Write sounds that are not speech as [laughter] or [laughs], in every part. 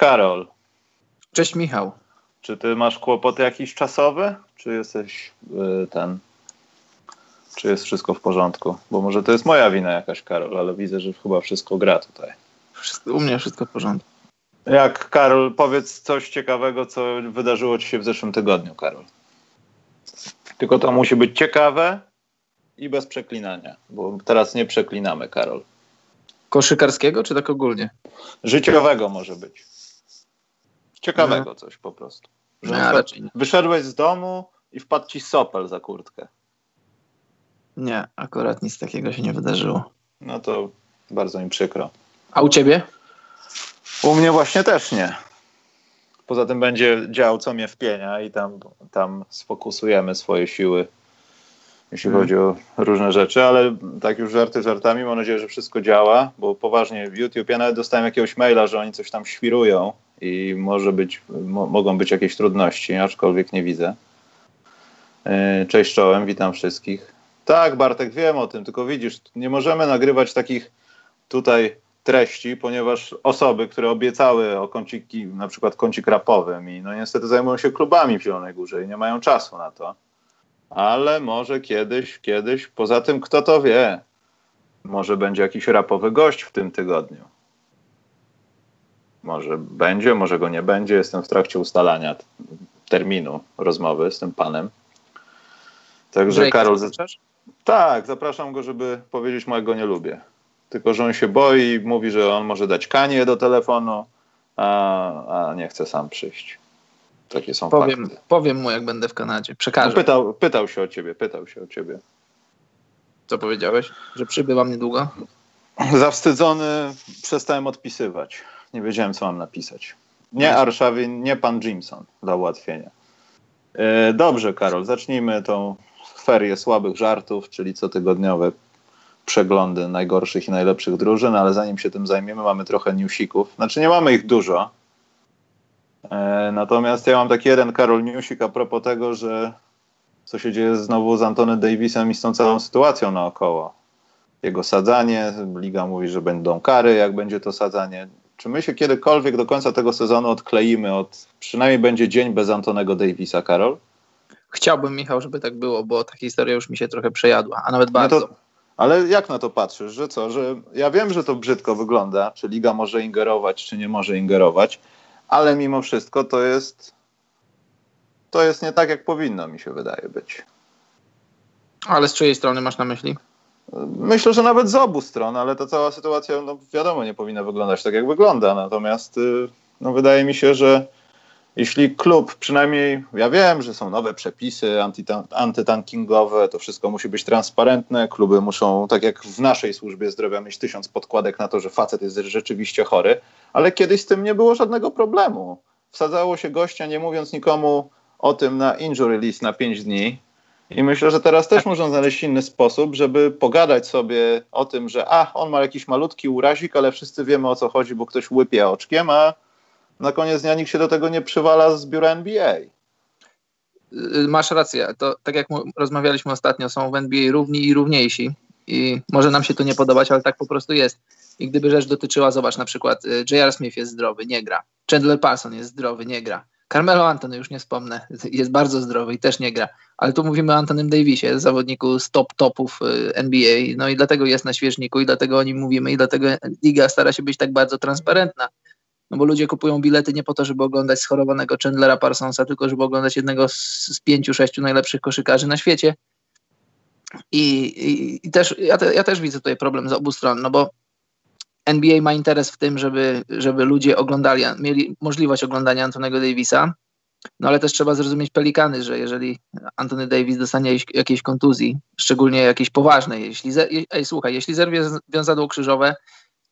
Karol. Cześć Michał. Czy ty masz kłopoty jakiś czasowy? Czy jesteś y, ten. Czy jest wszystko w porządku? Bo może to jest moja wina jakaś, Karol, ale widzę, że chyba wszystko gra tutaj. Wszystko, u mnie wszystko w porządku. Jak, Karol, powiedz coś ciekawego, co wydarzyło ci się w zeszłym tygodniu, Karol. Tylko to musi być ciekawe i bez przeklinania, bo teraz nie przeklinamy, Karol. Koszykarskiego czy tak ogólnie? Życiowego może być. Ciekawego No. coś po prostu. No, na przykład raczej nie. Wyszedłeś z domu i wpadł ci sopel za kurtkę. Nie, akurat nic takiego się nie wydarzyło. No to bardzo mi przykro. A u ciebie? U mnie właśnie też nie. Poza tym będzie dział co mnie wpienia i tam, tam sfokusujemy swoje siły, jeśli Mhm. chodzi o różne rzeczy, ale tak już żarty żartami, mam nadzieję, że wszystko działa, bo poważnie YouTube, ja nawet dostałem jakiegoś maila, że oni coś tam świrują i może być, mo, mogą być jakieś trudności, aczkolwiek nie widzę. Yy, Cześć czołem, witam wszystkich. Tak, Bartek, wiem o tym, tylko widzisz, nie możemy nagrywać takich tutaj treści, ponieważ osoby, które obiecały o kąciki, na przykład kącik rapowym i no niestety zajmują się klubami w Zielonej Górze i nie mają czasu na to. Ale może kiedyś, kiedyś, poza tym kto to wie, może będzie jakiś rapowy gość w tym tygodniu. Może będzie, może go nie będzie. Jestem w trakcie ustalania terminu rozmowy z tym panem. Także Karol, zapraszasz? tak, zapraszam go, żeby powiedzieć mu, jak go nie lubię. Tylko, że on się boi i mówi, że on może dać kanie do telefonu, a, a nie chce sam przyjść. Takie są Powiem, fakty. powiem mu, jak będę w Kanadzie. No, Przekażę. pytał, pytał się o ciebie, pytał się o ciebie. Co powiedziałeś? Że przybywam niedługo? Zawstydzony przestałem odpisywać. Nie wiedziałem, co mam napisać. Nie Arszawin, nie pan Jimson dla ułatwienia. E, Dobrze, Karol, zacznijmy tą ferię słabych żartów, czyli cotygodniowe przeglądy najgorszych i najlepszych drużyn, ale zanim się tym zajmiemy, mamy trochę newsików. Znaczy nie mamy ich dużo. E, Natomiast ja mam taki jeden, Karol, newsik a propos tego, że co się dzieje znowu z Antony Davisem i z tą całą sytuacją naokoło jego sadzanie. Liga mówi, że będą kary, jak będzie to sadzanie. Czy my się kiedykolwiek do końca tego sezonu odkleimy od, przynajmniej będzie dzień bez Antonego Davisa, Karol? Chciałbym, Michał, żeby tak było, bo ta historia już mi się trochę przejadła, a nawet No bardzo. to, ale jak na to patrzysz, że co, że ja wiem, że to brzydko wygląda, czy liga może ingerować, czy nie może ingerować, ale mimo wszystko to jest to jest nie tak, jak powinno mi się wydaje być. Ale z czyjej strony masz na myśli? Myślę, że nawet z obu stron, ale ta cała sytuacja, no wiadomo, nie powinna wyglądać tak, jak wygląda. Natomiast y, no, wydaje mi się, że jeśli klub, przynajmniej ja wiem, że są nowe przepisy antytan- antytankingowe, to wszystko musi być transparentne, kluby muszą, tak jak w naszej służbie zdrowia, mieć tysiąc podkładek na to, że facet jest rzeczywiście chory, ale kiedyś z tym nie było żadnego problemu. Wsadzało się gościa, nie mówiąc nikomu o tym na injury list na 5 dni, i myślę, że teraz też można znaleźć inny sposób, żeby pogadać sobie o tym, że a, on ma jakiś malutki urazik, ale wszyscy wiemy o co chodzi, bo ktoś łypie oczkiem, a na koniec dnia nikt się do tego nie przywala z biura NBA. Y, Masz rację. To tak jak rozmawialiśmy ostatnio, są w NBA równi i równiejsi. I może nam się to nie podobać, ale tak po prostu jest. I gdyby rzecz dotyczyła, zobacz, na przykład y, J.R. Smith jest zdrowy, nie gra. Chandler Parson jest zdrowy, nie gra. Carmelo Anthony, już nie wspomnę, jest bardzo zdrowy i też nie gra. Ale tu mówimy o Antonym Davisie, zawodniku z top topów y, NBA. No i dlatego jest na świeżniku i dlatego o nim mówimy i dlatego liga stara się być tak bardzo transparentna. No bo ludzie kupują bilety nie po to, żeby oglądać schorowanego Chandlera Parsonsa, tylko żeby oglądać jednego z, z pięciu, sześciu najlepszych koszykarzy na świecie. I, i, i też ja, te, ja też widzę tutaj problem z obu stron, no bo NBA ma interes w tym, żeby, żeby ludzie oglądali, mieli możliwość oglądania Antonego Davisa, no ale też trzeba zrozumieć pelikany, że jeżeli Antony Davis dostanie jakiejś- kontuzji, szczególnie jakiejś poważnej, jeśli, ej, słuchaj, jeśli zerwie wiązadło krzyżowe,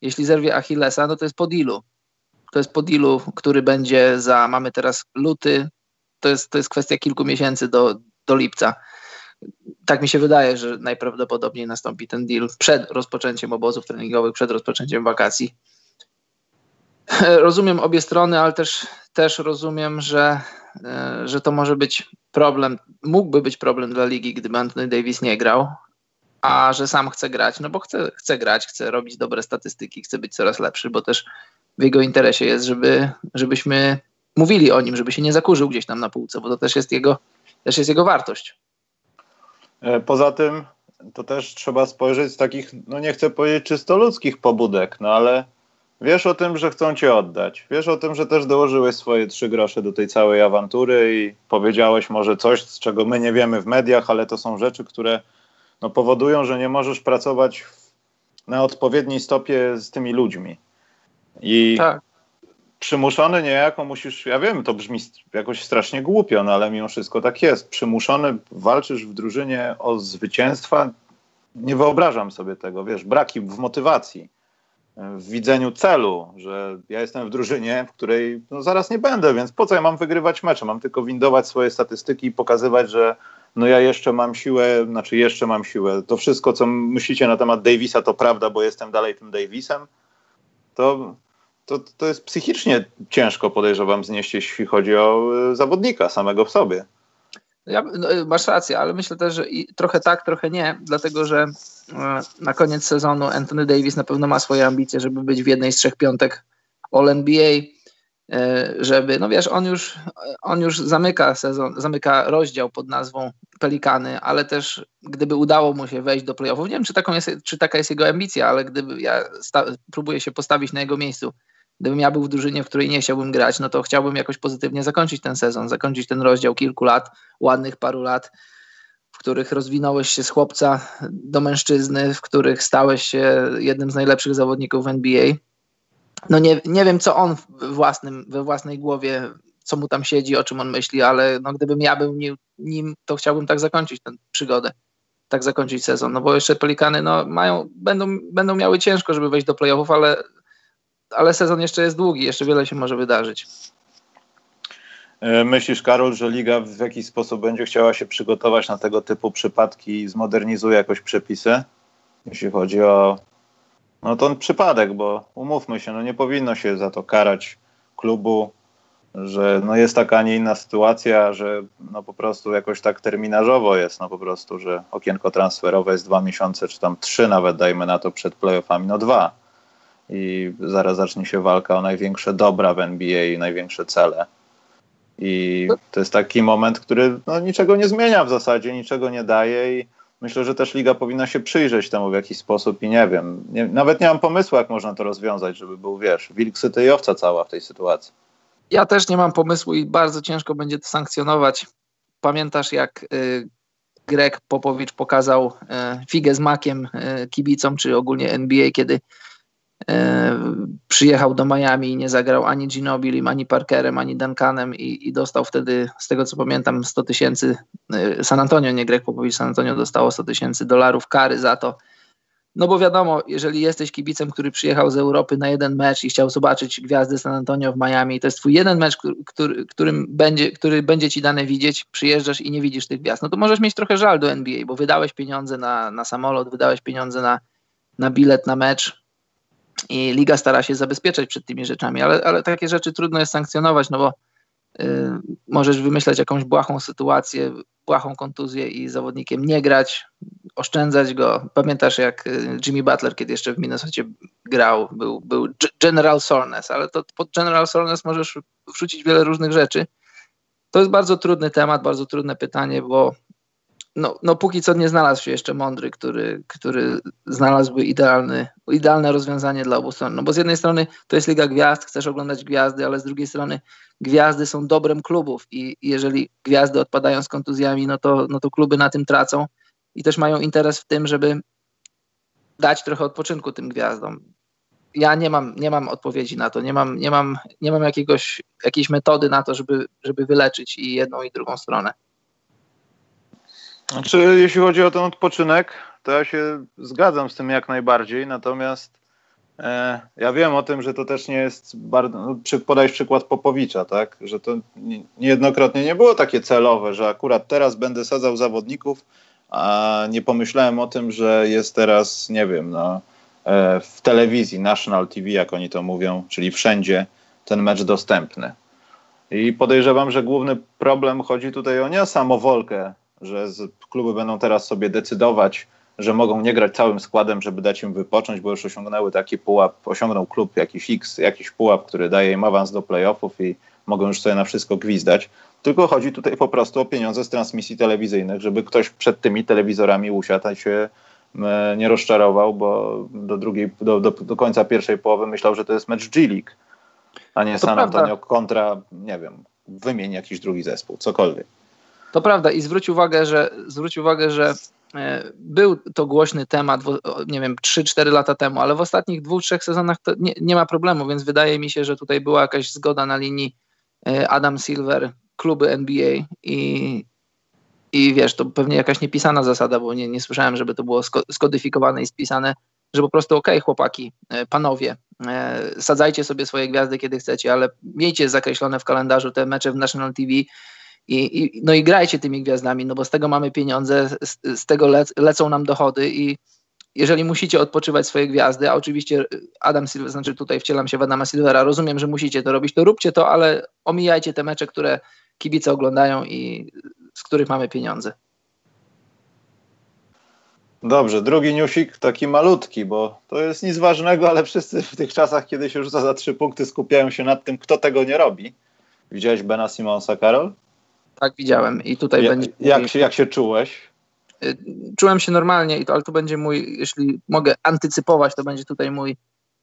jeśli zerwie Achillesa, no to jest po dealu. To jest po dealu, który będzie za, mamy teraz luty, to jest, to jest kwestia kilku miesięcy do, do lipca. Tak mi się wydaje, że najprawdopodobniej nastąpi ten deal przed rozpoczęciem obozów treningowych, przed rozpoczęciem wakacji. Rozumiem obie strony, ale też, też rozumiem, że, e, że to może być problem, mógłby być problem dla ligi, gdyby Anthony Davis nie grał, a że sam chce grać, no bo chce, chce grać, chce robić dobre statystyki, chce być coraz lepszy, bo też w jego interesie jest, żeby, żebyśmy mówili o nim, żeby się nie zakurzył gdzieś tam na półce, bo to też jest jego, też jest jego wartość. E, poza tym to też trzeba spojrzeć z takich, no nie chcę powiedzieć czysto ludzkich pobudek, no ale wiesz o tym, że chcą cię oddać. Wiesz o tym, że też dołożyłeś swoje trzy grosze do tej całej awantury i powiedziałeś może coś, z czego my nie wiemy w mediach, ale to są rzeczy, które no, powodują, że nie możesz pracować na odpowiedniej stopie z tymi ludźmi. I tak. Przymuszony niejako musisz, ja wiem, to brzmi jakoś strasznie głupio, no ale mimo wszystko tak jest. Przymuszony walczysz w drużynie o zwycięstwa. Nie wyobrażam sobie tego, wiesz, braki w motywacji, w widzeniu celu, że ja jestem w drużynie, w której no, zaraz nie będę, więc po co ja mam wygrywać mecze? Mam tylko windować swoje statystyki i pokazywać, że no ja jeszcze mam siłę, znaczy jeszcze mam siłę. To wszystko, co myślicie na temat Davisa, to prawda, bo jestem dalej tym Davisem. To, to, to jest psychicznie ciężko, podejrzewam, znieść, jeśli chodzi o e, zawodnika samego w sobie. Ja, no, masz rację, ale myślę też, że trochę tak, trochę nie, dlatego że e, na koniec sezonu Anthony Davis na pewno ma swoje ambicje, żeby być w jednej z trzech piątek All NBA. E, żeby, no wiesz, on już, on już zamyka sezon, zamyka rozdział pod nazwą Pelikany, ale też gdyby udało mu się wejść do playoffów, nie wiem, czy, taką jest, czy taka jest jego ambicja, ale gdyby ja sta, próbuję się postawić na jego miejscu, gdybym ja był w drużynie, w której nie chciałbym grać, no to chciałbym jakoś pozytywnie zakończyć ten sezon, zakończyć ten rozdział kilku lat, ładnych paru lat, w których rozwinąłeś się z chłopca do mężczyzny, w których stałeś się jednym z najlepszych zawodników w NBA no nie, nie wiem, co on we, własnym, we własnej głowie, co mu tam siedzi, o czym on myśli, ale no, gdybym ja był nim, nim, to chciałbym tak zakończyć tę przygodę, tak zakończyć sezon, no bo jeszcze Pelikany no, mają, będą, będą miały ciężko, żeby wejść do playoffów, ale, ale sezon jeszcze jest długi, jeszcze wiele się może wydarzyć. E, myślisz, Karol, że liga w jakiś sposób będzie chciała się przygotować na tego typu przypadki i zmodernizuje jakoś przepisy, jeśli chodzi o no to przypadek, bo umówmy się, no nie powinno się za to karać klubu, że no jest taka, a nie inna sytuacja, że no po prostu jakoś tak terminarzowo jest, no po prostu, że okienko transferowe jest dwa miesiące, czy tam trzy nawet, dajmy na to przed playoffami, no dwa. I zaraz zacznie się walka o największe dobra w NBA i największe cele. I to jest taki moment, który no, niczego nie zmienia w zasadzie, niczego nie daje i myślę, że też liga powinna się przyjrzeć temu w jakiś sposób i nie wiem, nie, nawet nie mam pomysłu, jak można to rozwiązać, żeby był, wiesz, wilk syty i owca cała w tej sytuacji. Ja też nie mam pomysłu i bardzo ciężko będzie to sankcjonować. Pamiętasz, jak y, Greg Popowicz pokazał y, figę z makiem y, kibicom, czy ogólnie NBA, kiedy przyjechał do Miami i nie zagrał ani Ginobilim, ani Parkerem, ani Duncanem i, i, dostał wtedy, z tego co pamiętam, 100 tysięcy, e, San Antonio, nie Greg Popowicz, San Antonio dostało 100 tysięcy dolarów kary za to. No bo wiadomo, jeżeli jesteś kibicem, który przyjechał z Europy na jeden mecz i chciał zobaczyć gwiazdy San Antonio w Miami, to jest twój jeden mecz, który, którym będzie, który będzie ci dane widzieć, przyjeżdżasz i nie widzisz tych gwiazd, no to możesz mieć trochę żal do NBA, bo wydałeś pieniądze na, na samolot, wydałeś pieniądze na, na bilet, na mecz, i liga stara się zabezpieczać przed tymi rzeczami, ale, ale takie rzeczy trudno jest sankcjonować, no bo y, możesz wymyślać jakąś błahą sytuację, błahą kontuzję i zawodnikiem nie grać, oszczędzać go. Pamiętasz jak y, Jimmy Butler, kiedy jeszcze w Minnesota grał, był, był General Soreness, ale to pod General Soreness możesz wrzucić wiele różnych rzeczy. To jest bardzo trudny temat, bardzo trudne pytanie, bo no, no póki co nie znalazł się jeszcze mądry, który, który znalazłby idealny, idealne rozwiązanie dla obu stron. No bo z jednej strony to jest Liga Gwiazd, chcesz oglądać gwiazdy, ale z drugiej strony gwiazdy są dobrem klubów i jeżeli gwiazdy odpadają z kontuzjami, no to, no to kluby na tym tracą i też mają interes w tym, żeby dać trochę odpoczynku tym gwiazdom. Ja nie mam, nie mam odpowiedzi na to, nie mam, nie mam, nie mam jakiegoś, jakiejś metody na to, żeby, żeby wyleczyć i jedną i drugą stronę. Znaczy, jeśli chodzi o ten odpoczynek, to ja się zgadzam z tym jak najbardziej, natomiast e, ja wiem o tym, że to też nie jest bardzo, no, przy, podajesz przykład Popowicza, tak, że to niejednokrotnie nie było takie celowe, że akurat teraz będę sadzał zawodników, a nie pomyślałem o tym, że jest teraz, nie wiem, no, e, w telewizji, National TV, jak oni to mówią, czyli wszędzie ten mecz dostępny. I podejrzewam, że główny problem chodzi tutaj o nie samowolkę że kluby będą teraz sobie decydować, że mogą nie grać całym składem, żeby dać im wypocząć, bo już osiągnęły taki pułap, osiągnął klub jakiś X, jakiś pułap, który daje im awans do playoffów i mogą już sobie na wszystko gwizdać. Tylko chodzi tutaj po prostu o pieniądze z transmisji telewizyjnych, żeby ktoś przed tymi telewizorami usiadł i się nie rozczarował, bo do, drugiej, do, do, do końca pierwszej połowy myślał, że to jest mecz G-League, a nie to San prawda. Antonio kontra, nie wiem, wymień jakiś drugi zespół, cokolwiek. To prawda i zwróć uwagę, że zwróć uwagę, że e, był to głośny temat, nie wiem, 3-4 lata temu, ale w ostatnich dwóch, trzech sezonach to nie, nie ma problemu, więc wydaje mi się, że tutaj była jakaś zgoda na linii e, Adam Silver, kluby NBA i, i wiesz, to pewnie jakaś niepisana zasada, bo nie, nie słyszałem, żeby to było skodyfikowane i spisane, że po prostu okej, okay, chłopaki, e, panowie, sadzajcie sobie swoje gwiazdy, kiedy chcecie, ale miejcie zakreślone w kalendarzu te mecze w National TV i, i, no i grajcie tymi gwiazdami, no bo z tego mamy pieniądze, z, z tego lecą nam dochody i jeżeli musicie odpoczywać swoje gwiazdy, a oczywiście Adam Silver, znaczy tutaj wcielam się w Adama Silvera, rozumiem, że musicie to robić, to róbcie to, ale omijajcie te mecze, które kibice oglądają i z których mamy pieniądze. Dobrze, drugi newsik taki malutki, bo to jest nic ważnego, ale wszyscy w tych czasach, kiedy się rzuca za trzy punkty, skupiają się nad tym, kto tego nie robi. Widziałeś Bena Simonsa, Karol? Tak, widziałem. I tutaj ja, będzie. Jak się, jak się czułeś? Y, czułem się normalnie, ale to będzie mój, jeśli mogę antycypować, to będzie tutaj mój,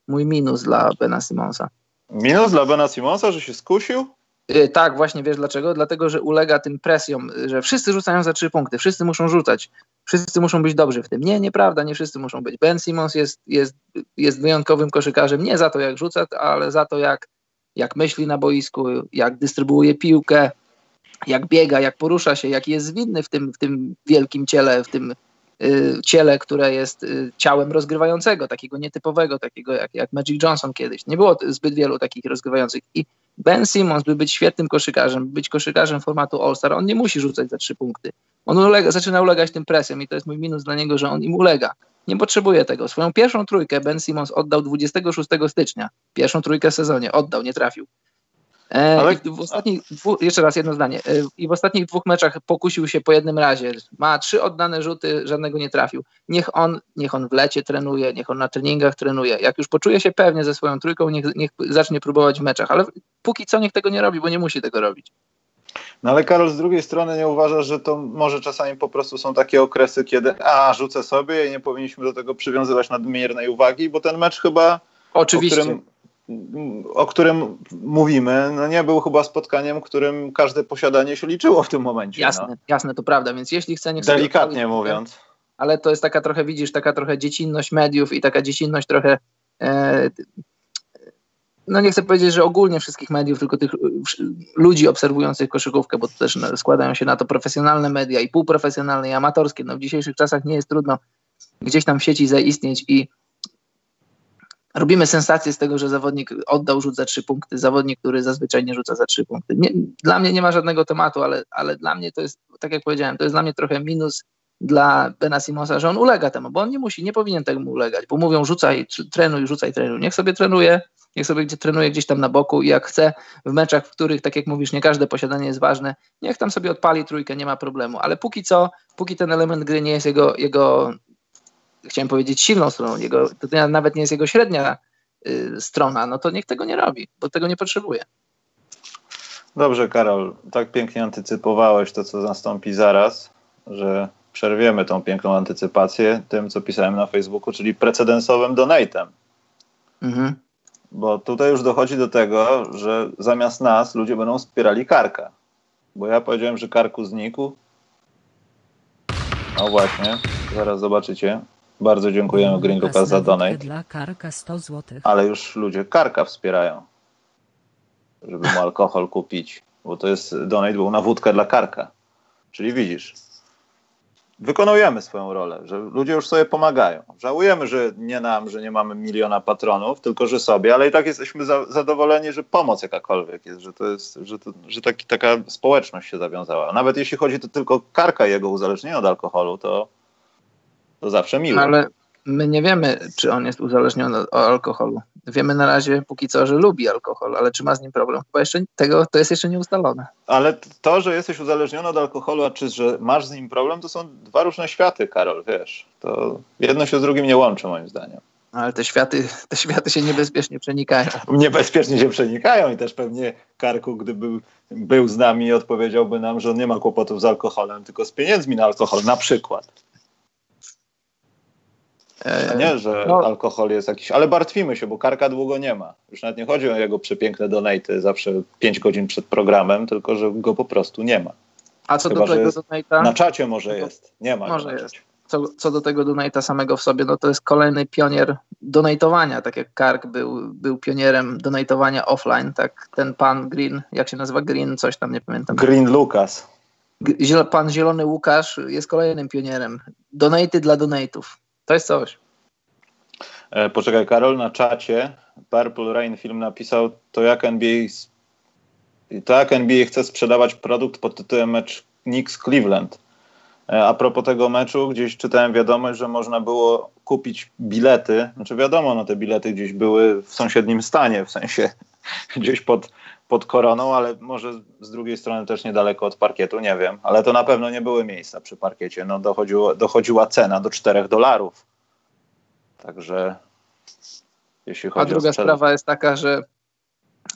mój minus dla Bena Simonsa. Minus dla Bena Simonsa, że się skusił? Y, tak, właśnie wiesz dlaczego? Dlatego, że ulega tym presjom, że wszyscy rzucają za trzy punkty, wszyscy muszą rzucać, wszyscy muszą być dobrzy w tym. Nie, nieprawda, nie wszyscy muszą być. Ben Simons jest, jest, jest wyjątkowym koszykarzem, nie za to jak rzuca, ale za to jak, jak myśli na boisku, jak dystrybuuje piłkę, jak biega, jak porusza się, jak jest zwinny w tym, w tym wielkim ciele, w tym y, ciele, które jest y, ciałem rozgrywającego, takiego nietypowego, takiego jak, jak Magic Johnson kiedyś. Nie było zbyt wielu takich rozgrywających. I Ben Simmons, by być świetnym koszykarzem, być koszykarzem formatu All-Star, on nie musi rzucać za trzy punkty. On ulega, zaczyna ulegać tym presjom i to jest mój minus dla niego, że on im ulega. Nie potrzebuje tego. Swoją pierwszą trójkę Ben Simmons oddał 26 stycznia. Pierwszą trójkę w sezonie oddał, nie trafił. E, Ale... w ostatnich dwu, jeszcze raz jedno zdanie. E, I w ostatnich dwóch meczach pokusił się po jednym razie. Ma trzy oddane rzuty, żadnego nie trafił. Niech on, niech on w lecie trenuje, niech on na treningach trenuje. Jak już poczuje się pewnie ze swoją trójką, niech, niech zacznie próbować w meczach. Ale póki co niech tego nie robi, bo nie musi tego robić. No ale Karol, z drugiej strony nie uważasz, że to może czasami po prostu są takie okresy, kiedy a, rzucę sobie i nie powinniśmy do tego przywiązywać nadmiernej uwagi, bo ten mecz chyba, Oczywiście. O którym mówimy, no nie był chyba spotkaniem, którym każde posiadanie się liczyło w tym momencie. Jasne, no. jasne, to prawda, więc jeśli chce, niech Delikatnie sobie mówiąc. Ale to jest taka trochę, widzisz, taka trochę dziecinność mediów i taka dziecinność trochę e, no nie chcę powiedzieć, że ogólnie wszystkich mediów, tylko tych ludzi obserwujących koszykówkę, bo to też składają się na to profesjonalne media i półprofesjonalne i amatorskie. No w dzisiejszych czasach nie jest trudno gdzieś tam w sieci zaistnieć i robimy sensację z tego, że zawodnik oddał rzut za trzy punkty, zawodnik, który zazwyczaj nie rzuca za trzy punkty. Nie, dla mnie nie ma żadnego tematu, ale, ale dla mnie to jest, tak jak powiedziałem, to jest dla mnie trochę minus dla Bena Simonsa, że on ulega temu, bo on nie musi, nie powinien temu ulegać, bo mówią rzucaj, trenuj, rzucaj, trenuj. Niech sobie trenuje, niech sobie gdzie trenuje gdzieś tam na boku i jak chce w meczach, w których, tak jak mówisz, nie każde posiadanie jest ważne, niech tam sobie odpali trójkę, nie ma problemu, ale póki co, póki ten element gry nie jest jego, jego chciałem powiedzieć silną stroną, jego, to nawet nie jest jego średnia y, strona, no to niech tego nie robi, bo tego nie potrzebuje. Dobrze, Karol, tak pięknie antycypowałeś to, co nastąpi zaraz, że przerwiemy tą piękną antycypację tym, co pisałem na Facebooku, czyli precedensowym donatem. Mhm. Bo tutaj już dochodzi do tego, że zamiast nas ludzie będą wspierali Karka. Bo ja powiedziałem, że Karku znikł. No właśnie, zaraz zobaczycie. Bardzo dziękujemy Gringo Pass za donate. Dla Karka 100 zł. Ale już ludzie Karka wspierają, żeby mu alkohol kupić, bo to jest donate był na wódkę dla Karka. Czyli widzisz, wykonujemy swoją rolę, że ludzie już sobie pomagają. Żałujemy, że nie nam, że nie mamy miliona patronów, tylko że sobie, ale i tak jesteśmy za, zadowoleni, że pomoc jakakolwiek jest, że to jest, że, to, że taki, taka społeczność się zawiązała. Nawet jeśli chodzi to tylko Karka i jego uzależnienie od alkoholu, to to zawsze miło. Ale My nie wiemy, czy on jest uzależniony od alkoholu. Wiemy na razie póki co, że lubi alkohol, ale czy ma z nim problem? Chyba jeszcze tego to jest jeszcze nieustalone. Ale to, że jesteś uzależniony od alkoholu, a czy że masz z nim problem, to są dwa różne światy, Karol, wiesz. To jedno się z drugim nie łączy, moim zdaniem. Ale te światy, te światy się niebezpiecznie przenikają. Niebezpiecznie się przenikają i też pewnie Karku, gdyby był z nami, odpowiedziałby nam, że on nie ma kłopotów z alkoholem, tylko z pieniędzmi na alkohol, na przykład. A nie, że no. alkohol jest jakiś. Ale martwimy się, bo karka długo nie ma. Już nawet nie chodzi o jego przepiękne donaty zawsze 5 godzin przed programem, tylko że go po prostu nie ma. A co Chyba, do tego donata? Na czacie może jest. Nie ma. Może jest. Co, co do tego donata samego w sobie, no to jest kolejny pionier donatowania. Tak jak Kark był, był pionierem donatowania offline, tak ten pan Green, jak się nazywa Green, coś tam nie pamiętam. Green Lucas. Pan Zielony Łukasz jest kolejnym pionierem. Donaty dla donatów. To jest coś. E, poczekaj, Karol, na czacie Purple Rain Film napisał to jak NBA to jak NBA chce sprzedawać produkt pod tytułem mecz Knicks Cleveland. E, a propos tego meczu, gdzieś czytałem wiadomość, że można było kupić bilety. Znaczy wiadomo, no te bilety gdzieś były w sąsiednim stanie, w sensie [laughs] gdzieś pod, pod koroną, ale może z drugiej strony też niedaleko od parkietu, nie wiem. Ale to na pewno nie były miejsca przy parkiecie. No dochodziło, dochodziła cena do 4 dolarów. Także jeśli chodzi A druga o sprawa jest taka, że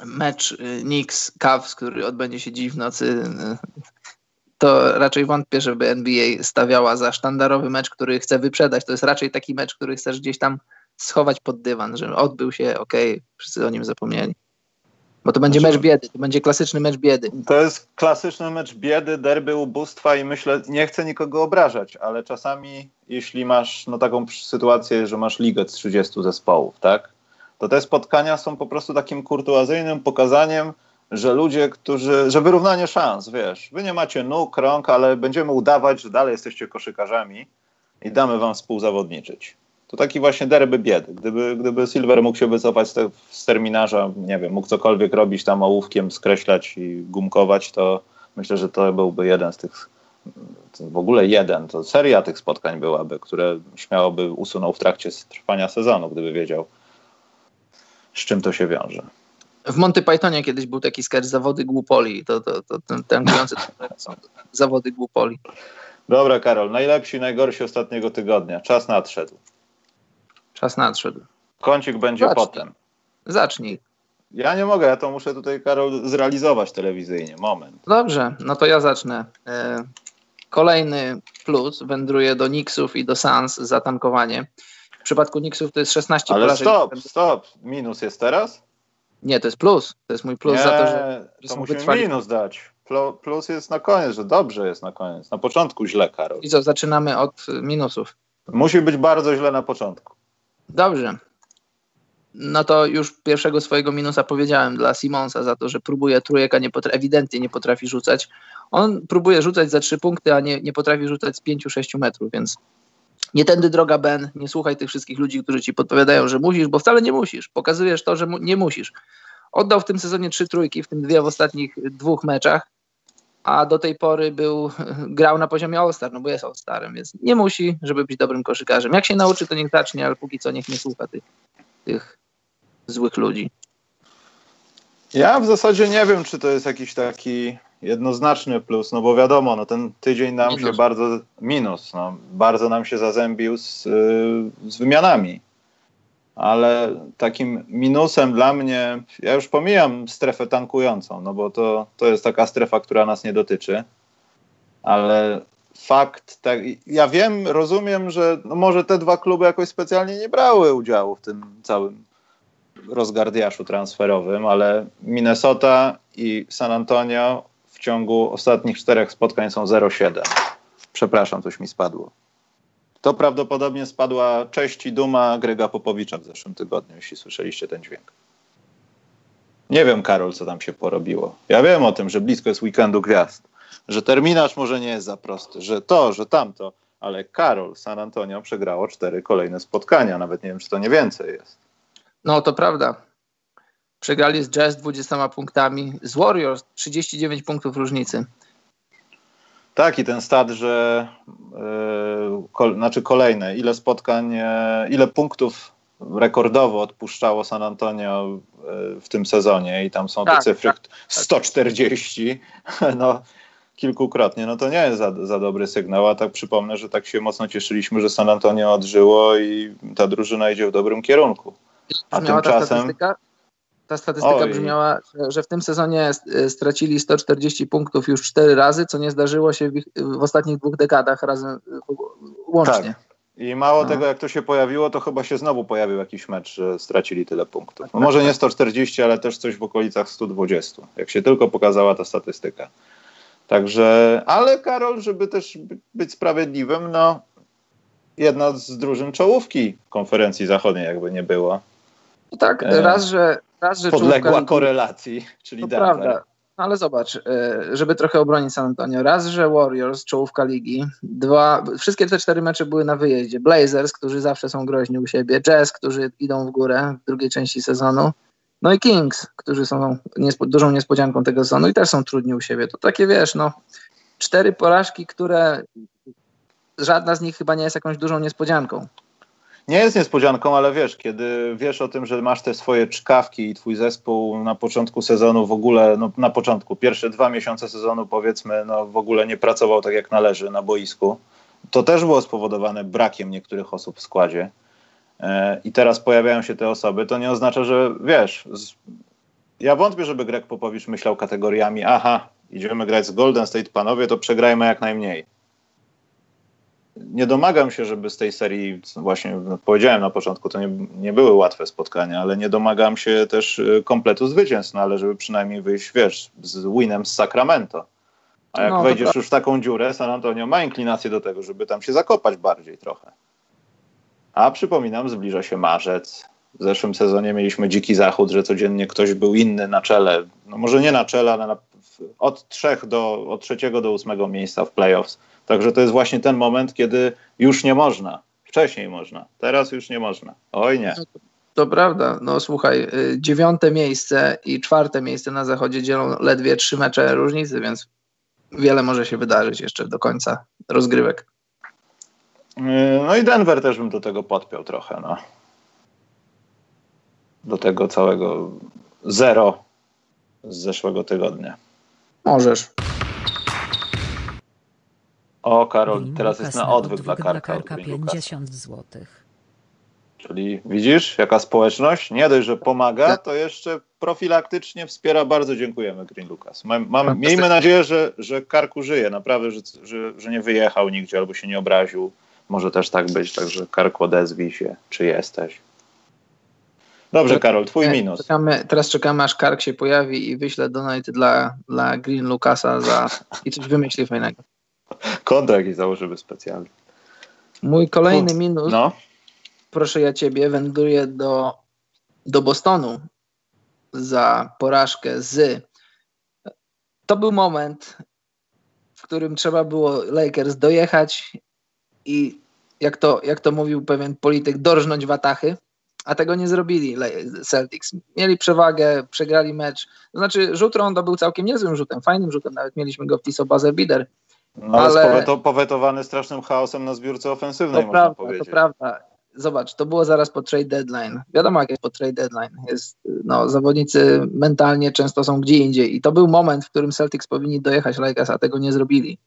mecz y, Knicks Cavs, który odbędzie się dziś w nocy, y, to raczej wątpię, żeby NBA stawiała za sztandarowy mecz, który chce wyprzedać. To jest raczej taki mecz, który chcesz gdzieś tam schować pod dywan, że odbył się, okej, okay, wszyscy o nim zapomnieli. Bo to będzie znaczy, mecz biedy, to będzie klasyczny mecz biedy. To jest klasyczny mecz biedy, derby ubóstwa i myślę, nie chcę nikogo obrażać, ale czasami jeśli masz no, taką sytuację, że masz ligę z 30 zespołów, tak, to te spotkania są po prostu takim kurtuazyjnym pokazaniem, że ludzie, którzy, że wyrównanie szans, wiesz, wy nie macie nóg, rąk, ale będziemy udawać, że dalej jesteście koszykarzami i damy wam współzawodniczyć. To taki właśnie derby biedy. Gdyby, gdyby Silver mógł się wycofać z, te, z terminarza, nie wiem, mógł cokolwiek robić tam ołówkiem, skreślać i gumkować, to myślę, że to byłby jeden z tych, w ogóle jeden, to seria tych spotkań byłaby, które śmiało by usunął w trakcie trwania sezonu, gdyby wiedział, z czym to się wiąże. W Monty Pythonie kiedyś był taki sketch Zawody Głupoli. To, to, to ten, ten [laughs] są Zawody Głupoli. Dobra, Karol. Najlepsi, najgorsi ostatniego tygodnia. Czas nadszedł. Czas nadszedł. Kącik będzie Zacznij. potem. Zacznij. Ja nie mogę, ja to muszę tutaj, Karol, zrealizować telewizyjnie. Moment. Dobrze, no to ja zacznę. E, kolejny plus wędruje do Nixów i do Sans za tankowanie. W przypadku Nixów to jest 16 Ale stop, stop. Minus jest teraz? Nie, to jest plus. To jest mój plus nie, za to, że, że to musimy wytrwali. minus dać. Plus jest na koniec, że dobrze jest na koniec. Na początku źle, Karol. I co, zaczynamy od minusów. Musi być bardzo źle na początku. Dobrze. No to już pierwszego swojego minusa powiedziałem dla Simonsa za to, że próbuje trójek, nie potra- ewidentnie nie potrafi rzucać. On próbuje rzucać za trzy punkty, a nie, nie potrafi rzucać z pięciu, sześciu metrów, więc nie tędy droga Ben, nie słuchaj tych wszystkich ludzi, którzy ci podpowiadają, że musisz, bo wcale nie musisz. Pokazujesz to, że mu- nie musisz. Oddał w tym sezonie trzy trójki, w tym dwie w ostatnich dwóch meczach, a do tej pory był, [laughs] grał na poziomie All-Star, no bo jest All-Starem, więc nie musi, żeby być dobrym koszykarzem. Jak się nauczy, to niech zacznie, ale póki co niech nie słucha tych, tych złych ludzi. Ja w zasadzie nie wiem, czy to jest jakiś taki jednoznaczny plus, no bo wiadomo, no ten tydzień nam minus. się bardzo, minus, no, bardzo nam się zazębił z, z wymianami. Ale takim minusem dla mnie, ja już pomijam strefę tankującą, no bo to, to jest taka strefa, która nas nie dotyczy, ale fakt, tak, ja wiem, rozumiem, że no może te dwa kluby jakoś specjalnie nie brały udziału w tym całym rozgardiaszu transferowym, ale Minnesota i San Antonio w ciągu ostatnich czterech spotkań są 0,7. Przepraszam, coś mi spadło. To prawdopodobnie spadła cześć i duma Grega Popowicza w zeszłym tygodniu, jeśli słyszeliście ten dźwięk. Nie wiem, Karol, co tam się porobiło. Ja wiem o tym, że blisko jest weekendu gwiazd, że terminarz może nie jest za prosty, że to, że tamto, ale Karol San Antonio przegrało cztery kolejne spotkania. Nawet nie wiem, czy to nie więcej jest. No, to prawda. Przegrali z Jazz 20 punktami, z Warriors 39 punktów różnicy. Tak, i ten stat, że kol, znaczy kolejne, ile spotkań, e, ile punktów rekordowo odpuszczało San Antonio e, w tym sezonie i tam są tak, te cyfry tak, 140, [laughs] no kilkukrotnie, no to nie jest za, za dobry sygnał, a tak przypomnę, że tak się mocno cieszyliśmy, że San Antonio odżyło i ta drużyna idzie w dobrym kierunku. A tymczasem... Ta statystyka, ta statystyka Oj. brzmiała, że w tym sezonie stracili 140 punktów już cztery razy, co nie zdarzyło się w, ich, w ostatnich dwóch dekadach razem łącznie. Tak. I mało no. tego, jak to się pojawiło, to chyba się znowu pojawił jakiś mecz, że stracili tyle punktów. No może nie 140, ale też coś w okolicach 120, jak się tylko pokazała ta statystyka. Także, ale Karol, żeby też być sprawiedliwym, no jedna z drużyn czołówki konferencji zachodniej jakby nie było. No tak, e, raz, że, raz, że podległa czołówka, korelacji, czyli to Denver. prawda. No ale zobacz, e, żeby trochę obronić San Antonio. Raz, że Warriors, czołówka ligi. Dwa, wszystkie te cztery mecze były na wyjeździe. Blazers, którzy zawsze są groźni u siebie. Jazz, którzy idą w górę w drugiej części sezonu. No i Kings, którzy są niespo, dużą niespodzianką tego sezonu i też są trudni u siebie. To takie wiesz, no cztery porażki, które żadna z nich chyba nie jest jakąś dużą niespodzianką. Nie jest niespodzianką, ale wiesz, kiedy wiesz o tym, że masz te swoje czkawki i twój zespół na początku sezonu w ogóle, no na początku, pierwsze dwa miesiące sezonu powiedzmy, no w ogóle nie pracował tak jak należy na boisku, to też było spowodowane brakiem niektórych osób w składzie. E, i teraz pojawiają się te osoby, to nie oznacza, że wiesz, ja wątpię, żeby Greg Popowicz myślał kategoriami, aha, idziemy grać z Golden State, panowie, to przegrajmy jak najmniej. Nie domagam się, żeby z tej serii, właśnie powiedziałem na początku, to nie, nie były łatwe spotkania, ale nie domagam się też y, kompletu zwycięstw, no ale żeby przynajmniej wyjść, wiesz, z winem z Sacramento. A jak no, wejdziesz już w taką dziurę, San Antonio ma inklinację do tego, żeby tam się zakopać bardziej trochę. A przypominam, zbliża się marzec. W zeszłym sezonie mieliśmy dziki zachód, że codziennie ktoś był inny na czele. No może nie na czele, ale na, od, trzech do, od trzeciego do ósmego miejsca w playoffs. Także to jest właśnie ten moment, kiedy już nie można. Wcześniej można, teraz już nie można. Oj nie. To prawda. No słuchaj, y, dziewiąte miejsce i czwarte miejsce na zachodzie dzielą ledwie trzy mecze różnicy, więc wiele może się wydarzyć jeszcze do końca rozgrywek. Yy, no i Denver też bym do tego podpiął trochę, no. Do tego całego zero z zeszłego tygodnia. Możesz. O, Karol, teraz jest na odwyk, dla Karka. Karka 50 zł. Czyli widzisz, jaka społeczność? Nie dość, że pomaga, to jeszcze profilaktycznie wspiera. Bardzo dziękujemy, Green Lucas. Mam, mam, miejmy nadzieję, że, że Karku żyje, naprawdę, że, że, że nie wyjechał nigdzie albo się nie obraził może też tak być, także Karku odezwij się, czy jesteś. Dobrze, Karol, twój e, minus. Czekamy, teraz czekamy, aż Kark się pojawi i wyśle donate dla, dla Green Lucasa za, [laughs] i coś wymyśli fajnego. Kontrakt i założymy specjalny. Mój kolejny minus, no. proszę ja ciebie, wędruje do, do Bostonu za porażkę z... To był moment, w którym trzeba było Lakers dojechać i jak to, jak to mówił pewien polityk, dorżnąć watachy, a tego nie zrobili Celtics. Mieli przewagę, przegrali mecz. To znaczy rzut rondo był całkiem niezłym rzutem, fajnym rzutem, nawet mieliśmy go w Tiso Buzzer Bider. No, ale poweto, powetowany strasznym chaosem na zbiórce ofensywnej, to można prawda, powiedzieć. To prawda. Zobacz, to było zaraz po trade deadline. Wiadomo, jak jest po trade deadline. Jest, no, zawodnicy mentalnie często są gdzie indziej. I to był moment, w którym Celtics powinni dojechać Lakers, a tego nie zrobili.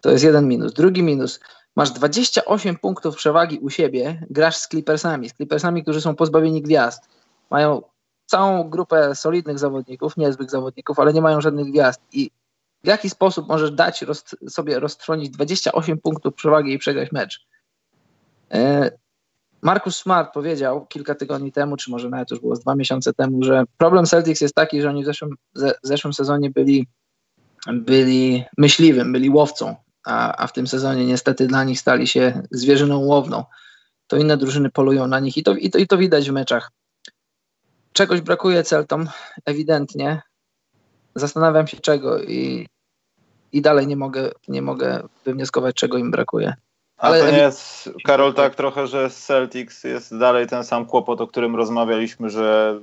To jest jeden minus. Drugi minus. Masz 28 punktów przewagi u siebie, grasz z Clippersami, z Clippersami, którzy są pozbawieni gwiazd. Mają całą grupę solidnych zawodników, niezłych zawodników, ale nie mają żadnych gwiazd. I w jaki sposób możesz dać roz, sobie roztrwonić 28 punktów przewagi i przegrać mecz? E, Markus Smart powiedział kilka tygodni temu, czy może nawet już było z dwa miesiące temu, że problem Celtics jest taki, że oni w zeszłym, w zeszłym sezonie byli, byli myśliwym, byli łowcą a, a w tym sezonie niestety dla nich stali się zwierzyną łowną. To inne drużyny polują na nich i to, i to, i to widać w meczach. Czegoś brakuje Celtom, ewidentnie. Zastanawiam się czego i, i dalej nie mogę, nie mogę wywnioskować, czego im brakuje. Ale to nie jest, Karol, tak trochę, że z Celtics jest dalej ten sam kłopot, o którym rozmawialiśmy, że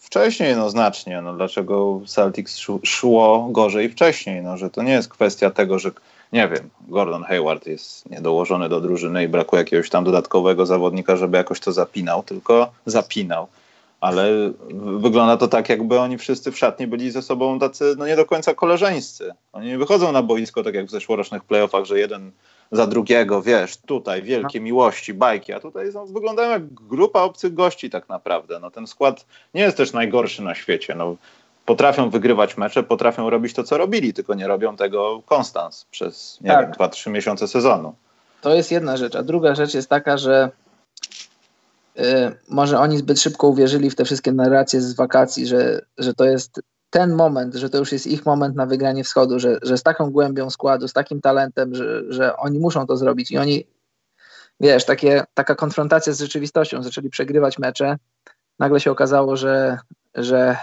wcześniej, no znacznie, no dlaczego Celtics szło gorzej wcześniej, no że to nie jest kwestia tego, że nie wiem, Gordon Hayward jest niedołożony do drużyny i brakuje jakiegoś tam dodatkowego zawodnika, żeby jakoś to zapinał, tylko zapinał. Ale wygląda to tak, jakby oni wszyscy w szatni byli ze sobą tacy no nie do końca koleżeńscy. Oni nie wychodzą na boisko tak jak w zeszłorocznych playoffach, że jeden za drugiego, wiesz, tutaj wielkie no. miłości, bajki, a tutaj są, wyglądają jak grupa obcych gości tak naprawdę. No ten skład nie jest też najgorszy na świecie. No, potrafią wygrywać mecze, potrafią robić to, co robili, tylko nie robią tego konstans przez, nie tak. wiem, 2-3 miesiące sezonu. To jest jedna rzecz, a druga rzecz jest taka, że y, może oni zbyt szybko uwierzyli w te wszystkie narracje z wakacji, że, że to jest ten moment, że to już jest ich moment na wygranie wschodu, że, że z taką głębią składu, z takim talentem, że, że oni muszą to zrobić i oni, wiesz, takie, taka konfrontacja z rzeczywistością, zaczęli przegrywać mecze, nagle się okazało, że, że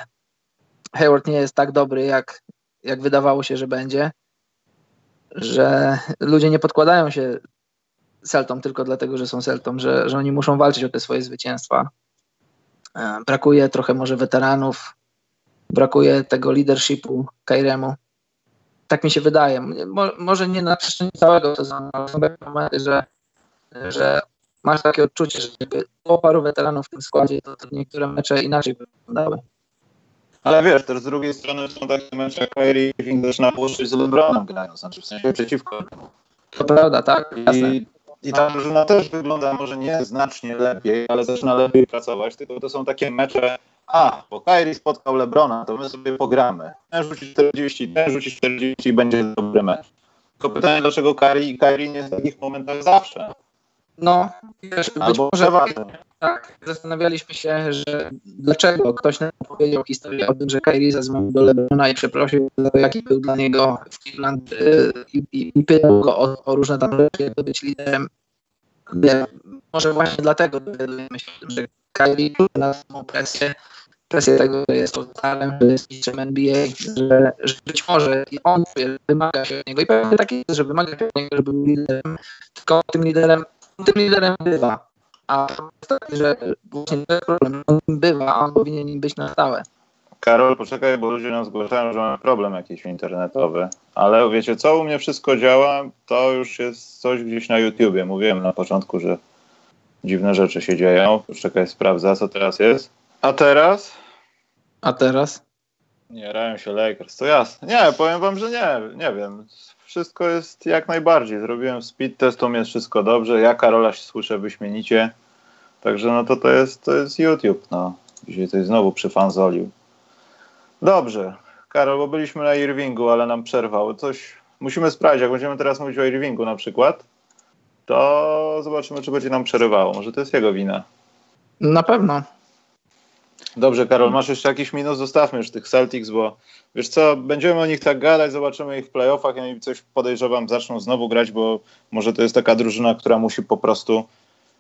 Hayward nie jest tak dobry, jak, jak wydawało się, że będzie, że ludzie nie podkładają się Celtom tylko dlatego, że są Celtom, że, że oni muszą walczyć o te swoje zwycięstwa. E, brakuje trochę może weteranów, brakuje tego leadershipu Kairemu. Tak mi się wydaje. Mo, może nie na przestrzeni całego sezonu, ale są takie momenty, że, że masz takie odczucie, że gdyby było paru weteranów w tym składzie, to, to niektóre mecze inaczej wyglądały. Ale wiesz, też z drugiej strony są takie mecze, jak Kyrie Irving zaczyna położyć z LeBronem grając, znaczy w sensie przeciwko. To prawda, tak? Jasne. I, I ta drużyna też wygląda może nie znacznie lepiej, ale zaczyna lepiej pracować, tylko to są takie mecze, a, bo Kyrie spotkał LeBrona, to my sobie pogramy. Ten rzuci 40, ten rzuci 40 i będzie dobry mecz. Tylko pytanie, dlaczego Kyrie i Kyrie nie jest w takich momentach zawsze? No, wiesz, Albo być może tak, zastanawialiśmy się, że dlaczego ktoś nam powiedział historię o tym, że Kyrie zadzwonił do Lebrona i przeprosił, jaki był dla niego w Cleveland y, i, i, i pytał go o, o, różne tam rzeczy, jak być liderem. Może właśnie dlatego dowiadujemy się o tym, że Kyrie na samą presję, presję tego, że jest starem, że jest mistrzem NBA, że, że być może on wymaga się od niego i pewnie tak jest, że wymaga się od niego, żeby był liderem, tylko tym liderem tym liderem bywa. A że właśnie to jest problem. On bywa, a on powinien nim być na stałe. Karol, poczekaj, bo ludzie nam zgłaszają, że mamy problem jakiś internetowy. Ale wiecie co, u mnie wszystko działa, to już jest coś gdzieś na YouTubie. Mówiłem na początku, że dziwne rzeczy się dzieją. Poczekaj, sprawdza, co teraz jest. A teraz? A teraz? Nie, rają się Lakers, to jasne. Nie, powiem wam, że nie, nie wiem wszystko jest jak najbardziej. Zrobiłem speed test, mnie jest wszystko dobrze. Ja Karola się słyszę wyśmienicie. Także no to to jest, to jest YouTube. No. Dzisiaj jest znowu przyfanzolił. Dobrze. Karol, bo byliśmy na Irvingu, ale nam przerwał. Coś musimy sprawdzić. Jak będziemy teraz mówić o Irvingu na przykład, to zobaczymy, czy będzie nam przerywało. Może to jest jego wina. Na pewno. Dobrze, Karol, masz jeszcze jakiś minus? Zostawmy już tych Celtics, bo wiesz co, będziemy o nich tak gadać, zobaczymy ich w playoffach i oni coś podejrzewam zaczną znowu grać, bo może to jest taka drużyna, która musi po prostu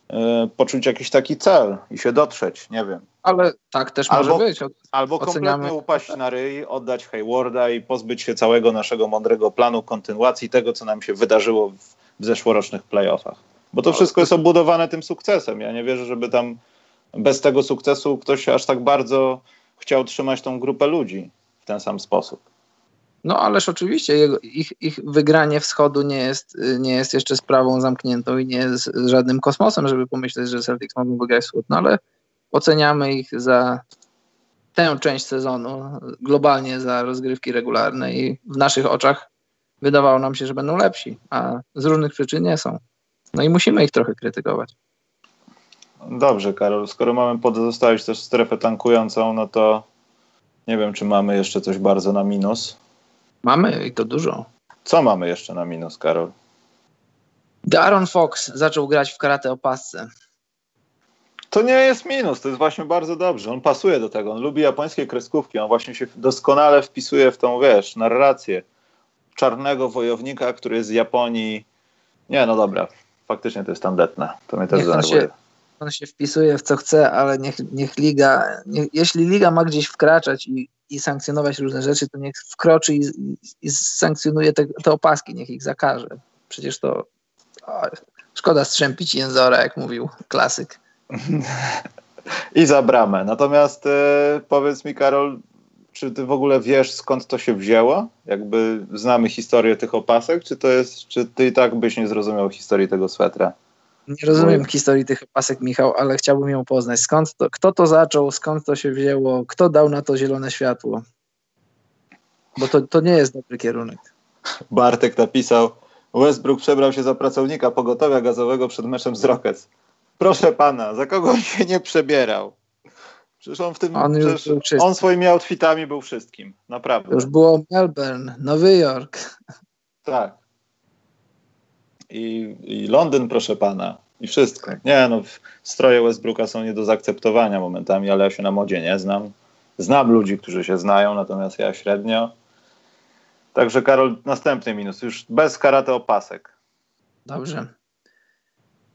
y, poczuć jakiś taki cel i się dotrzeć, nie wiem. Ale tak też może albo, być. albo kompletnie upaść na ryj, oddać Haywarda i pozbyć się całego naszego mądrego planu kontynuacji tego, co nam się wydarzyło w, w zeszłorocznych playoffach. Bo to wszystko jest obudowane tym sukcesem. Ja nie wierzę, żeby tam bez tego sukcesu ktoś aż tak bardzo chciał trzymać tą grupę ludzi w ten sam sposób. No ależ oczywiście jego, ich, ich wygranie wschodu nie jest, nie jest jeszcze sprawą zamkniętą i nie jest żadnym kosmosem, żeby pomyśleć, że Celtics mogą wygrać wschód, no ale oceniamy ich za tę część sezonu, globalnie za rozgrywki regularne i w naszych oczach wydawało nam się, że będą lepsi, a z różnych przyczyn nie są. No i musimy ich trochę krytykować. Dobrze, Karol. Skoro mamy pozostawić też strefę tankującą, no to nie wiem, czy mamy jeszcze coś bardzo na minus. Mamy i to dużo. Co mamy jeszcze na minus, Karol? Darren Fox zaczął grać w karate o pasce. To nie jest minus, to jest właśnie bardzo dobrze. On pasuje do tego, on lubi japońskie kreskówki, on właśnie się doskonale wpisuje w tą, wiesz, narrację czarnego wojownika, który jest z Japonii. Nie, no dobra, faktycznie to jest tandetne. To mnie też denerwuje on się wpisuje w co chce, ale niech, niech liga, niech, jeśli liga ma gdzieś wkraczać i, i sankcjonować różne rzeczy, to niech wkroczy i, i, sankcjonuje te, te, opaski, niech ich zakaże. Przecież to o, szkoda strzępić jęzora, jak mówił klasyk. I za bramę. Natomiast e, powiedz mi, Karol, czy ty w ogóle wiesz, skąd to się wzięło? Jakby znamy historię tych opasek, czy to jest, czy ty i tak byś nie zrozumiał historii tego swetra? Nie rozumiem historii tych opasek, Michał, ale chciałbym ją poznać. Skąd to, kto to zaczął, skąd to się wzięło, kto dał na to zielone światło? Bo to, to nie jest dobry kierunek. Bartek napisał, Westbrook przebrał się za pracownika pogotowia gazowego przed meczem z Rockets. Proszę pana, za kogo on się nie przebierał? Przecież on w tym. On, przecież on swoimi outfitami był wszystkim. Naprawdę. Już było Melbourne, Nowy Jork. Tak. I, I Londyn, proszę pana. I wszystko. Tak. Nie, no, stroje Westbrooka są nie do zaakceptowania momentami, ale ja się na modzie nie znam. Znam ludzi, którzy się znają, natomiast ja średnio. Także Karol, następny minus, już bez karate opasek. Dobrze.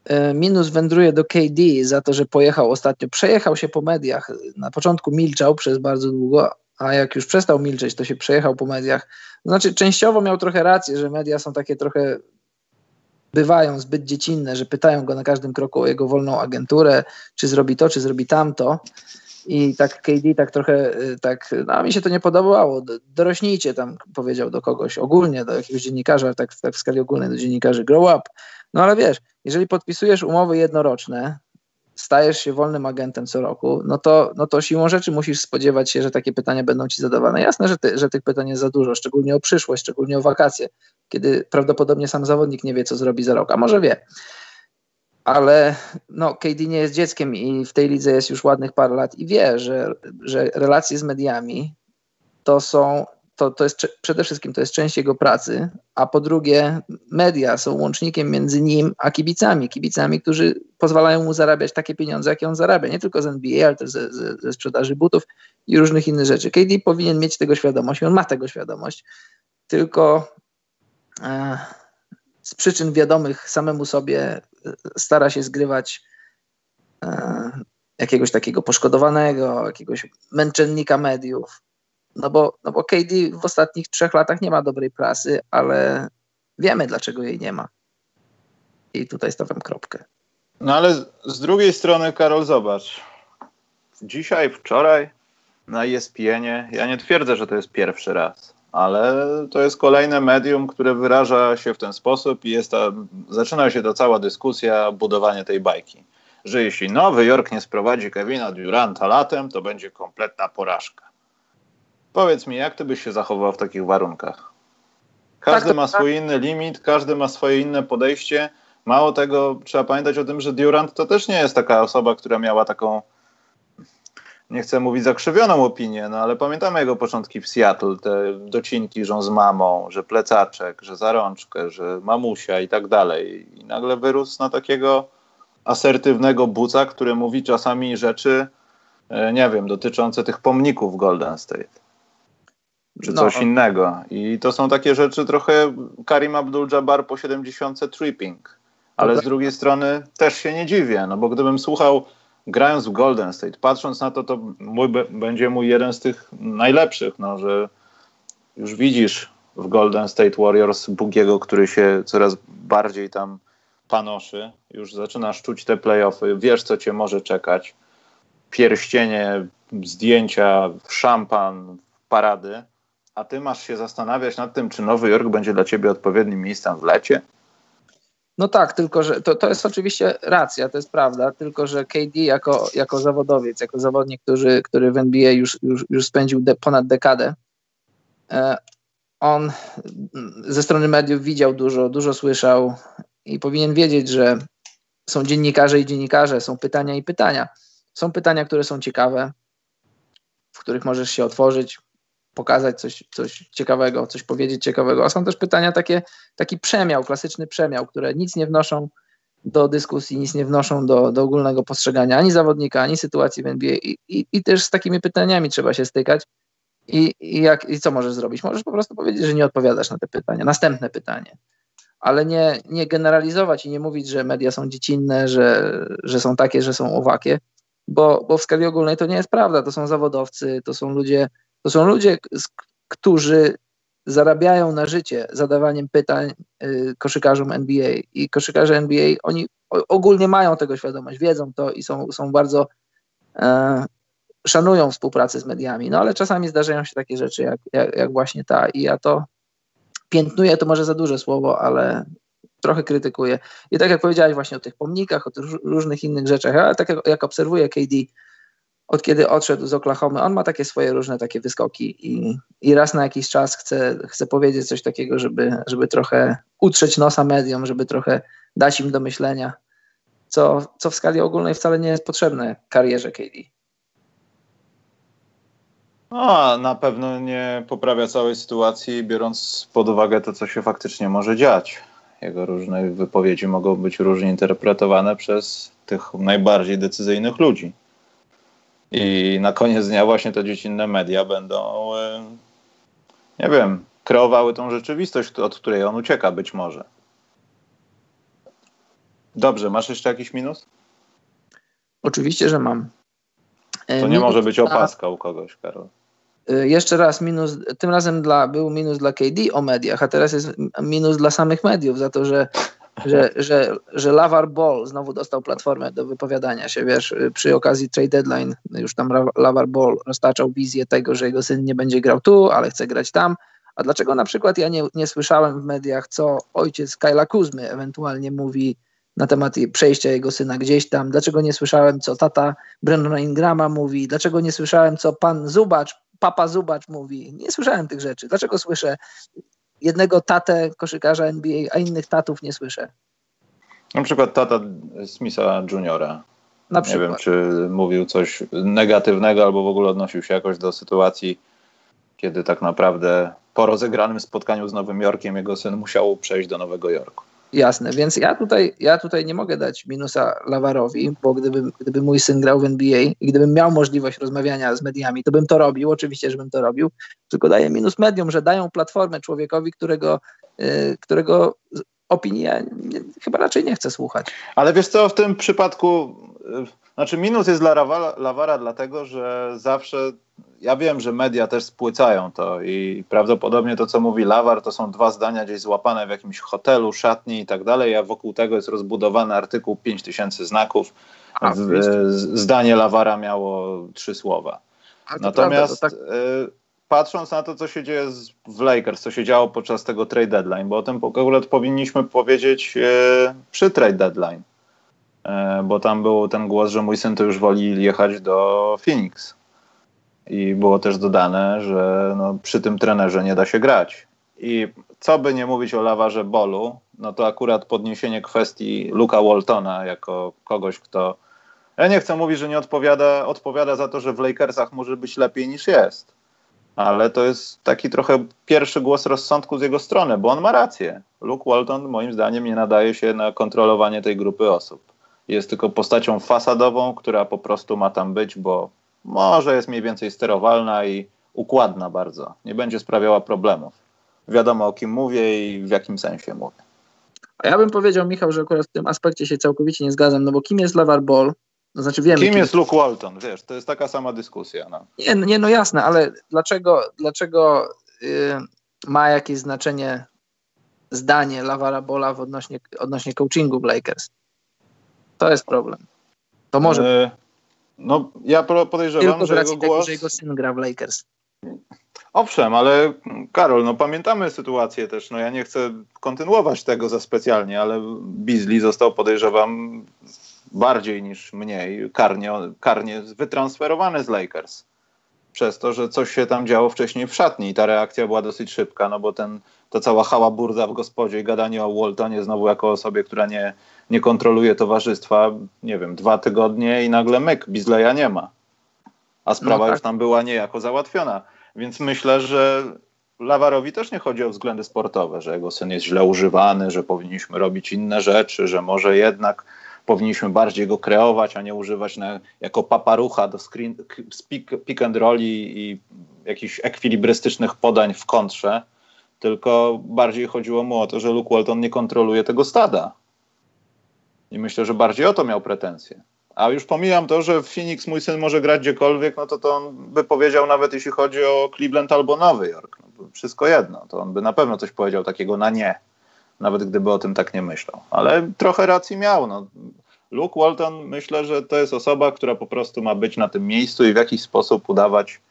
E, minus wędruje do KD za to, że pojechał ostatnio, przejechał się po mediach. Na początku milczał przez bardzo długo, a jak już przestał milczeć, to się przejechał po mediach. Znaczy, częściowo miał trochę rację, że media są takie trochę bywają zbyt dziecinne, że pytają go na każdym kroku o jego wolną agenturę, czy zrobi to, czy zrobi tamto. I tak KD tak trochę, y, tak, no mi się to nie podobało. Dorośnijcie tam, powiedział do kogoś ogólnie, do jakiegoś dziennikarza, tak, tak w skali ogólnej do dziennikarzy, grow up. No ale wiesz, jeżeli podpisujesz umowy jednoroczne, stajesz się wolnym agentem co roku, no to, no to siłą rzeczy musisz spodziewać się, że takie pytania będą ci zadawane. Jasne, że, ty, że tych pytań jest za dużo, szczególnie o przyszłość, szczególnie o wakacje, kiedy prawdopodobnie sam zawodnik nie wie, co zrobi za rok, a może wie. Ale no, KD nie jest dzieckiem i w tej lidze jest już ładnych parę lat i wie, że, że relacje z mediami to są to, to jest przede wszystkim to jest część jego pracy, a po drugie media są łącznikiem między nim a kibicami, kibicami, którzy pozwalają mu zarabiać takie pieniądze, jakie on zarabia, nie tylko z NBA, ale też ze, ze, ze sprzedaży butów i różnych innych rzeczy. KD powinien mieć tego świadomość i on ma tego świadomość, tylko e, z przyczyn wiadomych samemu sobie e, stara się zgrywać e, jakiegoś takiego poszkodowanego, jakiegoś męczennika mediów, no bo, no bo KD w ostatnich trzech latach nie ma dobrej prasy, ale wiemy, dlaczego jej nie ma. I tutaj stawiam kropkę. No ale z drugiej strony, Karol, zobacz. Dzisiaj, wczoraj na ESPN-ie, ja nie twierdzę, że to jest pierwszy raz, ale to jest kolejne medium, które wyraża się w ten sposób i jest ta, zaczyna się ta cała dyskusja, budowanie tej bajki. Że jeśli Nowy Jork nie sprowadzi Kevina Duranta latem, to będzie kompletna porażka. Powiedz mi, jak ty byś się zachował w takich warunkach? Każdy tak, ma swój tak. inny limit, każdy ma swoje inne podejście. Mało tego, trzeba pamiętać o tym, że Durant to też nie jest taka osoba, która miała taką, nie chcę mówić zakrzywioną opinię, no ale pamiętamy jego początki w Seattle, te docinki, że on z mamą, że plecaczek, że zarączkę, że mamusia i tak dalej. I nagle wyrósł na takiego asertywnego buca, który mówi czasami rzeczy, e, nie wiem, dotyczące tych pomników Golden State czy no. coś innego. I to są takie rzeczy trochę Karim Abdul-Jabbar po 70 tripping. Ale z drugiej strony też się nie dziwię, no bo gdybym słuchał grając w Golden State, patrząc na to, to mój, będzie mój jeden z tych najlepszych, no, że już widzisz w Golden State Warriors Bugiego, który się coraz bardziej tam panoszy, już zaczynasz czuć te playoffy, wiesz co cię może czekać, pierścienie, zdjęcia, szampan, parady, a ty masz się zastanawiać nad tym, czy Nowy Jork będzie dla ciebie odpowiednim miejscem w lecie? No tak, tylko że to, to jest oczywiście racja, to jest prawda, tylko że KD jako, jako zawodowiec, jako zawodnik, który, który w NBA już, już, już spędził de, ponad dekadę, e, on ze strony mediów widział dużo, dużo słyszał i powinien wiedzieć, że są dziennikarze i dziennikarze, są pytania i pytania. Są pytania, które są ciekawe, w których możesz się otworzyć, pokazać coś, coś ciekawego, coś powiedzieć ciekawego. A są też pytania takie, taki przemiał, klasyczny przemiał, które nic nie wnoszą do dyskusji, nic nie wnoszą do, do ogólnego postrzegania ani zawodnika, ani sytuacji w NBA. I, i, i też z takimi pytaniami trzeba się stykać. I, i, jak, I co możesz zrobić? Możesz po prostu powiedzieć, że nie odpowiadasz na te pytania. Następne pytanie. Ale nie, nie generalizować i nie mówić, że media są dziecinne, że, że są takie, że są owakie, bo, bo w skali ogólnej to nie jest prawda. To są zawodowcy, to są ludzie, to są ludzie, którzy zarabiają na życie zadawaniem pytań y, koszykarzom NBA i koszykarze NBA, oni ogólnie mają tego świadomość, wiedzą to i są, są bardzo e, szanują współpracę z mediami, no ale czasami zdarzają się takie rzeczy jak, jak, jak właśnie ta. I ja to piętnuję, to może za duże słowo, ale trochę krytykuję. I tak jak powiedziałeś właśnie o tych pomnikach, o tych różnych innych rzeczach, ale tak jak, jak obserwuję KD, od kiedy odszedł z Oklahomy, on ma takie swoje różne takie wyskoki i, i raz na jakiś czas chce, chce powiedzieć coś takiego, żeby, żeby trochę utrzeć nosa mediom, żeby trochę dać im do myślenia, co, co w skali ogólnej wcale nie jest potrzebne karierze KD. No, na pewno nie poprawia całej sytuacji, biorąc pod uwagę to, co się faktycznie może dziać. Jego różne wypowiedzi mogą być różnie interpretowane przez tych najbardziej decyzyjnych ludzi. I na koniec dnia właśnie te dziecinne media będą, e, nie wiem, kreowały tą rzeczywistość, od której on ucieka być może. Dobrze, masz jeszcze jakiś minus? Oczywiście, że mam. To nie minus może być opaska u kogoś, Karol. E, jeszcze raz minus, tym razem dla, był minus dla KD o mediach, a teraz jest minus dla samych mediów za to, że że, że, że Lavar Ball znowu dostał platformę do wypowiadania się, wiesz, przy okazji trade deadline już tam Lavar Ball roztaczał wizję tego, że jego syn nie będzie grał tu, ale chce grać tam. A dlaczego na przykład ja nie, nie słyszałem w mediach, co ojciec Kyla Kuzmy ewentualnie mówi na temat przejścia jego syna gdzieś tam? Dlaczego nie słyszałem, co tata Brandona Ingrama mówi? Dlaczego nie słyszałem, co pan Zubacz, papa Zubacz mówi? Nie słyszałem tych rzeczy. Dlaczego słyszę jednego tatę koszykarza NBA, a innych tatów nie słyszę. Na przykład tata Smitha Juniora. Na przykład. Nie wiem, czy mówił coś negatywnego albo w ogóle odnosił się jakoś do sytuacji, kiedy tak naprawdę po rozegranym spotkaniu z Nowym Jorkiem jego syn musiał przejść do Nowego Jorku. Jasne, więc ja tutaj, ja tutaj nie mogę dać minusa Lawarowi, bo gdyby, gdyby mój syn grał w NBA i gdybym miał możliwość rozmawiania z mediami, to bym to robił, oczywiście, żebym to robił, tylko daję minus medium, że dają platformę człowiekowi, którego, yy, którego opinii ja chyba raczej nie chcę słuchać. Ale wiesz co, w tym przypadku, znaczy minus jest dla Lawara dlatego, że zawsze ja wiem, że media też spłycają to i prawdopodobnie to, co mówi Lawar, to są dwa zdania gdzieś złapane w jakimś hotelu, szatni i tak dalej, a wokół tego jest rozbudowany artykuł 5000 znaków. A, zdanie Lawara miało trzy słowa. Natomiast prawda, tak... y, patrząc na to, co się dzieje w Lakers, co się działo podczas tego trade deadline, bo o tym akurat powinniśmy powiedzieć y, przy trade deadline, y, bo tam był ten głos, że mój syn to już woli jechać do Phoenix i było też dodane, że no, przy tym trenerze nie da się grać. I co by nie mówić o lawarze bolu, no to akurat podniesienie kwestii Luka Waltona jako kogoś, kto. Ja nie chcę mówić, że nie odpowiada, odpowiada za to, że w Lakersach może być lepiej niż jest. Ale to jest taki trochę pierwszy głos rozsądku z jego strony, bo on ma rację. Luke Walton moim zdaniem nie nadaje się na kontrolowanie tej grupy osób. Jest tylko postacią fasadową, która po prostu ma tam być, bo może jest mniej więcej sterowalna i układna bardzo. Nie będzie sprawiała problemów. Wiadomo o kim mówię i w jakim sensie mówię. A ja bym powiedział, Michał, że akurat w tym aspekcie się całkowicie nie zgadzam, no bo kim jest LeVar Ball? No znaczy wiemy, kim, kim jest Luke Walton, wiesz, to jest taka sama dyskusja. No. Nie, nie no jasne, ale dlaczego, dlaczego yy, ma jakieś znaczenie zdanie Lavara Bola odnośnie, odnośnie coachingu Lakers? To jest problem. To może... Yy, no, ja podejrzewam, Tylko że jego głos... że jego syn gra w Lakers. Owszem, ale Karol, no pamiętamy sytuację też, no ja nie chcę kontynuować tego za specjalnie, ale Beasley został, podejrzewam, bardziej niż mniej karnie, karnie wytransferowany z Lakers. Przez to, że coś się tam działo wcześniej w szatni i ta reakcja była dosyć szybka, no bo ten, ta cała hała burda w gospodzie i gadanie o Waltonie znowu jako osobie, która nie, nie kontroluje towarzystwa, nie wiem, dwa tygodnie i nagle myk, Bizleya nie ma. A sprawa no tak. już tam była niejako załatwiona. Więc myślę, że Lawarowi też nie chodzi o względy sportowe, że jego syn jest źle używany, że powinniśmy robić inne rzeczy, że może jednak powinniśmy bardziej go kreować, a nie używać na, jako paparucha do screen, pick, pick and rolli i jakichś ekwilibrystycznych podań w kontrze, tylko bardziej chodziło mu o to, że Luke Walton nie kontroluje tego stada. I myślę, że bardziej o to miał pretensje. A już pomijam to, że w Phoenix mój syn może grać gdziekolwiek, no to to on by powiedział nawet jeśli chodzi o Cleveland albo Nowy Jork. No, wszystko jedno. To on by na pewno coś powiedział takiego na nie. Nawet gdyby o tym tak nie myślał. Ale trochę racji miał. No. Luke Walton myślę, że to jest osoba, która po prostu ma być na tym miejscu i w jakiś sposób udawać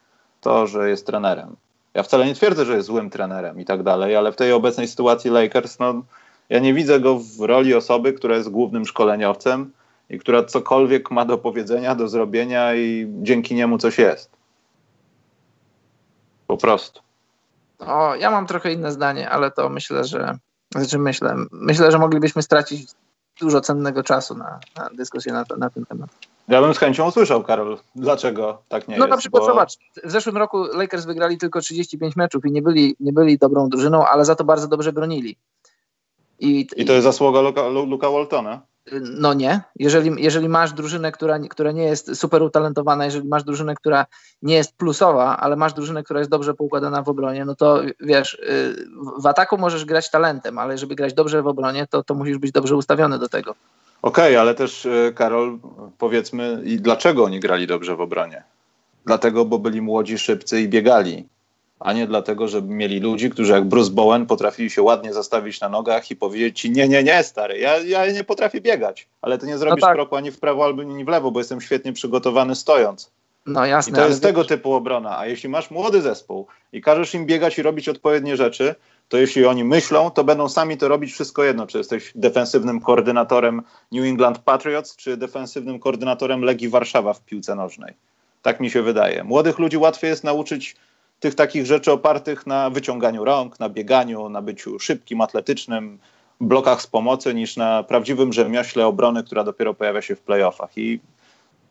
to, że jest trenerem. Ja wcale nie twierdzę, że jest złym trenerem i tak dalej, ale w tej obecnej sytuacji Lakers, no, ja nie widzę go w roli osoby, która jest głównym szkoleniowcem i która cokolwiek ma do powiedzenia, do zrobienia i dzięki niemu coś jest. Po prostu. O, ja mam trochę inne zdanie, ale to myślę, że znaczy myślę, myślę, że moglibyśmy stracić dużo cennego czasu na, na dyskusję na, na, ten temat. Ja bym z chęcią usłyszał, Karol, dlaczego tak nie no, jest. No na przykład bo... zobacz, w zeszłym roku Lakers wygrali tylko 35 meczów i nie byli, nie byli dobrą drużyną, ale za to bardzo dobrze bronili. I, I to jest zasługa Luka, Luka Waltona? No nie. Jeżeli, jeżeli masz drużynę, która, która nie jest super utalentowana, jeżeli masz drużynę, która nie jest plusowa, ale masz drużynę, która jest dobrze poukładana w obronie, no to wiesz, y, w ataku możesz grać talentem, ale żeby grać dobrze w obronie, to, to musisz być dobrze ustawiony do tego. Okej, okay, ale też y, Karol, powiedzmy, i dlaczego oni grali dobrze w obronie? Dlatego, bo byli młodzi, szybcy i biegali a nie dlatego, że mieli ludzi, którzy jak Bruce Bowen potrafili się ładnie zastawić na nogach i powiedzieć ci, nie, nie, nie, stary, ja, ja nie potrafię biegać, ale ty nie zrobisz no tak. kroku ani w prawo, ani w lewo, bo jestem świetnie przygotowany stojąc. No jasne. I to jest tego typu obrona, a jeśli masz młody zespół i każesz im biegać i robić odpowiednie rzeczy, to jeśli oni myślą, to będą sami to robić wszystko jedno, czy jesteś defensywnym koordynatorem New England Patriots, czy defensywnym koordynatorem Legii Warszawa w piłce nożnej. Tak mi się wydaje. Młodych ludzi łatwiej jest nauczyć tych takich rzeczy opartych na wyciąganiu rąk, na bieganiu, na byciu szybkim, atletycznym, blokach z pomocy, niż na prawdziwym rzemiośle obrony, która dopiero pojawia się w playoffach. I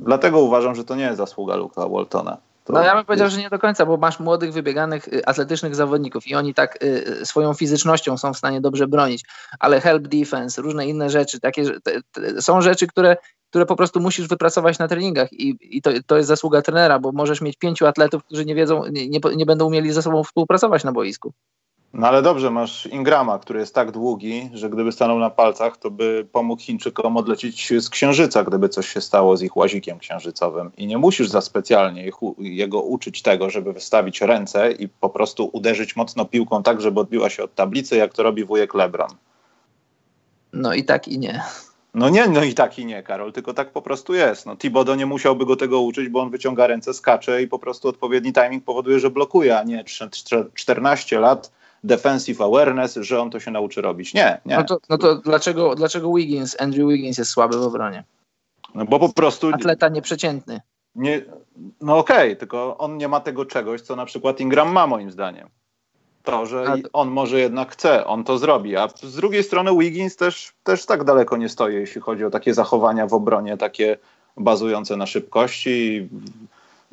dlatego uważam, że to nie jest zasługa Luka Waltona. To no ja bym powiedział, że nie do końca, bo masz młodych, wybieganych, y, atletycznych zawodników i oni tak y, y, swoją fizycznością są w stanie dobrze bronić, ale help defense, różne inne rzeczy, takie te, te, są rzeczy, które które po prostu musisz wypracować na treningach i, i to, to jest zasługa trenera, bo możesz mieć pięciu atletów, którzy nie wiedzą, nie, nie, nie będą umieli ze sobą współpracować na boisku. No ale dobrze, masz Ingrama, który jest tak długi, że gdyby stanął na palcach, to by pomógł Chińczykom odlecieć z Księżyca, gdyby coś się stało z ich łazikiem księżycowym. I nie musisz za specjalnie ich, jego uczyć tego, żeby wystawić ręce i po prostu uderzyć mocno piłką tak, żeby odbiła się od tablicy, jak to robi wujek Lebron. No i tak i nie. No nie, no i tak i nie, Karol, tylko tak po prostu jest. No, Thibodeau nie musiałby go tego uczyć, bo on wyciąga ręce, skacze i po prostu odpowiedni timing powoduje, że blokuje, a nie 14 lat defensive awareness, że on to się nauczy robić. Nie, nie. No to, no to dlaczego, dlaczego Wiggins, Andrew Wiggins jest słaby w obronie? No bo po prostu... Atleta nieprzeciętny. Nie, no okej, okay, tylko on nie ma tego czegoś, co na przykład Ingram ma moim zdaniem to, że on może jednak chce, on to zrobi. A z drugiej strony Wiggins też, też tak daleko nie stoi, jeśli chodzi o takie zachowania w obronie, takie bazujące na szybkości,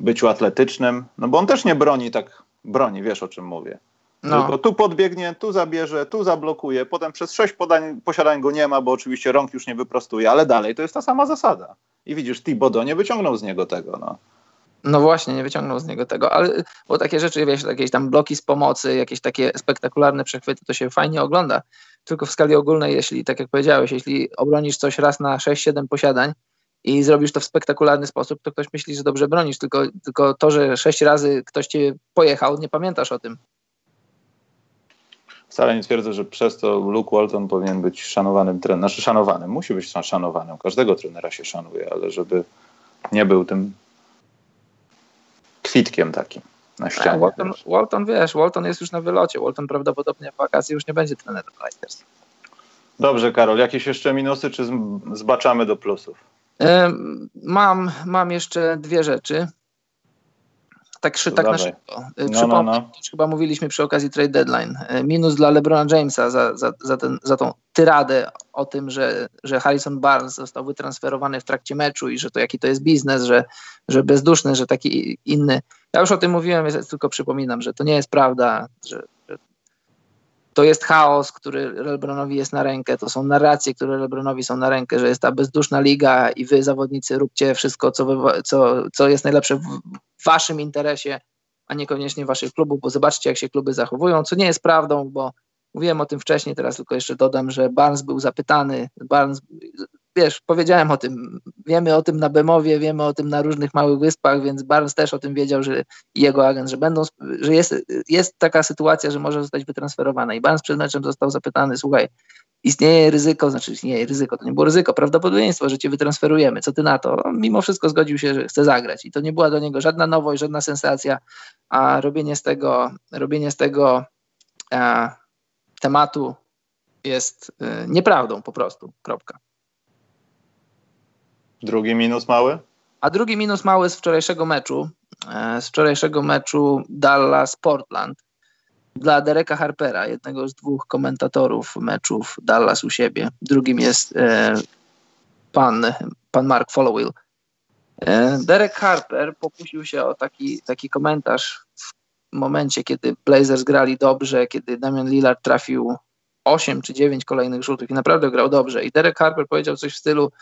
byciu atletycznym. No bo on też nie broni tak, broni, wiesz o czym mówię. No. Tylko tu podbiegnie, tu zabierze, tu zablokuje, potem przez sześć podań, posiadań go nie ma, bo oczywiście rąk już nie wyprostuje, ale dalej to jest ta sama zasada. I widzisz, Thibodeau nie wyciągnął z niego tego. No. No właśnie, nie wyciągnął z niego tego, ale bo takie rzeczy, wiesz, jakieś tam bloki z pomocy, jakieś takie spektakularne przechwyty, to się fajnie ogląda. Tylko w skali ogólnej, jeśli, tak jak powiedziałeś, jeśli obronisz coś raz na 6-7 posiadań i zrobisz to w spektakularny sposób, to ktoś myśli, że dobrze bronisz, tylko, tylko to, że sześć razy ktoś cię pojechał, nie pamiętasz o tym. Wcale nie twierdzę, że przez to Luke Walton powinien być szanowanym trenerem. Znaczy szanowanym, musi być szanowanym. Każdego trenera się szanuje, ale żeby nie był tym kwitkiem takim na ścianie. Walton, Walton, wiesz, Walton jest już na wylocie. Walton prawdopodobnie w wakacji już nie będzie trenerem Lakers. Dobrze, Karol, jakieś jeszcze minusy, czy zbaczamy do plusów? Mam, mam jeszcze dwie rzeczy. Tak, tak na szybko. No, no, no. chyba mówiliśmy przy okazji trade deadline. E, minus dla LeBrona Jamesa za, za, za, ten, za tą tyradę o tym, że, że Harrison Barnes został wytransferowany w trakcie meczu i że to jaki to jest biznes, że, że bezduszny, że taki inny. Ja już o tym mówiłem, więc tylko przypominam, że to nie jest prawda, że to jest chaos, który LeBronowi jest na rękę, to są narracje, które LeBronowi są na rękę, że jest ta bezduszna liga i wy zawodnicy róbcie wszystko, co, wy, co, co jest najlepsze w waszym interesie, a niekoniecznie waszych klubów, bo zobaczcie, jak się kluby zachowują, co nie jest prawdą, bo mówiłem o tym wcześniej, teraz tylko jeszcze dodam, że Barnes był zapytany, Barnes wiesz, powiedziałem o tym, wiemy o tym na Bemowie, wiemy o tym na różnych małych wyspach, więc Barnes też o tym wiedział, że jego agent, że będą, że jest, jest taka sytuacja, że może zostać wytransferowana i Barnes przed meczem został zapytany, słuchaj, istnieje ryzyko, znaczy istnieje ryzyko, to nie było ryzyko, prawdopodobieństwo, że cię wytransferujemy, co ty na to? On mimo wszystko zgodził się, że chce zagrać i to nie była do niego żadna nowość, żadna sensacja, a robienie z tego, robienie z tego e, tematu jest e, nieprawdą po prostu, kropka. Drugi minus mały? A drugi minus mały z wczorajszego meczu, e, z wczorajszego meczu Dallas-Portland dla Dereka Harpera, jednego z dwóch komentatorów meczów Dallas u siebie. Drugim jest e, pan, pan Mark Followill. E, Derek Harper pokusił się o taki, taki komentarz w momencie, kiedy Blazers grali dobrze, kiedy Damian Lillard trafił 8 czy 9 kolejnych rzutów i naprawdę grał dobrze. I Derek Harper powiedział coś w stylu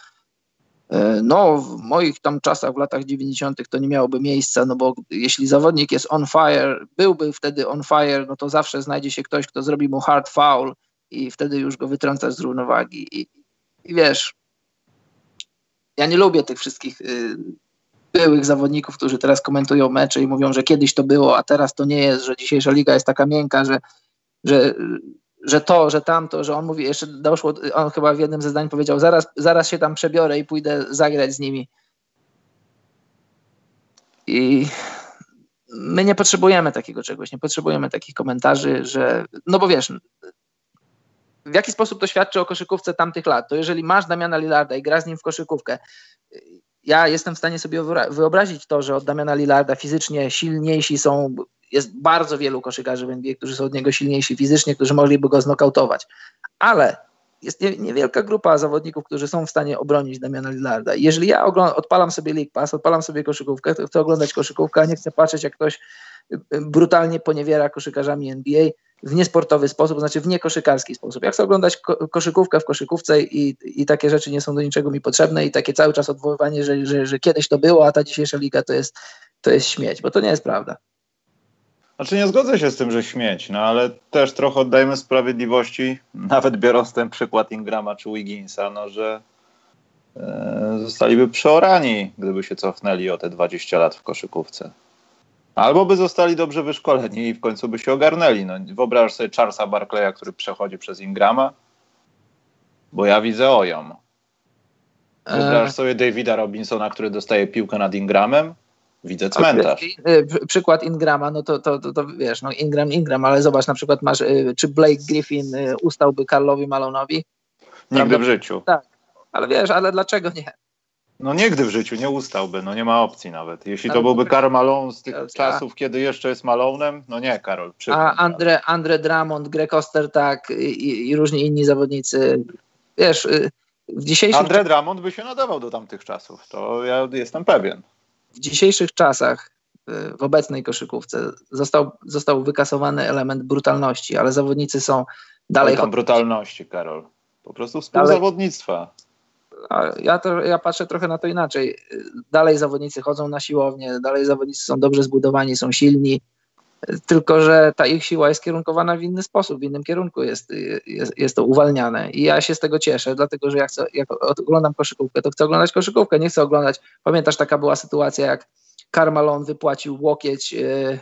no, w moich tam czasach, w latach 90., to nie miałoby miejsca, no bo jeśli zawodnik jest on fire, byłby wtedy on fire, no to zawsze znajdzie się ktoś, kto zrobi mu hard foul i wtedy już go wytrącasz z równowagi. I, i wiesz, ja nie lubię tych wszystkich y, byłych zawodników, którzy teraz komentują mecze i mówią, że kiedyś to było, a teraz to nie jest, że dzisiejsza liga jest taka miękka, że, że że to, że tamto, że on mówi, jeszcze doszło, on chyba w jednym ze zdań powiedział, zaraz, zaraz się tam przebiorę i pójdę zagrać z nimi. I my nie potrzebujemy takiego czegoś, nie potrzebujemy takich komentarzy, że, no bo wiesz, w jaki sposób to świadczy o koszykówce tamtych lat? To jeżeli masz Damiana Lillarda i gra z nim w koszykówkę, ja jestem w stanie sobie wyobrazić to, że od Damiana Lillarda fizycznie silniejsi są jest bardzo wielu koszykarzy w NBA, którzy są od niego silniejsi fizycznie, którzy mogliby go znokautować. Ale jest niewielka grupa zawodników, którzy są w stanie obronić Damiana Lillarda. jeżeli ja odpalam sobie League Pass, odpalam sobie koszykówkę, to chcę oglądać koszykówkę, a nie chcę patrzeć, jak ktoś y, y, brutalnie poniewiera koszykarzami NBA w niesportowy sposób, znaczy w niekoszykarski sposób. Ja chcę oglądać ko koszykówkę w koszykówce i, i takie rzeczy nie są do niczego mi potrzebne i takie cały czas odwoływanie, że, że, że kiedyś to było, a ta dzisiejsza liga to jest, to jest śmieć, bo to nie jest prawda. Znaczy nie zgodzę się z tym, że śmieć, no ale też trochę oddajmy sprawiedliwości, [laughs] nawet biorąc ten przykład Ingrama czy Wigginsa, no że e, zostaliby przeorani, gdyby się cofnęli o te 20 lat w koszykówce. Albo by zostali dobrze wyszkoleni i w końcu by się ogarnęli. No, wyobraź sobie Charlesa Barclaya, który przechodzi przez Ingrama, bo ja widzę ojom. Wyobraź e. sobie Davida Robinsona, który dostaje piłkę nad Ingramem, Widzę cmentarz. Y, przykład Ingrama, no to, to, to, to, wiesz, no Ingram, Ingram, ale zobacz na przykład masz, czy Blake Griffin ustałby Karlowi Malonowi? Nigdy Prawda? w życiu. Tak, ale wiesz, ale dlaczego nie? No nigdy w życiu nie ustałby, no nie ma opcji nawet. Jeśli to byłby Karl Malone z tych a, czasów, kiedy jeszcze jest Malonem, no nie, Karol. A Andre, Andre Drummond, Greg Ostertag i, i różni inni zawodnicy, wiesz, w dzisiejszym... Andre Drummond by się nadawał do tamtych czasów, to ja jestem pewien w dzisiejszych czasach, y, w obecnej koszykówce, został, został wykasowany element brutalności, ale zawodnicy są dalej. tam brutalności, Karol. Po prostu współzawodnictwa. Ja, to, ja patrzę trochę na to inaczej. Dalej zawodnicy chodzą na siłownię, dalej zawodnicy są dobrze zbudowani, są silni, tylko że ta ich siła jest kierunkowana w inny sposób, w innym kierunku jest, jest, jest to uwalniane. I ja się z tego cieszę, dlatego że ja chcę, jak oglądam koszykówkę, to chcę oglądać koszykówkę, nie chcę oglądać. Pamiętasz, taka była sytuacja, jak Karmalon wypłacił łokieć e,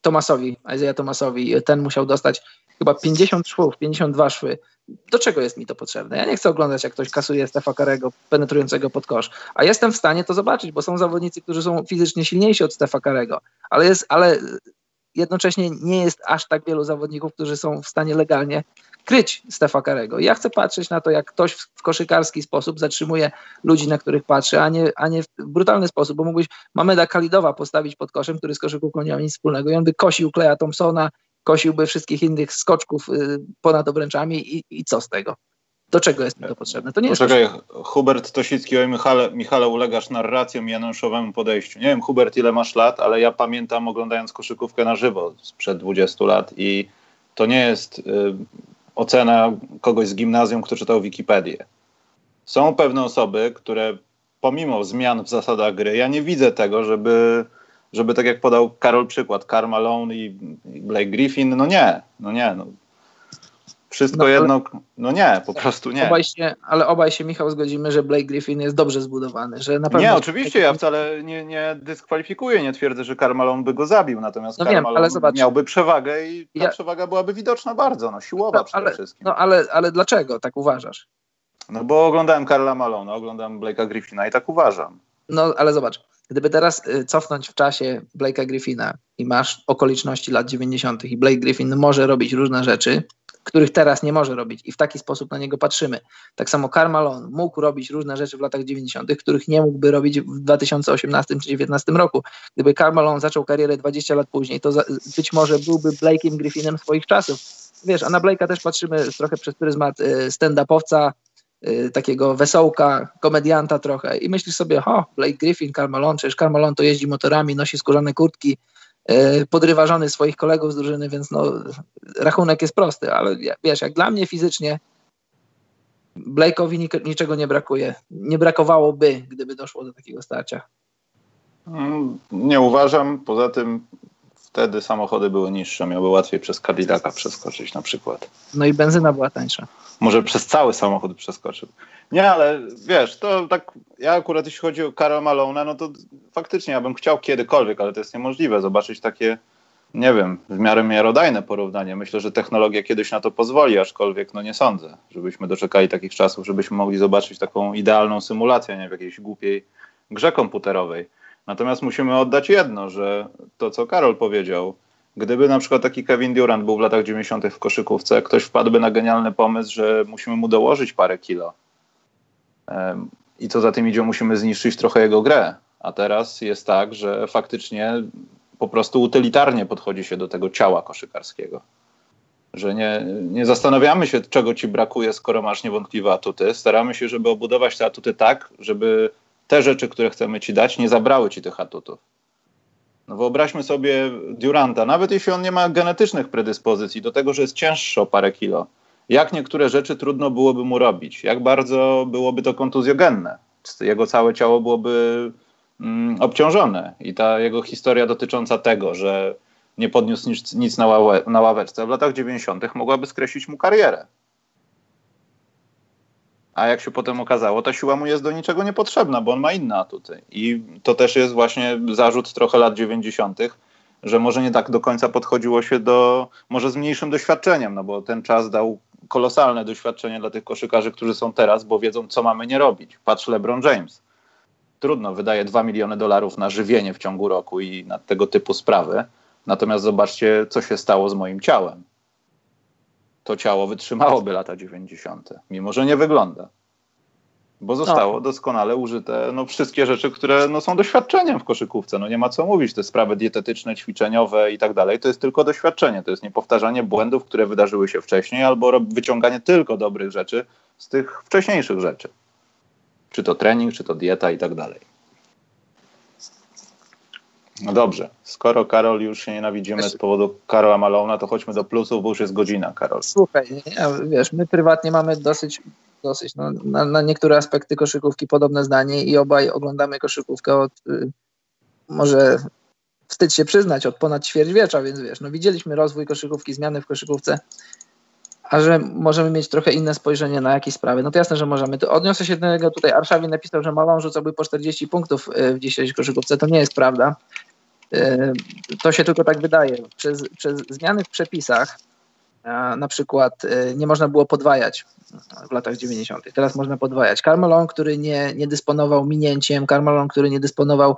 Tomasowi, Isaiah Tomasowi, ten musiał dostać chyba 50 szwów, 52 szwy. Do czego jest mi to potrzebne? Ja nie chcę oglądać, jak ktoś kasuje Stefa Karego penetrującego pod kosz, a jestem w stanie to zobaczyć, bo są zawodnicy, którzy są fizycznie silniejsi od Stefa Karego, ale, jest, ale jednocześnie nie jest aż tak wielu zawodników, którzy są w stanie legalnie kryć Stefa Karego. Ja chcę patrzeć na to, jak ktoś w koszykarski sposób zatrzymuje ludzi, na których patrzy, a nie, a nie w brutalny sposób, bo mógłbyś Mameda Kalidowa postawić pod koszem, który z koszykówką nie ma nic wspólnego i on by kosił Kleja Thompsona, kosiłby wszystkich innych skoczków y, ponad obręczami i, i co z tego? Do czego jest mi to potrzebne? To nie Poczekaj, jest Hubert Tosicki, oj Michale, Michale, ulegasz narracją i Januszowemu podejściu. Nie wiem, Hubert, ile masz lat, ale ja pamiętam oglądając koszykówkę na żywo sprzed 20 lat i to nie jest y, ocena kogoś z gimnazjum, kto czytał Wikipedię. Są pewne osoby, które pomimo zmian w zasadach gry, ja nie widzę tego, żeby, żeby tak jak podał Karol przykład, Karl Malone i Blake Griffin, no nie, no nie, no Wszystko no, jedno, no nie, po prostu nie. Obaj się, ale obaj się, Michał, zgodzimy, że Blake Griffin jest dobrze zbudowany. Że na pewno nie, oczywiście, ja wcale nie, nie dyskwalifikuję, nie twierdzę, że Carmalon by go zabił, natomiast no wiem, ale zobacz, miałby przewagę i ta ja... przewaga byłaby widoczna bardzo, no siłowa no, przede ale, wszystkim. No ale, ale dlaczego tak uważasz? No bo oglądałem Karla Malona, oglądam Blake'a Griffina i tak uważam. No ale zobacz, gdyby teraz y, cofnąć w czasie Blake'a Griffina i masz okoliczności lat 90. i Blake Griffin może robić różne rzeczy, których teraz nie może robić i w taki sposób na niego patrzymy. Tak samo Carmalon mógł robić różne rzeczy w latach 90., których nie mógłby robić w 2018 czy 2019 roku. Gdyby Carmalon zaczął karierę 20 lat później, to być może byłby Blake'iem Griffinem swoich czasów. Wiesz, a na Blake'a też patrzymy trochę przez pryzmat y, stand-upowca, takiego wesołka, komedianta trochę i myślisz sobie, o, Blake Griffin, Carmalon, przecież Carmalon to jeździ motorami, nosi skórzane kurtki, E, podrywa żony swoich kolegów z drużyny, więc no, rachunek jest prosty, ale wiesz, jak dla mnie fizycznie Blake'owi niczego nie brakuje. Nie brakowałoby, gdyby doszło do takiego starcia. Mm, nie uważam. Poza tym wtedy samochody były niższe, miały łatwiej przez Cadillaca przeskoczyć na przykład. No i benzyna była tańsza. Może przez cały samochód przeskoczył. Nie, ale wiesz, to tak, ja akurat jeśli chodzi o Karol Malone, no to faktycznie ja bym chciał kiedykolwiek, ale to jest niemożliwe, zobaczyć takie, nie wiem, w miarę miarodajne porównanie. Myślę, że technologia kiedyś na to pozwoli, aczkolwiek no nie sądzę, żebyśmy doczekali takich czasów, żebyśmy mogli zobaczyć taką idealną symulację, nie w jakiejś głupiej grze komputerowej. Natomiast musimy oddać jedno, że to, co Karol powiedział, gdyby na przykład taki Kevin Durant był w latach 90. w koszykówce, ktoś wpadłby na genialny pomysł, że musimy mu dołożyć parę kilo i co za tym idzie, musimy zniszczyć trochę jego grę. A teraz jest tak, że faktycznie po prostu utylitarnie podchodzi się do tego ciała koszykarskiego. Że nie, nie zastanawiamy się, czego ci brakuje, skoro masz niewątpliwe atuty. Staramy się, żeby obudować te atuty tak, żeby te rzeczy, które chcemy ci dać, nie zabrały ci tych atutów. No wyobraźmy sobie Duranta, nawet jeśli on nie ma genetycznych predyspozycji do tego, że jest cięższy o parę kilo, jak niektóre rzeczy trudno byłoby mu robić, jak bardzo byłoby to kontuzjogenne. Jego całe ciało byłoby mm, obciążone i ta jego historia dotycząca tego, że nie podniósł nic, nic na, ławeczce w latach 90. mogłaby skreślić mu karierę. A jak się potem okazało, ta siła mu jest do niczego niepotrzebna, bo on ma inne atuty. I to też jest właśnie zarzut trochę lat 90., że może nie tak do końca podchodziło się do, może z mniejszym doświadczeniem, no bo ten czas dał kolosalne doświadczenie dla tych koszykarzy, którzy są teraz, bo wiedzą, co mamy nie robić. Patrz LeBron James. Trudno, wydaje 2 miliony dolarów na żywienie w ciągu roku i na tego typu sprawy. Natomiast zobaczcie, co się stało z moim ciałem. To ciało wytrzymałoby lata 90., mimo że nie wygląda bo zostało no. doskonale użyte no, wszystkie rzeczy, które no, są doświadczeniem w koszykówce. No, nie ma co mówić, te sprawy dietetyczne, ćwiczeniowe i tak dalej. To jest tylko doświadczenie, to jest niepowtarzanie błędów, które wydarzyły się wcześniej, albo wyciąganie tylko dobrych rzeczy z tych wcześniejszych rzeczy. Czy to trening, czy to dieta i tak dalej. No dobrze, skoro Karol już się nienawidzimy z powodu Karola Malona, to chodźmy do plusów, bo już jest godzina, Karol. Słuchaj, wiesz, my prywatnie mamy dosyć dosyć no, na, na, niektóre aspekty koszykówki podobne zdanie i obaj oglądamy koszykówkę od y, może wstyd się przyznać, od ponad ćwierćwiecza, więc wiesz, no widzieliśmy rozwój koszykówki, zmiany w koszykówce, a że możemy mieć trochę inne spojrzenie na jakieś sprawy, no to jasne, że możemy. To odniosę się do tego, tutaj Arszawin napisał, że Malon rzucałby po 40 punktów y, w dzisiejszej koszykówce, to nie jest prawda. Y, to się tylko tak wydaje. Przez, przez zmiany w przepisach na przykład y, nie można było podwajać w latach 90. Teraz można podwajać. Carmelon, który nie, nie dysponował minięciem, Carmelon, który nie dysponował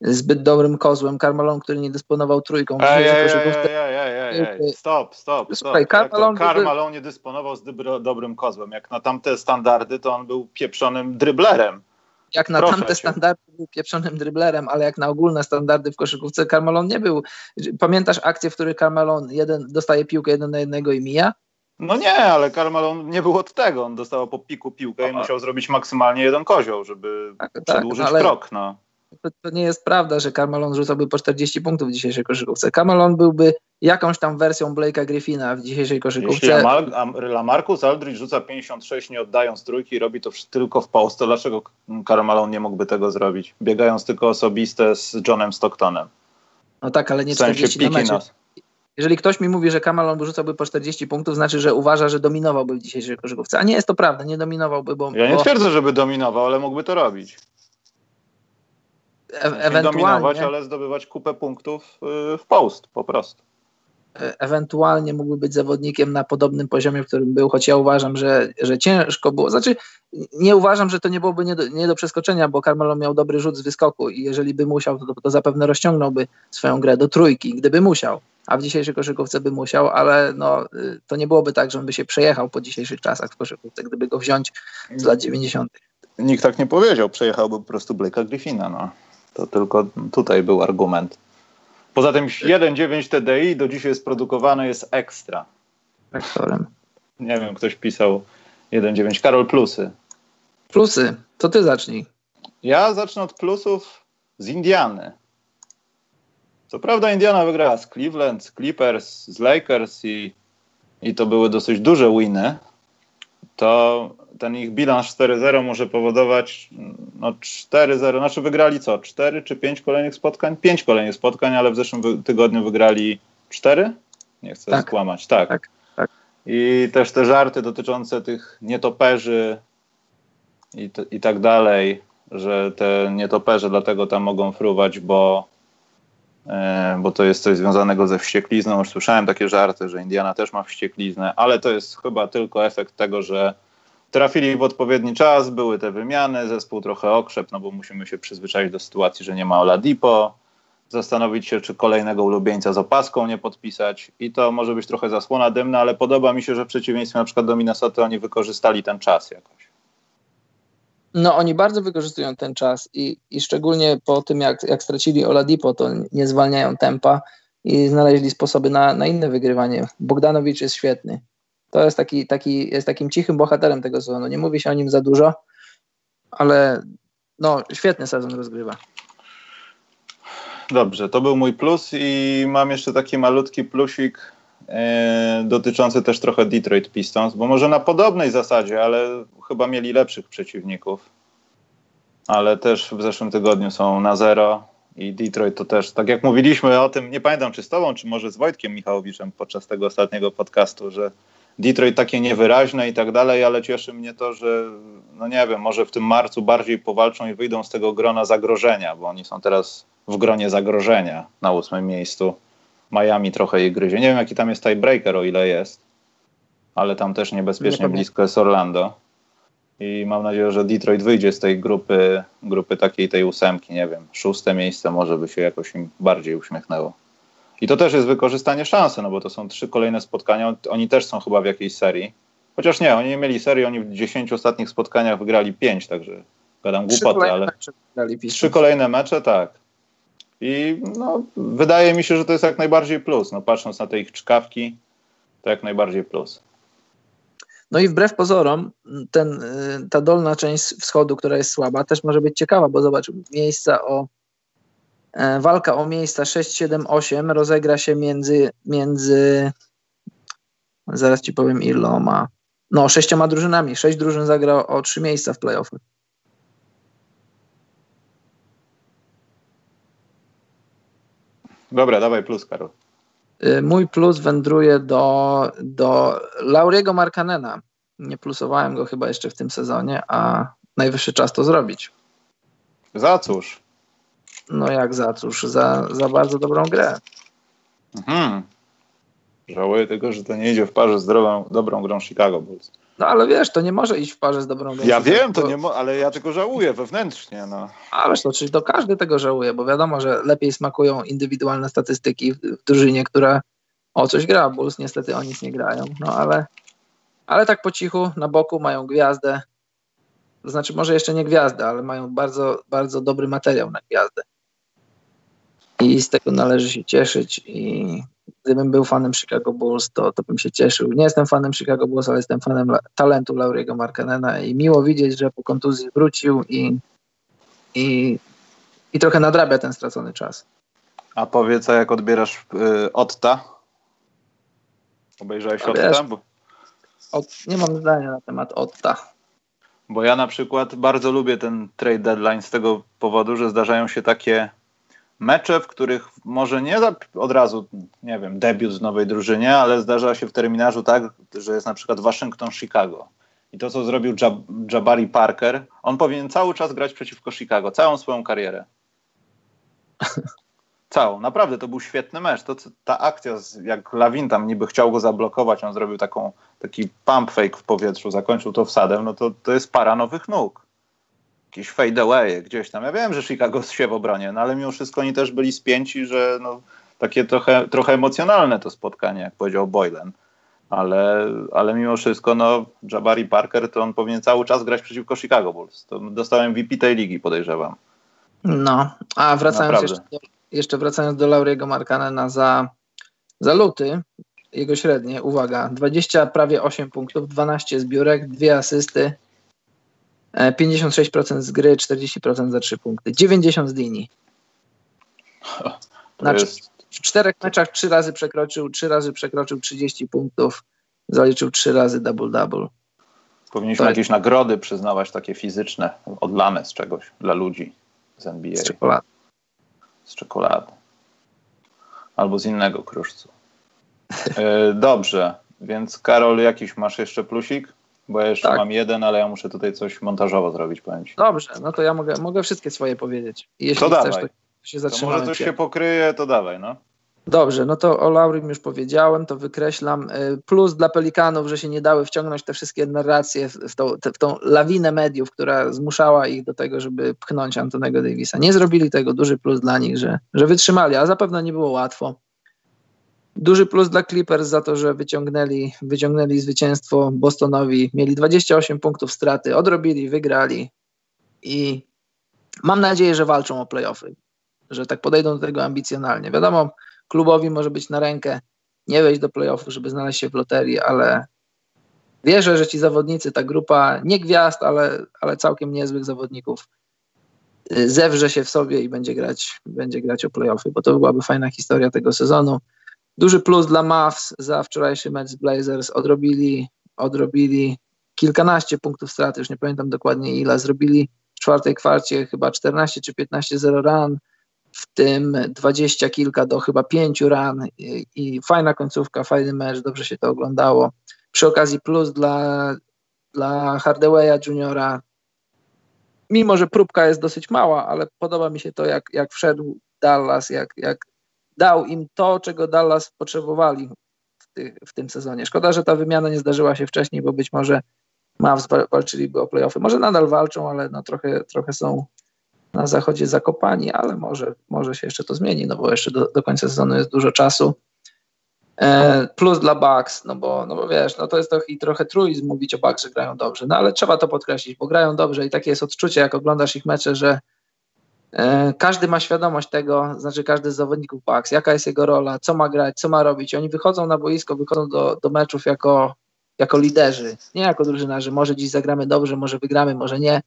zbyt dobrym kozłem, Carmelon, który nie dysponował trójką. Ej, ej, ej, ej, stop, stop, stop. Carmelon nie dysponował z dobrym kozłem. Jak na tamte standardy, to on był pieprzonym dryblerem jak na Proszę tamte cię. standardy był pieprzonym dryblerem, ale jak na ogólne standardy w koszykówce Carmelon nie był. Pamiętasz akcję, w której Carmelon jeden, dostaje piłkę jeden na jednego i mija? No nie, ale Carmelon nie był od tego. On dostał po piku piłkę i musiał zrobić maksymalnie jeden kozioł, żeby tak, tak przedłużyć tak, ale... krok. No to, to, nie jest prawda, że Carmelon rzucałby po 40 punktów w dzisiejszej koszykówce. Carmelon byłby jakąś tam wersją Blake'a Griffina w dzisiejszej koszykówce. Jeśli Lamarcus Aldridge rzuca 56 nie oddając trójki i robi to tylko w to dlaczego Carmelon nie mógłby tego zrobić? Biegając tylko osobiste z Johnem Stocktonem. No tak, ale nie w sensie 40 na mecz. jeżeli ktoś mi mówi, że Kamalon wyrzucałby po 40 punktów, znaczy, że uważa, że dominowałby w dzisiejszej koszykówce. A nie jest to prawda, nie dominowałby, bo... Ja nie bo twierdzę, żeby dominował, ale mógłby to robić. E nie dominować, ewentualnie, ale zdobywać kupę punktów y, w post po prostu. E- ewentualnie mógłby być zawodnikiem na podobnym poziomie, w którym był, choć ja uważam, że, że ciężko było. Znaczy, nie uważam, że to nie byłoby nie do, nie do przeskoczenia, bo Carmelo miał dobry rzut z wyskoku i jeżeli by musiał, to, to zapewne rozciągnąłby swoją grę do trójki, gdyby musiał. A w dzisiejszej koszykówce by musiał, ale no, y, to nie byłoby tak, że on by się przejechał po dzisiejszych czasach w koszykówce, gdyby go wziąć z lat 90. Nikt tak nie powiedział, przejechałby po prostu Blake'a Griffina. No. To tylko tutaj był argument. Poza tym 1.9 TDI do dzisiaj jest produkowane, jest ekstra. Traktorem. Nie wiem, ktoś pisał 1.9. Karol Plusy. Plusy, to ty zacznij. Ja zacznę od plusów z Indiany. Co prawda Indiana wygrała z Cleveland, z Clippers, z Lakers i, i to były dosyć duże winy. To ten ich bilans 4-0 może powodować no 4-0, znaczy wygrali co? 4 czy 5 kolejnych spotkań? 5 kolejnych spotkań, ale w zeszłym tygodniu wygrali 4? Nie chcę Tak. skłamać. Tak. Tak, tak. I też te żarty dotyczące tych nietoperzy i, t- i tak dalej, że te nietoperze dlatego tam mogą fruwać, bo, e, bo to jest coś związanego ze wścieklizną. Już słyszałem takie żarty, że Indiana też ma wściekliznę, ale to jest chyba tylko efekt tego, że trafili w odpowiedni czas, były te wymiany, zespół trochę okrzep, no bo musimy się przyzwyczaić do sytuacji, że nie ma Oladipo, zastanowić się, czy kolejnego ulubieńca z opaską nie podpisać i to może być trochę zasłona dymna, ale podoba mi się, że w przeciwieństwie na przykład do Minnesota oni wykorzystali ten czas jakoś. No oni bardzo wykorzystują ten czas i, i szczególnie po tym, jak, jak stracili Oladipo, to nie zwalniają tempa i znaleźli sposoby na, na inne wygrywanie. Bogdanowicz jest świetny. To jest, taki, taki, jest takim cichym bohaterem tego sezonu. Nie mówi się o nim za dużo, ale no, świetny sezon rozgrywa. Dobrze, to był mój plus i mam jeszcze taki malutki plusik e, dotyczący też trochę Detroit Pistons, bo może na podobnej zasadzie, ale chyba mieli lepszych przeciwników. Ale też w zeszłym tygodniu są na zero i Detroit to też, tak jak mówiliśmy o tym, nie pamiętam czy z tobą, czy może z Wojtkiem Michałowiczem podczas tego ostatniego podcastu, że Detroit takie niewyraźne i tak dalej, ale cieszy mnie to, że no nie wiem, może w tym marcu bardziej powalczą i wyjdą z tego grona zagrożenia, bo oni są teraz w gronie zagrożenia na ósmym miejscu. Miami trochę je gryzie. Nie wiem, jaki tam jest tiebreaker, o ile jest, ale tam też niebezpiecznie pamiętam. blisko jest Orlando. I mam nadzieję, że Detroit wyjdzie z tej grupy, grupy takiej tej ósemki, nie wiem, szóste miejsce może by się jakoś im bardziej uśmiechnęło. I to też jest wykorzystanie szansy, no bo to są trzy kolejne spotkania. Oni też są chyba w jakiejś serii. Chociaż nie, oni nie mieli serii, oni w 10 ostatnich spotkaniach wygrali 5, także gadam Trzy głupoty, ale trzy kolejne mecze, tak. I no, wydaje mi się, że to jest jak najbardziej plus. No, patrząc na te ich czkawki, to jak najbardziej plus. No i wbrew pozorom, ten, y, ta dolna część wschodu, która jest słaba, też może być ciekawa, bo zobacz, miejsca o walka o miejsca 6, 7, 8 rozegra się między, między zaraz ci powiem iloma, no sześcioma drużynami. Sześć drużyn zagra o trzy miejsca w playoffach. Dobra, dawaj plus, Karol. Y, Mój plus wędruje do, do Lauriego Markanena. Nie plusowałem go chyba jeszcze w tym sezonie, a najwyższy czas to zrobić. Za cóż? No jak za cóż, za, za bardzo dobrą grę. Mhm. Żałuję tylko, że to nie idzie w parze z dobrą, dobrą grą Chicago Bulls. No ale wiesz, to nie może iść w parze z dobrą grą. Ja wiem, to nie mo- ale ja tylko żałuję wewnętrznie. No. Ależ to, czyli to każdy tego żałuje, bo wiadomo, że lepiej smakują indywidualne statystyki w, w drużynie, która o coś gra. Bulls niestety o nic nie grają, no ale, ale tak po cichu, na boku mają gwiazdę. To znaczy może jeszcze nie gwiazdę, ale mają bardzo, bardzo dobry materiał na gwiazdę. I z tego należy się cieszyć i gdybym był fanem Chicago Bulls, to, to bym się cieszył. Nie jestem fanem Chicago Bulls, ale jestem fanem la- talentu Lauriego Markanena i miło widzieć, że po kontuzji wrócił i, i, i trochę nadrabia ten stracony czas. A powiedz, a jak odbierasz y, Otta? Obejrzałeś A Otta? Bo, Od, nie mam zdania na temat Otta. bo ja na przykład bardzo lubię ten trade deadline z tego powodu, że zdarzają się takie mecze, w których może nie od razu, nie wiem, debiut w nowej drużynie, ale zdarza się w terminarzu tak, że jest na przykład Waszyngton-Chicago. I to, co zrobił Jab Jabari Parker, on powinien cały czas grać przeciwko Chicago, całą swoją karierę. [laughs] Całą, naprawdę to był świetny mecz. To, ta akcja, jak Lawin tam niby chciał go zablokować, on zrobił taką, taki pump fake w powietrzu, zakończył to wsadem, no to, to jest para nowych nóg. Jakieś fade away gdzieś tam. Ja wiem, że Chicago się w obronie, no ale mimo wszystko oni też byli spięci, że no, takie trochę, trochę emocjonalne to spotkanie, jak powiedział Boylan. Ale, ale mimo wszystko, no, Jabari Parker to on powinien cały czas grać przeciwko Chicago Bulls. To dostałem VP tej ligi, podejrzewam. No, a wracając jeszcze jeszcze wracając do Lauriego Markanena za, za luty, jego średnie, uwaga, 20 prawie 8 punktów, 12 zbiórek, 2 asysty, 56% e, z gry, 40% za 3 punkty, 90 z linii. Znaczy. W czterech meczach trzy razy przekroczył, trzy razy przekroczył 30 punktów, zaliczył trzy razy double-double. Powinniśmy jakieś nagrody przyznawać takie fizyczne, odlane z czegoś dla ludzi z NBA. Z czekolady z czekolady. Albo z innego kruszcu. E, dobrze, więc Karol, jakiś masz jeszcze plusik? Bo ja jeszcze tak. mam jeden, ale ja muszę tutaj coś montażowo zrobić, powiem ci. Dobrze, no to ja mogę, mogę wszystkie swoje powiedzieć. jeśli to chcesz, dawaj. to się zatrzymamy. To może coś się pokryje, to dawaj, no. Dobrze, no to o Laurim już powiedziałem, to wykreślam. Y, plus dla Pelikanów, że się nie dały wciągnąć te wszystkie narracje w, w, tą, w tą lawinę mediów, która zmuszała ich do tego, żeby pchnąć Antonego Davisa. Nie zrobili tego, duży plus dla nich, że, że wytrzymali, a zapewne nie było łatwo. Duży plus dla Clippers za to, że wyciągnęli, wyciągnęli zwycięstwo Bostonowi. Mieli 28 punktów straty, odrobili, wygrali i mam nadzieję, że walczą o playoffy, że tak podejdą do tego ambicjonalnie. Wiadomo, klubowi może być na rękę nie wejść do playoffu, żeby znaleźć się w loterii, ale wierzę, że ci zawodnicy, ta grupa nie gwiazd, ale, ale całkiem niezłych zawodników y, zewrze się w sobie i będzie grać, będzie grać o playoffy, bo to byłaby fajna historia tego sezonu. Duży plus dla Mavs za wczorajszy mecz z Blazers. Odrobili, odrobili kilkanaście punktów straty, już nie pamiętam dokładnie ile. Zrobili w czwartej kwarcie chyba 14 czy 15 0 run w tym dwadzieścia kilka do chyba pięciu ran i, i, fajna końcówka, fajny mecz, dobrze się to oglądało. Przy okazji plus dla, dla Hardawaya Juniora, mimo że próbka jest dosyć mała, ale podoba mi się to, jak, jak wszedł Dallas, jak, jak dał im to, czego Dallas potrzebowali w, ty, w tym sezonie. Szkoda, że ta wymiana nie zdarzyła się wcześniej, bo być może Mavs walczyliby o playoffy. Może nadal walczą, ale no trochę, trochę są na zachodzie zakopani, ale może, może się jeszcze to zmieni, no bo jeszcze do, do końca sezonu jest dużo czasu. E, plus dla Bucks, no bo, no bo wiesz, no to jest trochę, trochę truizm mówić o Bucks, że grają dobrze, no ale trzeba to podkreślić, bo grają dobrze i takie jest odczucie, jak oglądasz ich mecze, że każdy ma świadomość tego, znaczy każdy z zawodników Bucks, jaka jest jego rola, co ma grać, co ma robić. Oni wychodzą na boisko, wychodzą do, do meczów jako, jako liderzy, nie jako drużynarze. Może dziś zagramy dobrze, może wygramy, może nie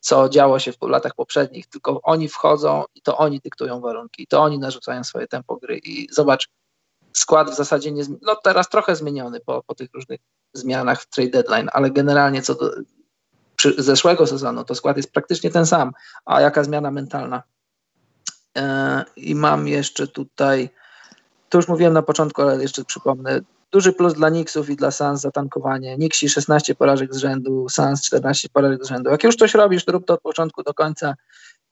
co działo się w latach poprzednich, tylko oni wchodzą i to oni dyktują warunki, to oni narzucają swoje tempo gry i zobacz, skład w zasadzie nie, no teraz trochę zmieniony po, po tych różnych zmianach w trade deadline, ale generalnie co do zeszłego sezonu, to skład jest praktycznie ten sam, a jaka zmiana mentalna. E, I mam jeszcze tutaj, to już mówiłem na początku, ale jeszcze przypomnę, Duży plus dla Knicksów i dla Suns za tankowanie. Knicksi 16 porażek z rzędu, Suns 14 porażek z rzędu. Jak już coś robisz, to rób to od początku do końca.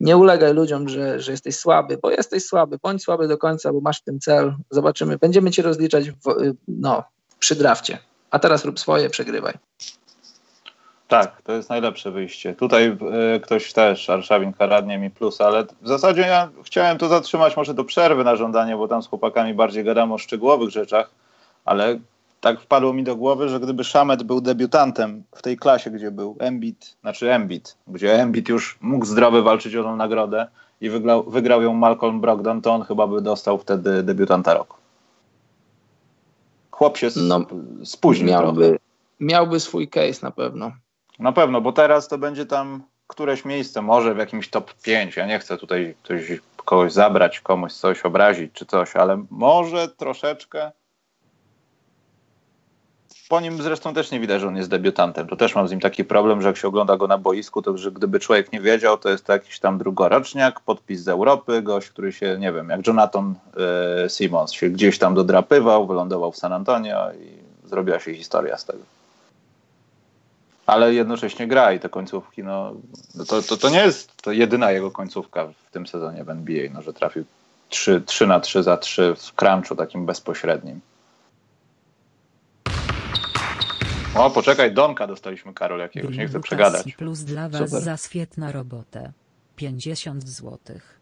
Nie ulegaj ludziom, że, że jesteś słaby, bo jesteś słaby. Bądź słaby do końca, bo masz w tym cel. Zobaczymy. Będziemy cię rozliczać w, no, przy drafcie. A teraz rób swoje, przegrywaj. Tak, to jest najlepsze wyjście. Tutaj y, ktoś też, Arszawin karadnie mi plus, ale w zasadzie ja chciałem to zatrzymać może do przerwy na żądanie, bo tam z chłopakami bardziej gadamy o szczegółowych rzeczach ale tak wpadło mi do głowy, że gdyby Szamet był debiutantem w tej klasie, gdzie był Embiid, znaczy Embiid, gdzie Embiid już mógł zdrowy walczyć o tą nagrodę i wygrał, wygrał ją Malcolm Brogdon, to on chyba by dostał wtedy debiutanta roku. Chłop się no, spóźnił miałby, miałby swój case na pewno. Na pewno, bo teraz to będzie tam któreś miejsce, może w jakimś top 5. Ja nie chcę tutaj ktoś, kogoś zabrać, komuś coś obrazić czy coś, ale może troszeczkę po nim zresztą też nie widać, że on jest debiutantem. To też mam z nim taki problem, że jak się ogląda go na boisku, to że gdyby człowiek nie wiedział, to jest to jakiś tam drugoroczniak, podpis z Europy, gość, który się, nie wiem, jak Jonathan e, Simmons się gdzieś tam dodrapywał, wylądował w San Antonio i zrobiła się historia z tego. Ale jednocześnie gra i te końcówki, no to, to, to nie jest to jedyna jego końcówka w tym sezonie w NBA, no, że trafił 3, 3 na 3 za 3 w crunchu takim bezpośrednim. O, poczekaj, Donka dostaliśmy, Karol, jakiegoś, nie chcę przegadać. plus dla was Super. za świetną robotę. 50 złotych.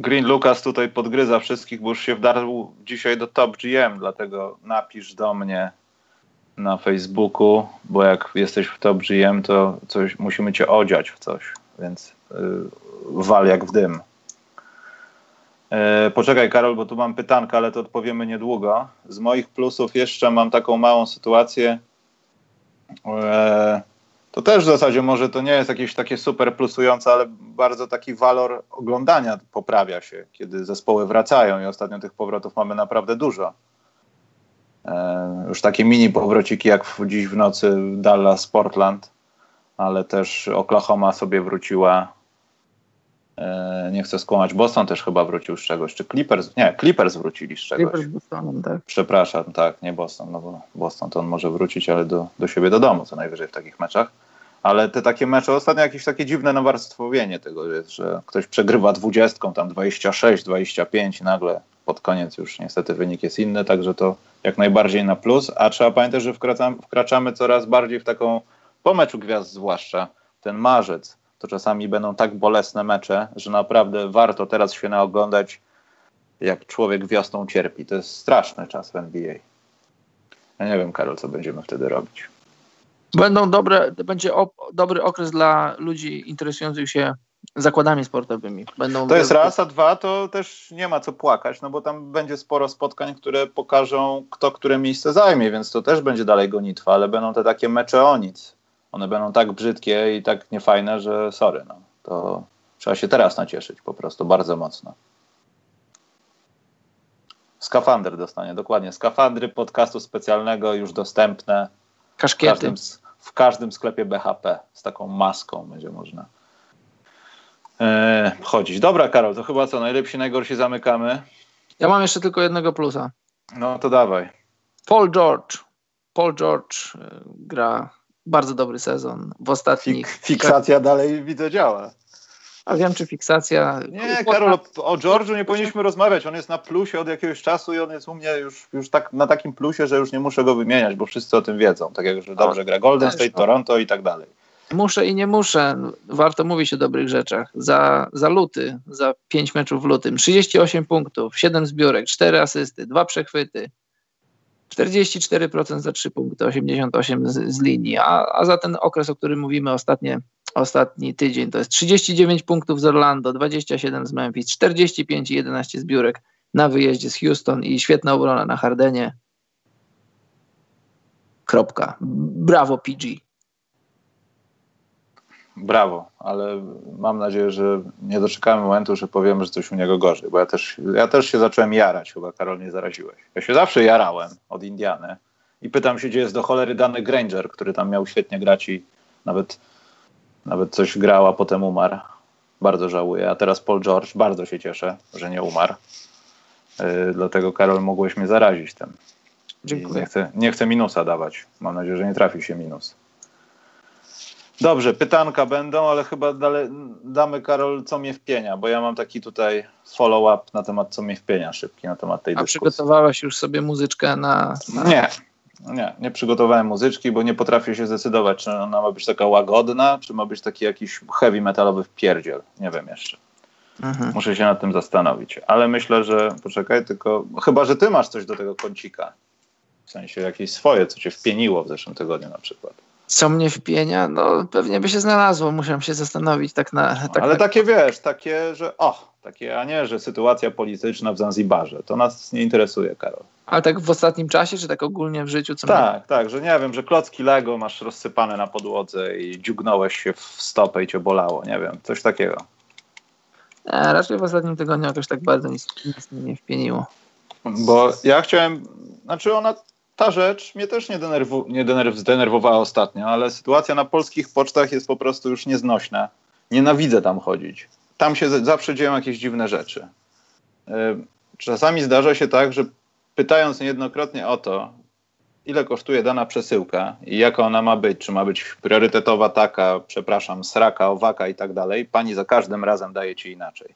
Green Lucas tutaj podgryza wszystkich, bo już się wdarł dzisiaj do Top GM, dlatego napisz do mnie na Facebooku, bo jak jesteś w Top GM, to coś, musimy cię odziać w coś, więc yy, wal jak w dym. E, poczekaj, Karol, bo tu mam pytankę, ale to odpowiemy niedługo. Z moich plusów jeszcze mam taką małą sytuację. E, to też w zasadzie może to nie jest jakieś takie super plusujące, ale bardzo taki walor oglądania poprawia się, kiedy zespoły wracają i ostatnio tych powrotów mamy naprawdę dużo. E, już takie mini powrociki jak dziś w nocy Dallas, Portland, ale też Oklahoma sobie wróciła E, nie chcę skłamać, Boston też chyba wrócił z czegoś, czy Clippers, nie, Clippers wrócili z czegoś. Clippers Bostonem, tak. Przepraszam, tak, nie Boston, no bo Boston to on może wrócić, ale do, do siebie do domu co najwyżej w takich meczach. Ale te takie mecze, ostatnio jakieś takie dziwne nawarstwowienie tego jest, że ktoś przegrywa dwudziestką, tam 26, 25 i nagle pod koniec już niestety wynik jest inny, także to jak najbardziej na plus, a trzeba pamiętać, że wkraczamy, wkraczamy coraz bardziej w taką, po meczu gwiazd zwłaszcza, ten marzec, to czasami będą tak bolesne mecze, że naprawdę warto teraz się naoglądać, jak człowiek wiosną cierpi. To jest straszny czas w NBA. Ja nie wiem, Karol, co będziemy wtedy robić. Będą dobre, będzie op, dobry okres dla ludzi interesujących się zakładami sportowymi. Będą to jest raz, a dwa to też nie ma co płakać, no bo tam będzie sporo spotkań, które pokażą, kto które miejsce zajmie, więc to też będzie dalej gonitwa, ale będą te takie mecze o nic one będą tak brzydkie i tak niefajne, że sorry, no, to trzeba się teraz nacieszyć po prostu bardzo mocno. Skafander dostanie, dokładnie. Skafandry podcastu specjalnego już dostępne. Kaszkiety. W każdym, w każdym sklepie BHP z taką maską będzie można e, chodzić. Dobra, Karol, to chyba co? Najlepsi, najgorsi zamykamy. Ja mam jeszcze tylko jednego plusa. No to dawaj. Paul George. Paul George e, gra bardzo dobry sezon w ostatnich... Fik fiksacja dalej widzę działa. A wiem, czy fiksacja... Nie, Karol, o George'u nie powinniśmy rozmawiać. On jest na plusie od jakiegoś czasu i on jest u mnie już, już tak, na takim plusie, że już nie muszę go wymieniać, bo wszyscy o tym wiedzą. Tak jak, że dobrze gra Golden State, no. Toronto i tak dalej. Muszę i nie muszę. Warto mówić o dobrych rzeczach. Za, za luty, za pięć meczów w lutym, 38 punktów, 7 zbiórek, 4 asysty, 2 przechwyty, 44% za 3 punkty, 88 z, z linii, a, a za ten okres, o którym mówimy ostatnie, ostatni tydzień, to jest 39 punktów z Orlando, 27 z Memphis, 45 i 11 zbiórek na wyjeździe z Houston i świetna obrona na Hardenie. Kropka. Brawo PG. Brawo, ale mam nadzieję, że nie doczekamy momentu, że powiemy, że coś u niego gorzej, bo ja też, ja też się zacząłem jarać, chyba Karol nie zaraziłeś. Ja się zawsze jarałem od Indiany i pytam się, gdzie jest do cholery dany Granger, który tam miał świetnie grać i nawet, nawet coś grał, a potem umarł. Bardzo żałuję, a teraz Paul George, bardzo się cieszę, że nie umarł. Yy, dlatego Karol mogłeś mnie zarazić tym. Dziękuję. Nie chcę, nie chcę minusa dawać. Mam nadzieję, że nie trafi się minus. Dobrze, pytanka będą, ale chyba dalej, damy Karol, co mnie wpienia, bo ja mam taki tutaj follow-up na temat, co mnie wpienia szybki na temat tej A dyskusji. A przygotowałeś już sobie muzyczkę na, na... Nie, nie, nie przygotowałem muzyczki, bo nie potrafię się zdecydować, czy ona ma być taka łagodna, czy ma być taki jakiś heavy metalowy wpierdziel. Nie wiem jeszcze. Mhm. Muszę się nad tym zastanowić. Ale myślę, że poczekaj, tylko chyba, że ty masz coś do tego kącika. W sensie jakieś swoje, co cię wpieniło w zeszłym tygodniu na przykład co mnie wpienia, no pewnie by się znalazło, musiałem się zastanowić tak na... Tak Ale na... takie wiesz, takie, że o, takie, a nie, że sytuacja polityczna w Zanzibarze, to nas nie interesuje, Karol. Ale tak w ostatnim czasie, czy tak ogólnie w życiu? Co tak, mnie... tak, że nie wiem, że klocki Lego masz rozsypane na podłodze i dziugnąłeś się w stopę i cię bolało, nie wiem, coś takiego. Nie, raczej w ostatnim tygodniu jakoś tak bardzo nic, nic mnie nie wpieniło. Bo ja chciałem, znaczy ona ta rzecz mnie też nie, denerwu, nie denerw, zdenerwowała ostatnio, ale sytuacja na polskich pocztach jest po prostu już nieznośna. Nienawidzę tam chodzić. Tam się zawsze dzieją jakieś dziwne rzeczy. E, czasami zdarza się tak, że pytając niejednokrotnie o to, ile kosztuje dana przesyłka i jaka ona ma być, czy ma być priorytetowa taka, przepraszam, sraka, owaka i tak dalej, pani za każdym razem daje ci inaczej.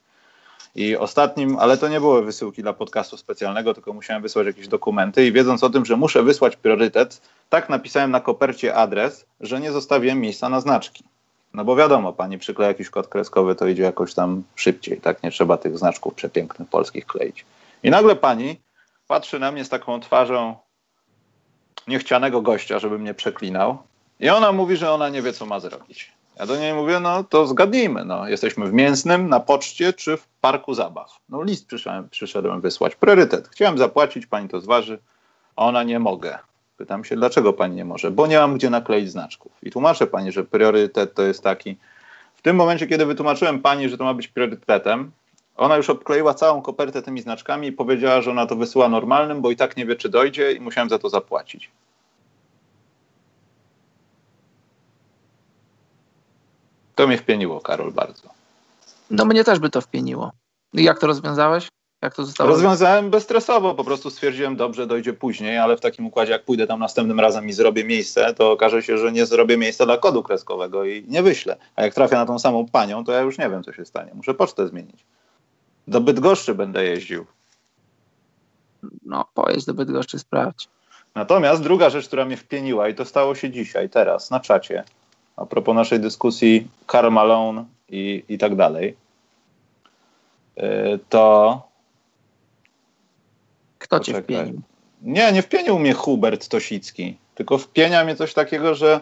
I ostatnim, ale to nie były wysyłki dla podcastu specjalnego, tylko musiałem wysłać jakieś dokumenty i wiedząc o tym, że muszę wysłać priorytet, tak napisałem na kopercie adres, że nie zostawiłem miejsca na znaczki. No bo wiadomo, pani przykleja jakiś kod kreskowy, to idzie jakoś tam szybciej, tak? Nie trzeba tych znaczków przepięknych polskich kleić. I nagle pani patrzy na mnie z taką twarzą niechcianego gościa, żeby mnie przeklinał. I ona mówi, że ona nie wie, co ma zrobić. Ja do niej mówię, no to zgadnijmy, no, jesteśmy w Mięsnym, na poczcie czy w parku zabaw. No list przyszedłem, przyszedłem wysłać, priorytet. Chciałem zapłacić, pani to zważy, a ona nie mogę. Pytam się, dlaczego pani nie może? Bo nie mam gdzie nakleić znaczków. I tłumaczę pani, że priorytet to jest taki. W tym momencie, kiedy wytłumaczyłem pani, że to ma być priorytetem, ona już obkleiła całą kopertę tymi znaczkami i powiedziała, że ona to wysyła normalnym, bo i tak nie wie, czy dojdzie, i musiałem za to zapłacić. To mnie wpieniło, Karol, bardzo. No mnie też by to wpieniło. I jak to rozwiązałeś? Jak to zostało? Rozwiązałem bezstresowo, po prostu stwierdziłem, dobrze, dojdzie później, ale w takim układzie, jak pójdę tam następnym razem i zrobię miejsce, to okaże się, że nie zrobię miejsca dla kodu kreskowego i nie wyślę. A jak trafię na tą samą panią, to ja już nie wiem, co się stanie. Muszę pocztę zmienić. Do Bydgoszczy będę jeździł. No, pojedź do Bydgoszczy, sprawdź. Natomiast druga rzecz, która mnie wpieniła i to stało się dzisiaj, teraz, na czacie, a propos naszej dyskusji Karl Malone i, i tak dalej, y, to... Kto cię wpienił? Nie, nie wpienił mnie Hubert Tosicki, tylko wpienia mnie coś takiego, że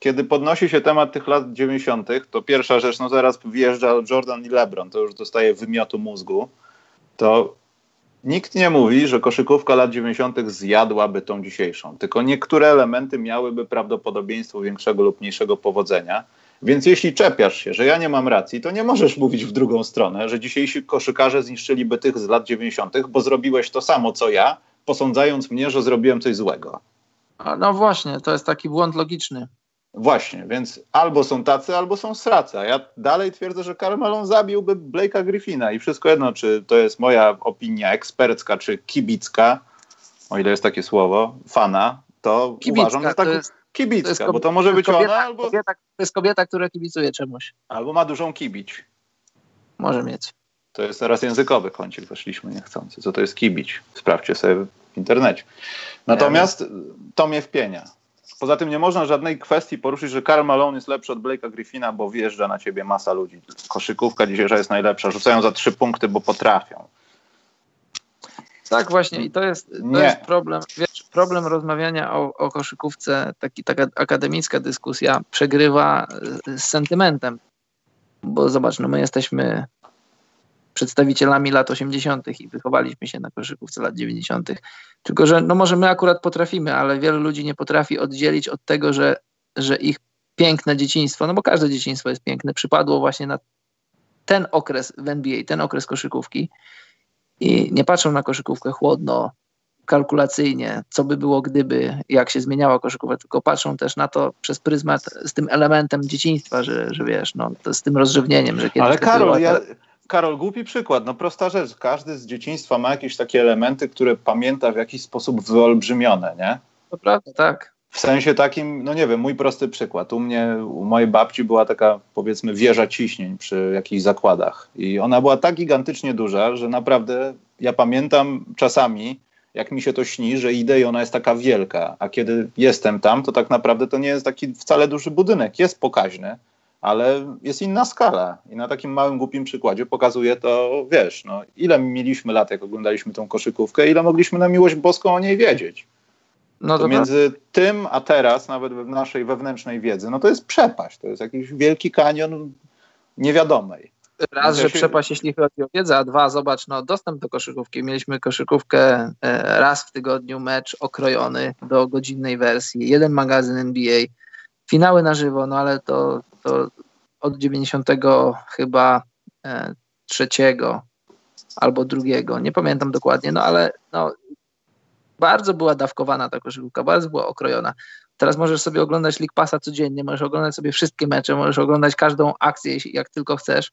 kiedy podnosi się temat tych lat 90., to pierwsza rzecz, no zaraz wjeżdża Jordan i LeBron, to już dostaje wymiotu mózgu, to nikt nie mówi, że koszykówka lat 90. zjadłaby tą dzisiejszą, tylko niektóre elementy miałyby prawdopodobieństwo większego lub mniejszego powodzenia. Więc jeśli czepiasz się, że ja nie mam racji, to nie możesz mówić w drugą stronę, że dzisiejsi koszykarze zniszczyliby tych z lat 90., bo zrobiłeś to samo co ja, posądzając mnie, że zrobiłem coś złego. No właśnie, to jest taki błąd logiczny. Właśnie, więc albo są tacy, albo są sracy. A ja dalej twierdzę, że Carmelo zabiłby Blake'a Griffina i wszystko jedno, czy to jest moja opinia ekspercka, czy kibicka, o ile jest takie słowo, fana, to kibicka, uważam, że tak jest, kibicka, to jest, bo to może być kobieta, ona, albo... Kobieta, to jest kobieta, która kibicuje czemuś. Albo ma dużą kibić. Może mieć. To jest teraz językowy kącik, weszliśmy niechcący. Co to jest kibić? Sprawdźcie sobie w internecie. Natomiast to mnie wpienia. Poza tym nie można żadnej kwestii poruszyć, że Karl Malone jest lepszy od Blake'a Griffina, bo wjeżdża na ciebie masa ludzi. Koszykówka dzisiejsza jest najlepsza. Rzucają za trzy punkty, bo potrafią. Tak, właśnie i to jest, to jest problem. Wiesz, problem rozmawiania o, o koszykówce, taki, taka akademicka dyskusja przegrywa z sentymentem. Bo zobacz, no my jesteśmy przedstawicielami lat 80. i wychowaliśmy się na koszykówce lat 90. Tylko, że no może my akurat potrafimy, ale wielu ludzi nie potrafi oddzielić od tego, że, że ich piękne dzieciństwo, no bo każde dzieciństwo jest piękne, przypadło właśnie na ten okres w NBA, ten okres koszykówki i nie patrzą na koszykówkę chłodno, kalkulacyjnie, co by było gdyby, jak się zmieniała koszykówka, tylko patrzą też na to przez pryzmat z tym elementem dzieciństwa, że, że wiesz, no, z tym rozrzewnieniem, że kiedyś Ale Karol, była, ja, Karol, głupi przykład, no prosta rzecz. Każdy z dzieciństwa ma jakieś takie elementy, które pamięta w jakiś sposób wyolbrzymione, nie? To prawda, tak. W sensie takim, no nie wiem, mój prosty przykład. U mnie, u mojej babci była taka, powiedzmy, wieża ciśnień przy jakichś zakładach. I ona była tak gigantycznie duża, że naprawdę ja pamiętam czasami, jak mi się to śni, że idę i ona jest taka wielka. A kiedy jestem tam, to tak naprawdę to nie jest taki wcale duży budynek. Jest pokaźny, ale jest inna skala. I na takim małym, głupim przykładzie pokazuje to, wiesz, no, ile mieliśmy lat, jak oglądaliśmy tą koszykówkę, ile mogliśmy na miłość boską o niej wiedzieć. No to między tym a teraz, nawet w naszej wewnętrznej wiedzy, no to jest przepaść. To jest jakiś wielki kanion niewiadomej. Raz, że przepaść, jeśli chodzi o wiedzę, a dwa, zobacz, no dostęp do koszykówki. Mieliśmy koszykówkę e, raz w tygodniu, mecz okrojony do godzinnej wersji, jeden magazyn NBA, finały na żywo, no ale to to od 90 chyba e, trzeciego albo drugiego, nie pamiętam dokładnie, no ale no, bardzo była dawkowana ta koszykówka, bardzo była okrojona. Teraz możesz sobie oglądać League Passa codziennie, możesz oglądać sobie wszystkie mecze, możesz oglądać każdą akcję, jak tylko chcesz.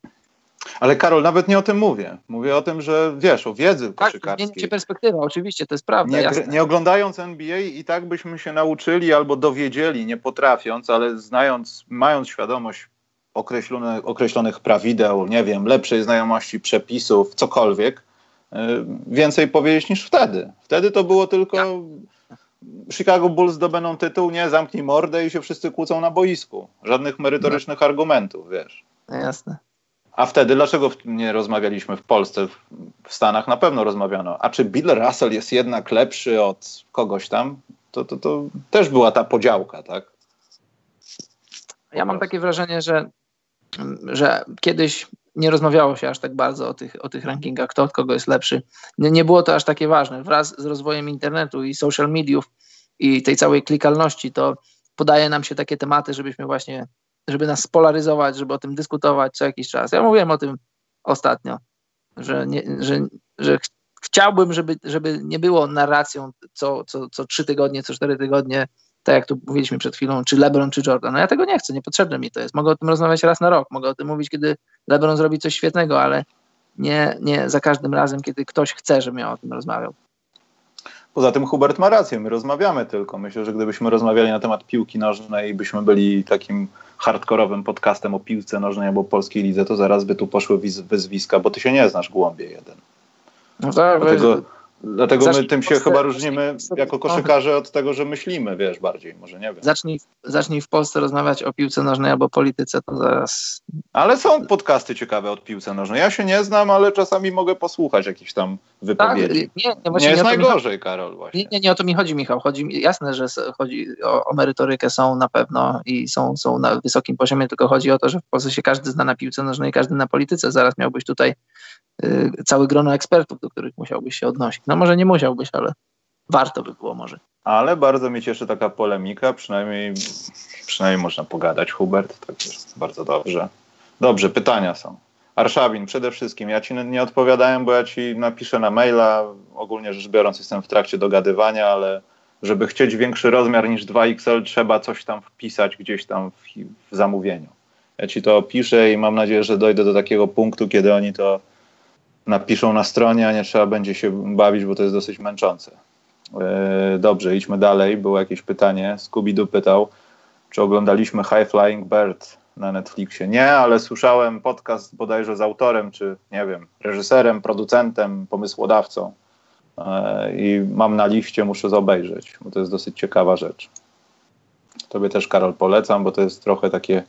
Ale Karol, nawet nie o tym mówię. Mówię o tym, że wiesz, o wiedzy Tak, koszykarskiej. zmieni się perspektywa, oczywiście, to jest prawda, Nie, jasne. nie oglądając NBA i tak byśmy się nauczyli albo dowiedzieli, nie potrafiąc, ale znając, mając świadomość określone, określonych prawideł, nie wiem, lepszej znajomości przepisów, cokolwiek, y, więcej powiedzieć niż wtedy. Wtedy to było tylko Chicago Bulls zdobędą tytuł, nie, zamknij mordę i się wszyscy kłócą na boisku. Żadnych merytorycznych argumentów, wiesz. No, jasne. A wtedy dlaczego nie rozmawialiśmy w Polsce? W, w Stanach na pewno rozmawiano. A czy Bill Russell jest jednak lepszy od kogoś tam? To, to, to też była ta podziałka, tak? Ja mam takie wrażenie, że, że kiedyś nie rozmawiało się aż tak bardzo o tych, o tych rankingach, kto od kogo jest lepszy. Nie, nie było to aż takie ważne. Wraz z rozwojem internetu i social mediów i tej całej klikalności, to podaje nam się takie tematy, żebyśmy właśnie, żeby nas spolaryzować, żeby o tym dyskutować co jakiś czas. Ja mówiłem o tym ostatnio, że, nie, że, że ch- chciałbym, żeby, żeby nie było narracją co, co, co trzy tygodnie, co cztery tygodnie, tak jak tu mówiliśmy przed chwilą, czy LeBron, czy Jordan. No ja tego nie chcę, niepotrzebne mi to jest. Mogę o tym rozmawiać raz na rok, mogę o tym mówić, kiedy LeBron zrobi coś świetnego, ale nie, nie za każdym razem, kiedy ktoś chce, żebym ja o tym rozmawiał. Poza tym Hubert ma rację, my rozmawiamy tylko. Myślę, że gdybyśmy rozmawiali na temat piłki nożnej i byśmy byli takim hardkorowym podcastem o piłce nożnej albo polskiej lidze, to zaraz by tu poszły wyzwiska, bo ty się nie znasz głąbie jeden. No tak, Dlatego, dlatego my Zacznij tym się Polsce- chyba różnimy jako koszykarze od tego, że myślimy, wiesz, bardziej, może nie wiem. zacznij, zacznij w Polsce rozmawiać o piłce nożnej albo polityce, to zaraz Ale są podcasty ciekawe od piłce nożnej. Ja się nie znam, ale czasami mogę posłuchać jakichś tam tak, wypowiedzi. nie, nie, nie jest nie mi chodzi. najgorzej, Karol, właśnie. Nie, nie, nie o to mi chodzi, Michał. Chodzi mi, jasne, że chodzi o, o merytorykę są na pewno i są, są na wysokim poziomie, tylko chodzi o to, że w Polsce się każdy zna na piłce nożnej, każdy na polityce. Zaraz miałbyś tutaj całe grono ekspertów, do których musiałbyś się odnosić. No może nie musiałbyś, ale warto by było może. Ale bardzo mnie cieszy taka polemika, przynajmniej, przynajmniej można pogadać, Hubert, tak bardzo dobrze. Dobrze, pytania są. Arszawin, przede wszystkim, ja ci nie odpowiadałem, bo ja ci napiszę na maila, ogólnie rzecz biorąc jestem w trakcie dogadywania, ale żeby chcieć większy rozmiar niż 2XL, trzeba coś tam wpisać gdzieś tam w, w zamówieniu. Ja ci to opiszę i mam nadzieję, że dojdę do takiego punktu, kiedy oni to napiszą na stronie, a nie trzeba będzie się bawić, bo to jest dosyć męczące. E, Dobrze, idźmy dalej. Było jakieś pytanie. Scooby-Doo pytał, czy oglądaliśmy High Flying Bird na Netflixie. Nie, ale słyszałem podcast bodajże z autorem, czy nie wiem, reżyserem, producentem, pomysłodawcą. E, I mam na liście, muszę obejrzeć, bo to jest dosyć ciekawa rzecz. Tobie też, Karol, polecam, bo to jest trochę takie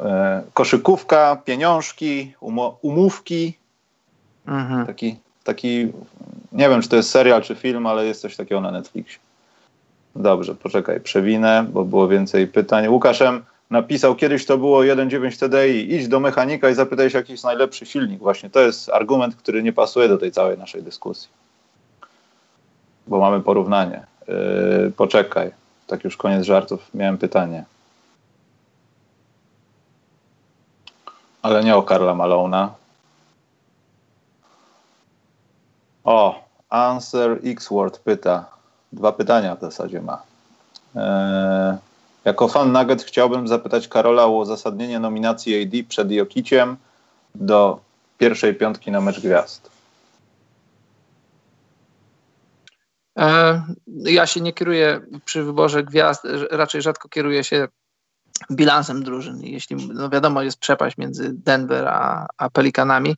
e, koszykówka, pieniążki, umówki, Mhm. taki, taki, nie wiem, czy to jest serial, czy film, ale jest coś takiego na Netflixie. Dobrze, poczekaj, przewinę, bo było więcej pytań. Łukaszem napisał, kiedyś to było 1.9 TDI, idź do mechanika i zapytaj się, jaki jest najlepszy silnik. Właśnie to jest argument, który nie pasuje do tej całej naszej dyskusji. Bo mamy porównanie. Yy, poczekaj, tak już koniec żartów, miałem pytanie. Ale nie o Karla Malona, O, Answer X-Word pyta. Dwa pytania w zasadzie ma. Eee, jako fan Nugget chciałbym zapytać Karola o uzasadnienie nominacji AD przed Jokiciem do pierwszej piątki na mecz gwiazd. E, Ja się nie kieruję przy wyborze gwiazd, raczej rzadko kieruję się bilansem drużyn. Jeśli, no wiadomo, jest przepaść między Denver a, a Pelikanami,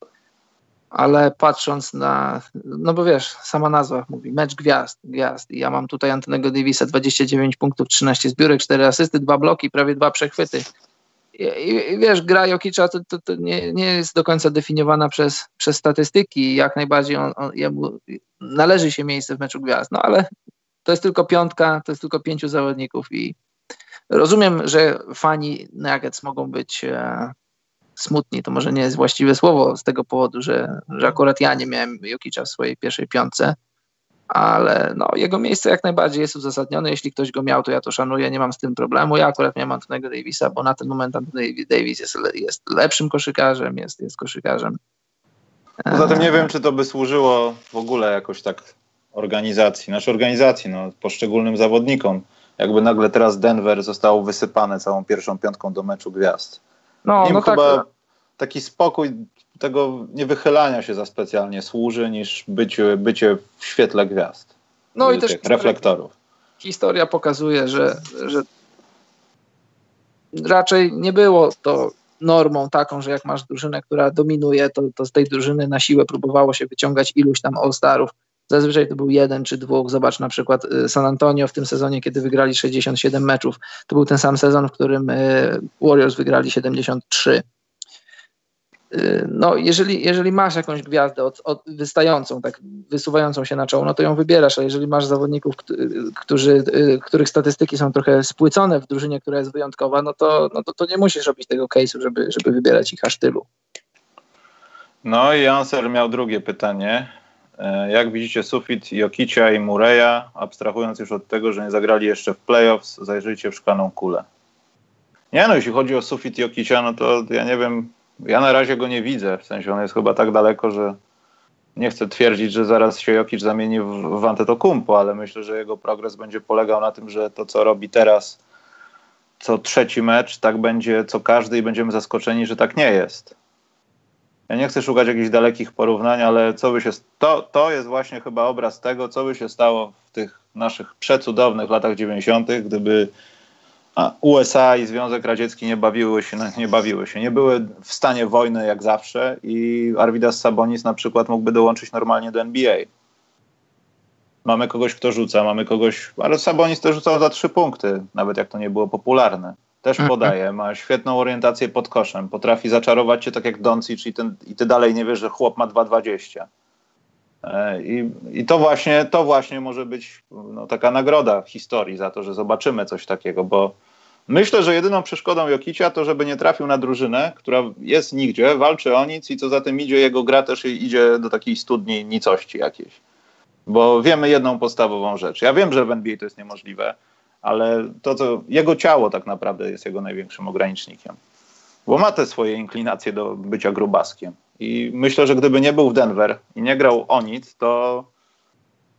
ale patrząc na, no bo wiesz, sama nazwa mówi, mecz gwiazd, gwiazd. I ja mam tutaj Antonego Davisa, 29 punktów, 13 zbiórek, 4 asysty, 2 bloki, prawie 2 przechwyty. I, i, wiesz, gra Jokicza to, to, to nie, nie jest do końca definiowana przez, przez statystyki. Jak najbardziej on, on, jemu należy się miejsce w meczu gwiazd, no ale to jest tylko piątka, to jest tylko pięciu zawodników i rozumiem, że fani Nuggets mogą być e, smutni, to może nie jest właściwe słowo z tego powodu, że, że akurat ja nie miałem Jokicza w swojej pierwszej piątce, ale no, jego miejsce jak najbardziej jest uzasadnione. Jeśli ktoś go miał, to ja to szanuję, nie mam z tym problemu. Ja akurat miałem Antonego Davisa, bo na ten moment Anthony Davis jest, jest lepszym koszykarzem, jest, jest koszykarzem. Poza tym nie wiem, czy to by służyło w ogóle jakoś tak organizacji, naszej organizacji, no, poszczególnym zawodnikom. Jakby nagle teraz Denver zostało wysypane całą pierwszą piątką do meczu gwiazd. No, Im no chyba tak. taki spokój tego niewychylania się za specjalnie służy niż bycie, bycie w świetle gwiazd. No i też reflektorów. Historia pokazuje, że, że raczej nie było to normą taką, że jak masz drużynę, która dominuje, to, to z tej drużyny na siłę próbowało się wyciągać iluś tam All-Starów. Zazwyczaj to był jeden czy dwóch. Zobacz na przykład y, San Antonio w tym sezonie, kiedy wygrali 67 meczów. To był ten sam sezon, w którym y, Warriors wygrali 73. Y, no, jeżeli, jeżeli masz jakąś gwiazdę od, od wystającą, tak wysuwającą się na czoło, no to ją wybierasz, a jeżeli masz zawodników, którzy, których statystyki są trochę spłycone w drużynie, która jest wyjątkowa, no to, no to, to nie musisz robić tego case'u, żeby, żeby wybierać ich aż tylu. No i Anser miał drugie pytanie. E, jak widzicie sufit Jokicia i Mureya, abstrahując już od tego, że nie zagrali jeszcze w playoffs, zajrzyjcie w szklaną kulę. Nie no, jeśli chodzi o sufit Jokicia, no to ja nie wiem, ja na razie go nie widzę, w sensie on jest chyba tak daleko, że nie chcę twierdzić, że zaraz się Jokic zamieni w, w Antetokumpo, ale myślę, że jego progres będzie polegał na tym, że to, co robi teraz, co trzeci mecz, tak będzie co każdy i będziemy zaskoczeni, że tak nie jest. Ja nie chcę szukać jakichś dalekich porównań, ale co by się. To, to jest właśnie chyba obraz tego, co by się stało w tych naszych przecudownych latach 90., gdyby USA i Związek Radziecki nie bawiły się, nie bawiły się, nie były w stanie wojny jak zawsze i Arvidas Sabonis na przykład mógłby dołączyć normalnie do NBA. Mamy kogoś, kto rzuca, mamy kogoś, ale Sabonis też rzucał za trzy punkty, nawet jak to nie było popularne. Też mhm. podaje, ma świetną orientację pod koszem, potrafi zaczarować cię tak jak Doncic i, ten, i ty dalej nie wiesz, że chłop ma 2,20. E, I, I, to, właśnie, to właśnie może być no, taka nagroda w historii za to, że zobaczymy coś takiego, bo myślę, że jedyną przeszkodą Jokicia to, żeby nie trafił na drużynę, która jest nigdzie, walczy o nic i co za tym idzie, jego gra też idzie do takiej studni nicości jakiejś. Bo wiemy jedną podstawową rzecz. Ja wiem, że w NBA to jest niemożliwe, ale to, co jego ciało tak naprawdę jest jego największym ogranicznikiem. Bo ma te swoje inklinacje do bycia grubaskiem. I myślę, że gdyby nie był w Denver i nie grał o nic, to,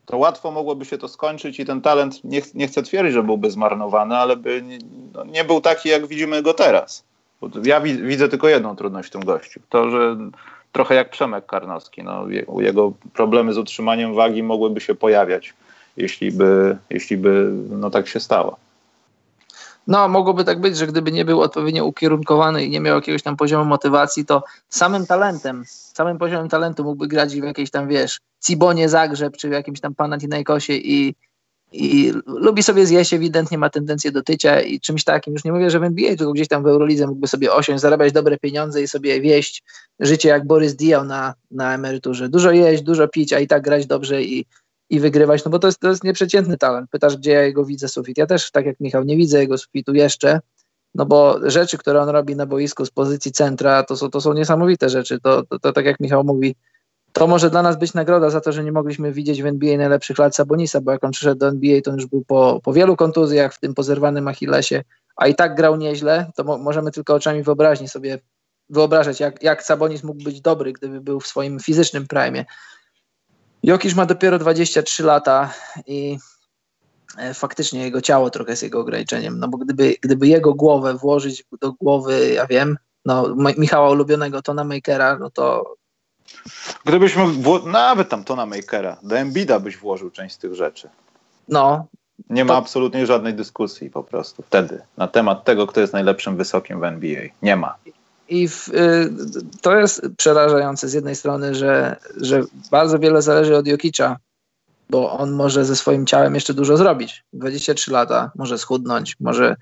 to łatwo mogłoby się to skończyć i ten talent, nie, ch nie chcę twierdzić, że byłby zmarnowany, ale by nie, no, nie był taki, jak widzimy go teraz. Bo ja wi widzę tylko jedną trudność w tym gościu. To, że trochę jak Przemek Karnowski. No, jego problemy z utrzymaniem wagi mogłyby się pojawiać, jeśli by, jeśli by no, tak się stało. No, mogłoby tak być, że gdyby nie był odpowiednio ukierunkowany i nie miał jakiegoś tam poziomu motywacji, to samym talentem, samym poziomem talentu mógłby grać w jakiejś tam, wiesz, Cibonie Zagrzeb, czy w jakimś tam Panathinaikosie i, i lubi sobie zjeść, ewidentnie ma tendencję do tycia i czymś takim, już nie mówię, że w NBA, tylko gdzieś tam w Eurolidze mógłby sobie osiąść, zarabiać dobre pieniądze i sobie wieść życie jak Borys Diaw na, na emeryturze. Dużo jeść, dużo pić, a i tak grać dobrze i i wygrywać, no bo to jest, to jest nieprzeciętny talent. Pytasz, gdzie ja jego widzę sufit. Ja też, tak jak Michał, nie widzę jego sufitu jeszcze, no bo rzeczy, które on robi na boisku z pozycji centra, to są, to są niesamowite rzeczy. To, to, to tak jak Michał mówi, to może dla nas być nagroda za to, że nie mogliśmy widzieć w NBA najlepszych lat Sabonisa, bo jak on przyszedł do NBA, to już był po, po wielu kontuzjach, w tym po zerwanym Achillesie, a i tak grał nieźle, to mo możemy tylko oczami wyobraźni sobie wyobrażać, jak, jak Sabonis mógł być dobry, gdyby był w swoim fizycznym prime. Jokisz ma dopiero 23 lata i e, faktycznie jego ciało trochę jest jego ograniczeniem, no bo gdyby, gdyby jego głowę włożyć do głowy, ja wiem, no Michała ulubionego Tona Makera, no to... Gdybyśmy, nawet tam Tona Makera, do Embida byś włożył część z tych rzeczy. No. Nie ma to... absolutnie żadnej dyskusji po prostu wtedy na temat tego, kto jest najlepszym wysokim w NBA. Nie ma. I w, y, to jest przerażające z jednej strony, że, że bardzo wiele zależy od Jokicza, bo on może ze swoim ciałem jeszcze dużo zrobić. 23 lata, może schudnąć, może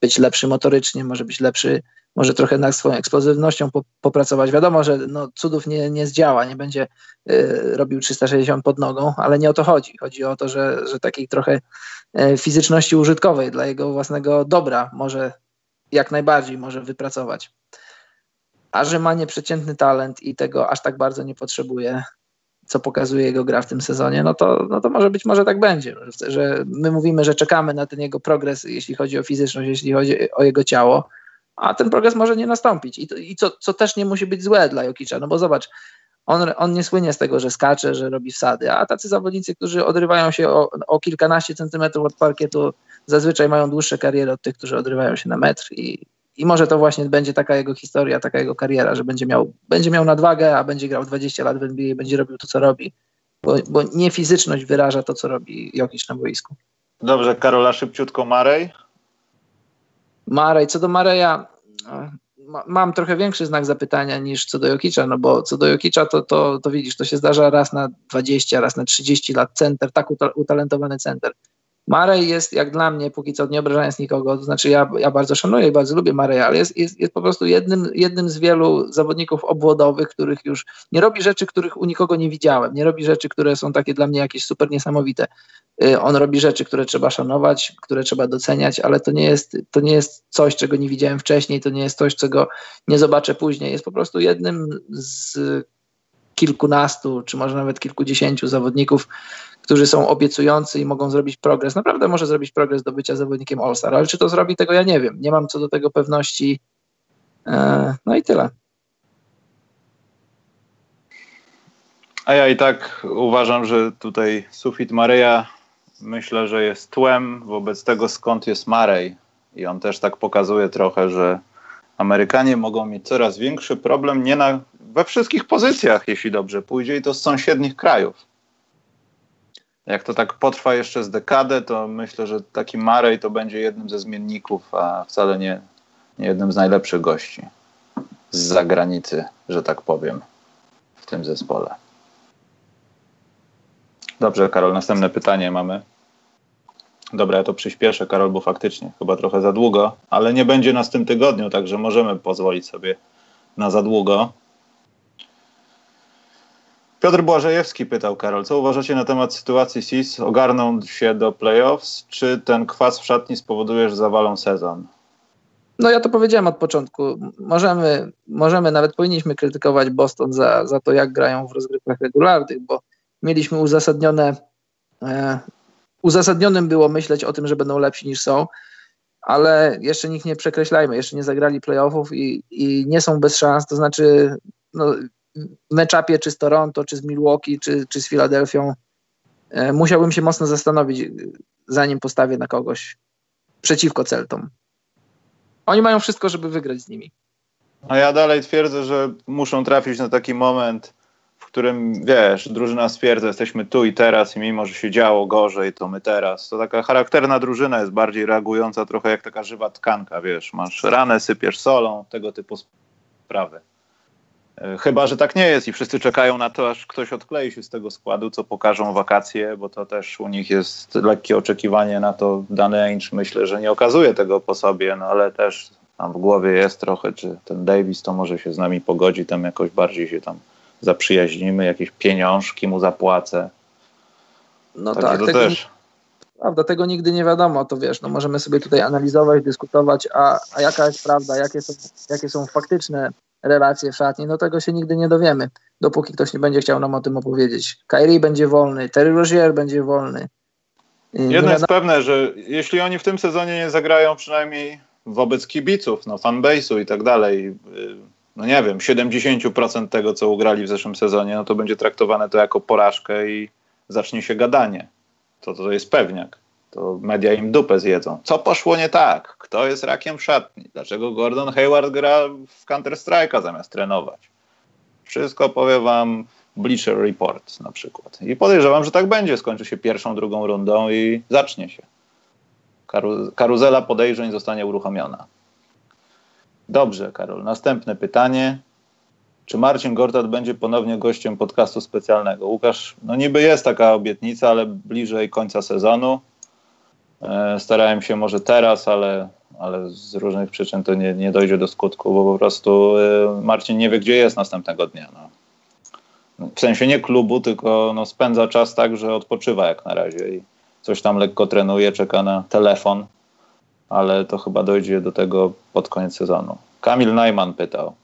być lepszy motorycznie, może być lepszy, może trochę nad swoją eksplozywnością po, popracować. Wiadomo, że no, cudów nie, nie zdziała, nie będzie y, robił 360 pod nogą, ale nie o to chodzi. Chodzi o to, że, że takiej trochę y, fizyczności użytkowej dla jego własnego dobra może jak najbardziej może wypracować a że ma nieprzeciętny talent i tego aż tak bardzo nie potrzebuje, co pokazuje jego gra w tym sezonie, no to, no to może być może tak będzie, że my mówimy, że czekamy na ten jego progres, jeśli chodzi o fizyczność, jeśli chodzi o jego ciało, a ten progres może nie nastąpić. I, to, i co, co też nie musi być złe dla Jokicza, no bo zobacz, On, on nie słynie z tego, że skacze, że robi wsady, a tacy zawodnicy, którzy odrywają się o, o kilkanaście centymetrów od parkietu, zazwyczaj mają dłuższe kariery od tych, którzy odrywają się na metr i, i może to właśnie będzie taka jego historia, taka jego kariera, że będzie miał, będzie miał nadwagę, a będzie grał 20 lat w NBA i będzie robił to, co robi. Bo, bo nie fizyczność wyraża to, co robi Jokic na boisku. Dobrze, Karola, szybciutko Marej. Marej, co do Mareja, mam trochę większy znak zapytania niż co do Jokicza, no bo co do Jokicza to, to, to widzisz, to się zdarza raz na 20, raz na 30 lat center, tak utalentowany center. Marej jest jak dla mnie, póki co nie obrażając nikogo, to znaczy ja, ja bardzo szanuję i bardzo lubię Mareja, ale jest, jest, jest po prostu jednym, jednym z wielu zawodników obwodowych, których już nie robi rzeczy, których u nikogo nie widziałem, nie robi rzeczy, które są takie dla mnie jakieś super niesamowite. Y, on robi rzeczy, które trzeba szanować, które trzeba doceniać, ale to nie jest, to nie jest coś, czego nie widziałem wcześniej, to nie jest coś, czego nie zobaczę później. Jest po prostu jednym z kilkunastu, czy może nawet kilkudziesięciu zawodników, którzy są obiecujący i mogą zrobić progres. Naprawdę może zrobić progres do bycia zawodnikiem All-Star, ale czy to zrobi, tego ja nie wiem. Nie mam co do tego pewności. E, no i tyle. A ja i tak uważam, że tutaj sufit Maryja myślę, że jest tłem wobec tego, skąd jest Marej. I on też tak pokazuje trochę, że Amerykanie mogą mieć coraz większy problem nie na, we wszystkich pozycjach, jeśli dobrze pójdzie, i to z sąsiednich krajów. Jak to tak potrwa jeszcze z dekadę, to myślę, że taki Marej to będzie jednym ze zmienników, a wcale nie, nie jednym z najlepszych gości z zagranicy, że tak powiem, w tym zespole. Dobrze, Karol, następne pytanie mamy. Dobra, ja to przyspieszę, Karol, bo faktycznie chyba trochę za długo, ale nie będzie nas w tym tygodniu, także możemy pozwolić sobie na za długo. Piotr Błażejewski pytał, Karol, co uważacie na temat sytuacji SIS? Ogarną się do playoffs, czy ten kwas w szatni spowoduje, że zawalą sezon? No ja to powiedziałem od początku. Możemy, możemy nawet powinniśmy krytykować Boston za, za to, jak grają w rozgrywkach regularnych, bo mieliśmy uzasadnione, e, uzasadnionym było myśleć o tym, że będą lepsi niż są, ale jeszcze nikt nie przekreślajmy, jeszcze nie zagrali playoffów i, i nie są bez szans, to znaczy no, meczapie czy z Toronto, czy z Milwaukee, czy, czy z Filadelfią e, musiałbym się mocno zastanowić, zanim postawię na kogoś przeciwko Celtom. Oni mają wszystko, żeby wygrać z nimi. A ja dalej twierdzę, że muszą trafić na taki moment, w którym, wiesz, drużyna stwierdza, jesteśmy tu i teraz i mimo, że się działo gorzej, to my teraz. To taka charakterna drużyna jest bardziej reagująca trochę jak taka żywa tkanka, wiesz, masz ranę, sypiesz solą, tego typu sprawy. E, chyba, że tak nie jest i wszyscy czekają na to, aż ktoś odklei się z tego składu, co pokażą wakacje, bo to też u nich jest lekkie oczekiwanie na to. Dany Ainge myślę, że nie okazuje tego po sobie, no ale też tam w głowie jest trochę, czy ten Davis to może się z nami pogodzi, tam jakoś bardziej się tam zaprzyjaźnimy, jakieś pieniążki mu zapłacę. No Także tak, to tego, też. Prawda, tego nigdy nie wiadomo, to wiesz, no możemy sobie tutaj analizować, dyskutować, a, a jaka jest prawda, jakie są, jakie są faktyczne relacje w szatni, no tego się nigdy nie dowiemy, dopóki ktoś nie będzie chciał nam o tym opowiedzieć. Kyrie będzie wolny, Terry Rozier będzie wolny. Jedno jest pewne, że jeśli oni w tym sezonie nie zagrają przynajmniej wobec kibiców, no fanbase'u i tak dalej, y, no nie wiem, 70% tego, co ugrali w zeszłym sezonie, no to będzie traktowane to jako porażkę i zacznie się gadanie. To, to jest pewniak to media im dupę zjedzą. Co poszło nie tak? Kto jest rakiem w szatni? Dlaczego Gordon Hayward gra w Counter-Strike'a zamiast trenować? Wszystko powie wam Bleacher Report na przykład. I podejrzewam, że tak będzie. Skończy się pierwszą, drugą rundą i zacznie się. Karu karuzela podejrzeń zostanie uruchomiona. Dobrze, Karol. Następne pytanie. Czy Marcin Gortat będzie ponownie gościem podcastu specjalnego? Łukasz, no niby jest taka obietnica, ale bliżej końca sezonu. E, starałem się może teraz, ale, ale z różnych przyczyn to nie, nie dojdzie do skutku, bo po prostu e, Marcin nie wie, gdzie jest następnego dnia. No. W sensie nie klubu, tylko no, spędza czas tak, że odpoczywa jak na razie i coś tam lekko trenuje, czeka na telefon, ale to chyba dojdzie do tego pod koniec sezonu. Kamil Najman pytał.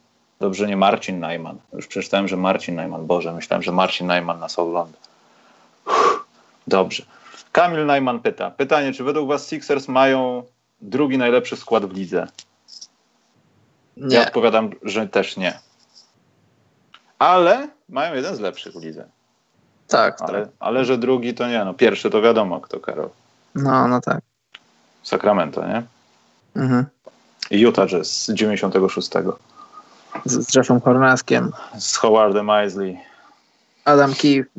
Dobrze, nie Marcin Najman. Już przeczytałem, że Marcin Najman. Boże, myślałem, że Marcin Najman nas ogląda. Uff, dobrze. Kamil Najman pyta. Pytanie, czy według was Sixers mają drugi najlepszy skład w lidze? Nie. Ja odpowiadam, że też nie. Ale mają jeden z lepszych w lidze. Tak, tak. Ale, ale że drugi to nie, no pierwszy to wiadomo kto, Karol. No, no tak. Sacramento, nie? Mhm. Utah Jazz z 96. Z, z Jeffem Hornackiem. Z Howardem Isley. Adam Keefe.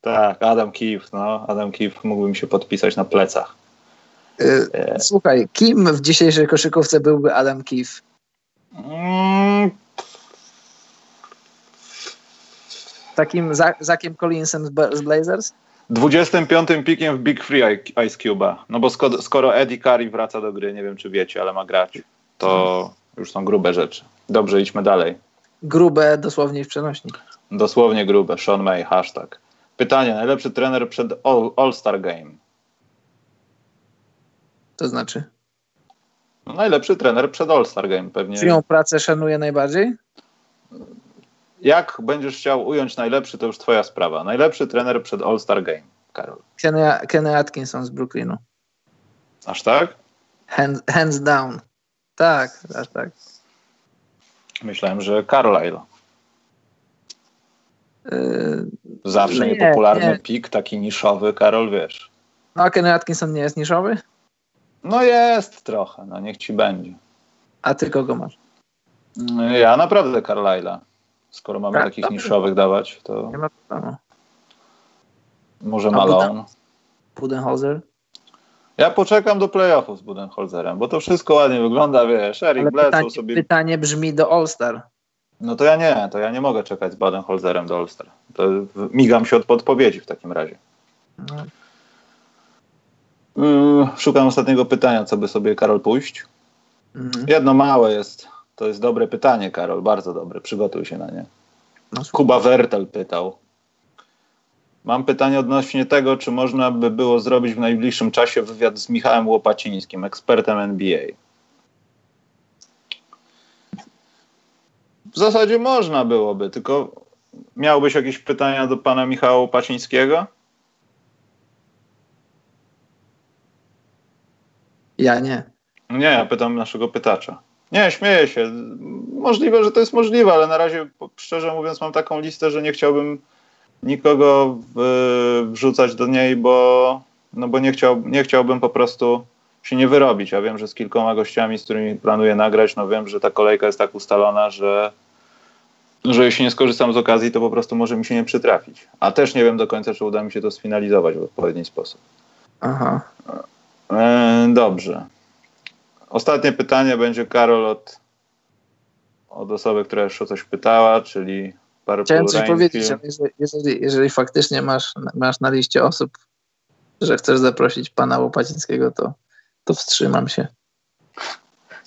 Tak, Adam Keefe, no. Adam Keefe mógłbym się podpisać na plecach. Y, E. Słuchaj, kim w dzisiejszej koszykówce byłby Adam Keefe? Mm, Takim Za- Zakiem Collinsem z, Blazers? 25 pikiem w Big Free Ice Cube'a. No bo skoro, skoro Eddie Curry wraca do gry, nie wiem czy wiecie, ale ma grać, to już są grube rzeczy. Dobrze, idźmy dalej. Grube dosłownie w przenośni. Dosłownie grube. Sean May, hashtag. Pytanie, najlepszy trener przed All- All-Star Game? To znaczy, No, najlepszy trener przed All-Star Game pewnie. czyją pracę szanuje najbardziej? Jak będziesz chciał ująć najlepszy, to już twoja sprawa. Najlepszy trener przed All-Star Game, Karol. Kenny, Kenny Atkinson z Brooklynu. Aż tak? Hands, hands down. Tak, aż tak. Myślałem, że Carlisle. Yy, Zawsze Nie, niepopularny nie. pik, taki niszowy, Karol, wiesz. no a Kenny Atkinson nie jest niszowy? No jest trochę, no niech ci będzie. A ty kogo masz? Ja naprawdę Carlisle'a. Skoro mamy Tak, takich dobrze. niszowych dawać, to Nie ma problemu. może A Malone. Budenholzer? Ja poczekam do playoffów z Budenholzerem, bo to wszystko ładnie wygląda, wiesz. Eric Ale Bledsoe pytanie, sobie... pytanie brzmi do All-Star. No to ja nie, to ja nie mogę czekać z Budenholzerem do All-Star. To migam się od podpowiedzi w takim razie. No, Yy, Szukam ostatniego pytania, co by sobie Karol pójść. mhm. Jedno małe jest. To jest dobre pytanie, Karol, bardzo dobre. Przygotuj się na nie. No, Kuba Wertel pytał. Mam pytanie odnośnie tego, czy można by było zrobić w najbliższym czasie wywiad z Michałem Łopacińskim, ekspertem NBA. W zasadzie można byłoby, tylko miałbyś jakieś pytania do pana Michała Łopacińskiego? Ja nie. Nie, ja pytam naszego pytacza. Nie, śmieję się. Możliwe, że to jest możliwe, ale na razie, szczerze mówiąc, mam taką listę, że nie chciałbym nikogo w, wrzucać do niej, bo, no bo nie, chciał, nie chciałbym po prostu się nie wyrobić. Ja wiem, że z kilkoma gościami, z którymi planuję nagrać, no wiem, że ta kolejka jest tak ustalona, że, że jeśli nie skorzystam z okazji, to po prostu może mi się nie przytrafić. A też nie wiem do końca, czy uda mi się to sfinalizować w odpowiedni sposób. Aha. E, dobrze. Ostatnie pytanie będzie Karol od, od osoby, która o coś pytała, czyli Purple Chciałem coś powiedzieć, jeżeli, jeżeli, jeżeli faktycznie masz, masz na liście osób, że chcesz zaprosić pana Łopacińskiego, to, to wstrzymam się.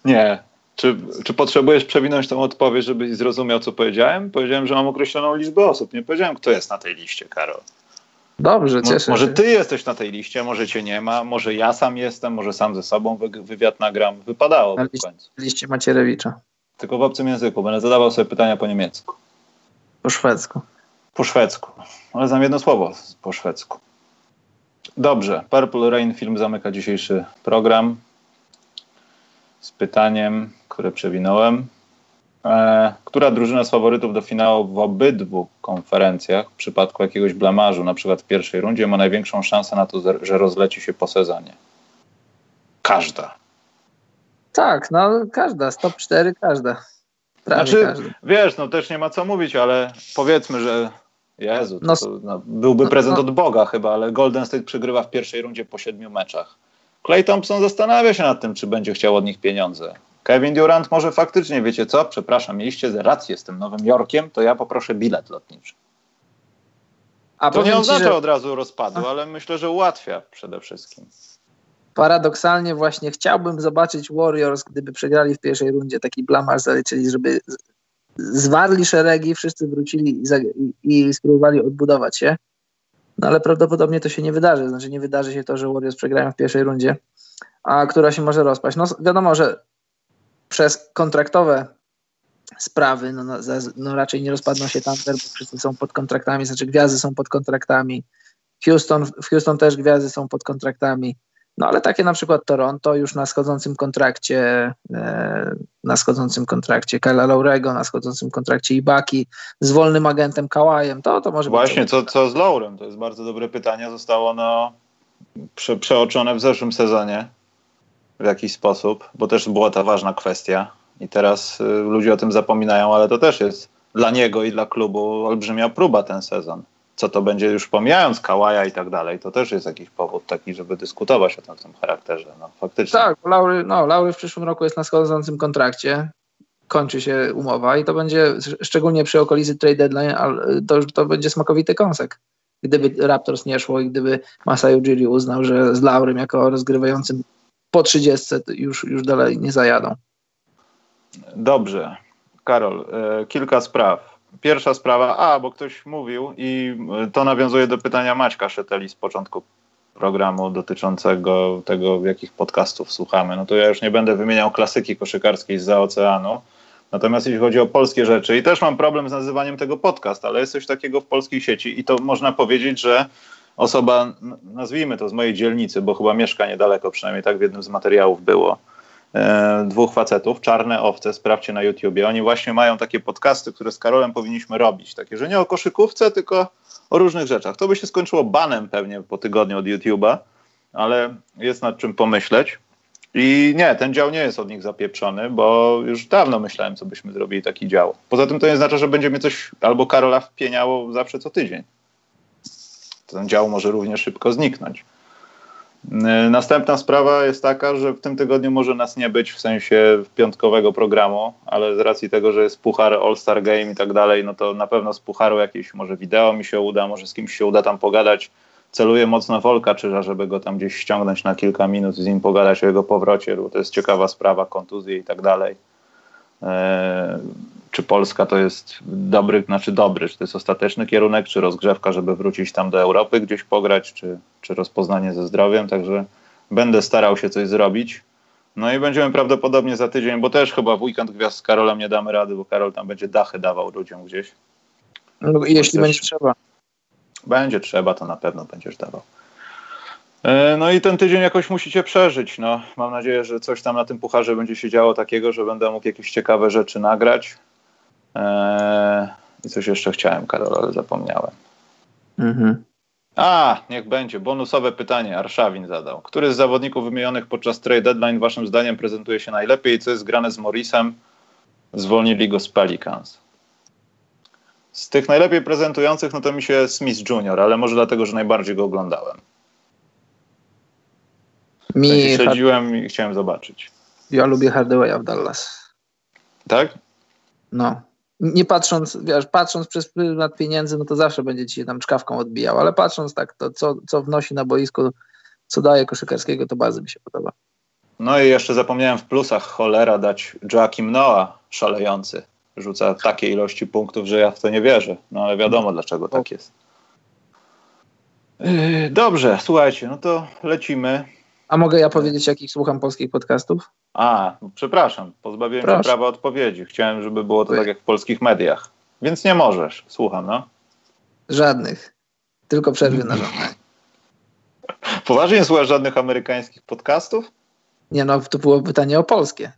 Nie. Czy, czy potrzebujesz przewinąć tą odpowiedź, żebyś zrozumiał, co powiedziałem? Powiedziałem, że mam określoną liczbę osób. Nie powiedziałem, kto jest na tej liście, Karol. Dobrze, cieszę może się. ty jesteś na tej liście, może cię nie ma, może ja sam jestem, może sam ze sobą wy, wywiad nagram. Wypadało Na w końcu. Liście Macierewicza. Tylko w obcym języku. Będę zadawał sobie pytania po niemiecku. Po szwedzku. Po szwedzku. Ale znam jedno słowo po szwedzku. Dobrze. Purple Rain film zamyka dzisiejszy program z pytaniem, które przewinąłem. E, która drużyna z faworytów do finału w obydwu konferencjach w przypadku jakiegoś blamażu, na przykład w pierwszej rundzie, ma największą szansę na to, że rozleci się po sezonie? Każda. Tak, no każda, stop 4 każda. Prawie Znaczy, każda. wiesz, no też nie ma co mówić, ale powiedzmy, że Jezu, to, No, to, no, byłby no, prezent no. od Boga chyba, ale Golden State przegrywa w pierwszej rundzie po siedmiu meczach. Clay Thompson zastanawia się nad tym, czy będzie chciał od nich pieniądze. Kevin Durant może faktycznie, wiecie co, przepraszam, mieliście rację z tym Nowym Jorkiem, to ja poproszę bilet lotniczy. A To nie powiem ci, oznacza że od razu rozpadu, ale myślę, że ułatwia przede wszystkim. paradoksalnie właśnie chciałbym zobaczyć Warriors, gdyby przegrali w pierwszej rundzie, taki blamaż zaliczyli, żeby zwarli szeregi, wszyscy wrócili i, za, i, i spróbowali odbudować się. No ale prawdopodobnie to się nie wydarzy. Znaczy nie wydarzy się to, że Warriors przegrają w pierwszej rundzie, a która się może rozpaść. No wiadomo, że przez kontraktowe sprawy, no, no, no raczej nie rozpadną się Thunder, bo wszyscy są pod kontraktami, znaczy gwiazdy są pod kontraktami. Houston, w Houston też gwiazdy są pod kontraktami. No ale takie na przykład Toronto już na schodzącym kontrakcie, e, na schodzącym kontrakcie Kyla Laurego, na schodzącym kontrakcie Ibaki, z wolnym agentem Kałajem, to, to może Właśnie, być. co, co z Laurem? To jest bardzo dobre pytanie. Zostało ono prze, przeoczone w zeszłym sezonie w jakiś sposób, bo też była ta ważna kwestia i teraz y, ludzie o tym zapominają, ale to też jest dla niego i dla klubu olbrzymia próba ten sezon. Co to będzie już pomijając Kałaja i tak dalej, to też jest jakiś powód taki, żeby dyskutować o tym charakterze. No, faktycznie. Tak, Laury, no, Laury w przyszłym roku jest na schodzącym kontrakcie, kończy się umowa i to będzie, szczególnie przy okolicy trade deadline, ale to, to będzie smakowity kąsek. Gdyby Raptors nie szło i gdyby Masai Ujiri uznał, że z Laurym jako rozgrywającym po 30 już, już dalej nie zajadą. Dobrze. Karol, e, kilka spraw. Pierwsza sprawa, a bo ktoś mówił i e, to nawiązuje do pytania Maćka Szeteli z początku programu dotyczącego tego, jakich podcastów słuchamy. No to ja już nie będę wymieniał klasyki koszykarskiej z za oceanu. Natomiast jeśli chodzi o polskie rzeczy, i też mam problem z nazywaniem tego podcast, ale jest coś takiego w polskiej sieci i to można powiedzieć, że osoba, nazwijmy to z mojej dzielnicy, bo chyba mieszka niedaleko, przynajmniej tak w jednym z materiałów było, dwóch facetów, czarne owce, sprawdźcie na YouTubie. Oni właśnie mają takie podcasty, które z Karolem powinniśmy robić. Takie, że nie o koszykówce, tylko o różnych rzeczach. To by się skończyło banem pewnie po tygodniu od YouTube'a, ale jest nad czym pomyśleć. I nie, ten dział nie jest od nich zapieprzony, bo już dawno myślałem, co byśmy zrobili taki dział. Poza tym to nie znaczy, że będzie coś albo Karola wpieniało zawsze co tydzień. Ten dział może równie szybko zniknąć. Yy, następna sprawa jest taka, że w tym tygodniu może nas nie być w sensie piątkowego programu, ale z racji tego, że jest puchar All-Star Game i tak dalej, no to na pewno z pucharu jakieś może wideo mi się uda, może z kimś się uda tam pogadać. Celuję mocno Wolka Czyża, żeby go tam gdzieś ściągnąć na kilka minut i z nim pogadać o jego powrocie, bo to jest ciekawa sprawa, kontuzje i tak dalej. Yy, czy Polska to jest dobry, znaczy dobry, czy to jest ostateczny kierunek, czy rozgrzewka, żeby wrócić tam do Europy gdzieś pograć, czy, czy rozpoznanie ze zdrowiem, także będę starał się coś zrobić. No i będziemy prawdopodobnie za tydzień, bo też chyba w weekend gwiazd z Karolem nie damy rady, bo Karol tam będzie dachy dawał ludziom gdzieś. No, jeśli będzie trzeba. Będzie trzeba, to na pewno będziesz dawał. E, no i ten tydzień jakoś musicie przeżyć. No, mam nadzieję, że coś tam na tym pucharze będzie się działo takiego, że będę mógł jakieś ciekawe rzeczy nagrać. Eee, I coś jeszcze chciałem, Karol, ale zapomniałem. Mhm. A, niech będzie. Bonusowe pytanie. Arszawin zadał. Który z zawodników wymienionych podczas trade deadline waszym zdaniem prezentuje się najlepiej? Co jest grane z Morrisem? Zwolnili go z Pelicans. Z tych najlepiej prezentujących, no to mi się Smith Jr., ale może dlatego, że najbardziej go oglądałem. Mi śledziłem i chciałem zobaczyć. Ja lubię Hardawaya w Dallas. Tak? No nie patrząc, wiesz, patrząc przez pryzmat pieniędzy, no to zawsze będzie ci się tam czkawką odbijał, ale patrząc tak, to co, co wnosi na boisko, co daje koszykarskiego, to bardzo mi się podoba. No i jeszcze zapomniałem w plusach cholera dać Joakim Noah szalejący. Rzuca takie ilości punktów, że ja w to nie wierzę. No ale wiadomo dlaczego tak jest. Yy, dobrze, słuchajcie, no to lecimy. A mogę ja powiedzieć, jakich słucham polskich podcastów? A, przepraszam, pozbawiłem Proszę. cię prawa odpowiedzi. Chciałem, żeby było to tak jak w polskich mediach. Więc nie możesz. Słucham, no. Żadnych. Tylko przerwy na żadne. [laughs] Poważnie nie słuchasz żadnych amerykańskich podcastów? Nie no, to było pytanie o polskie.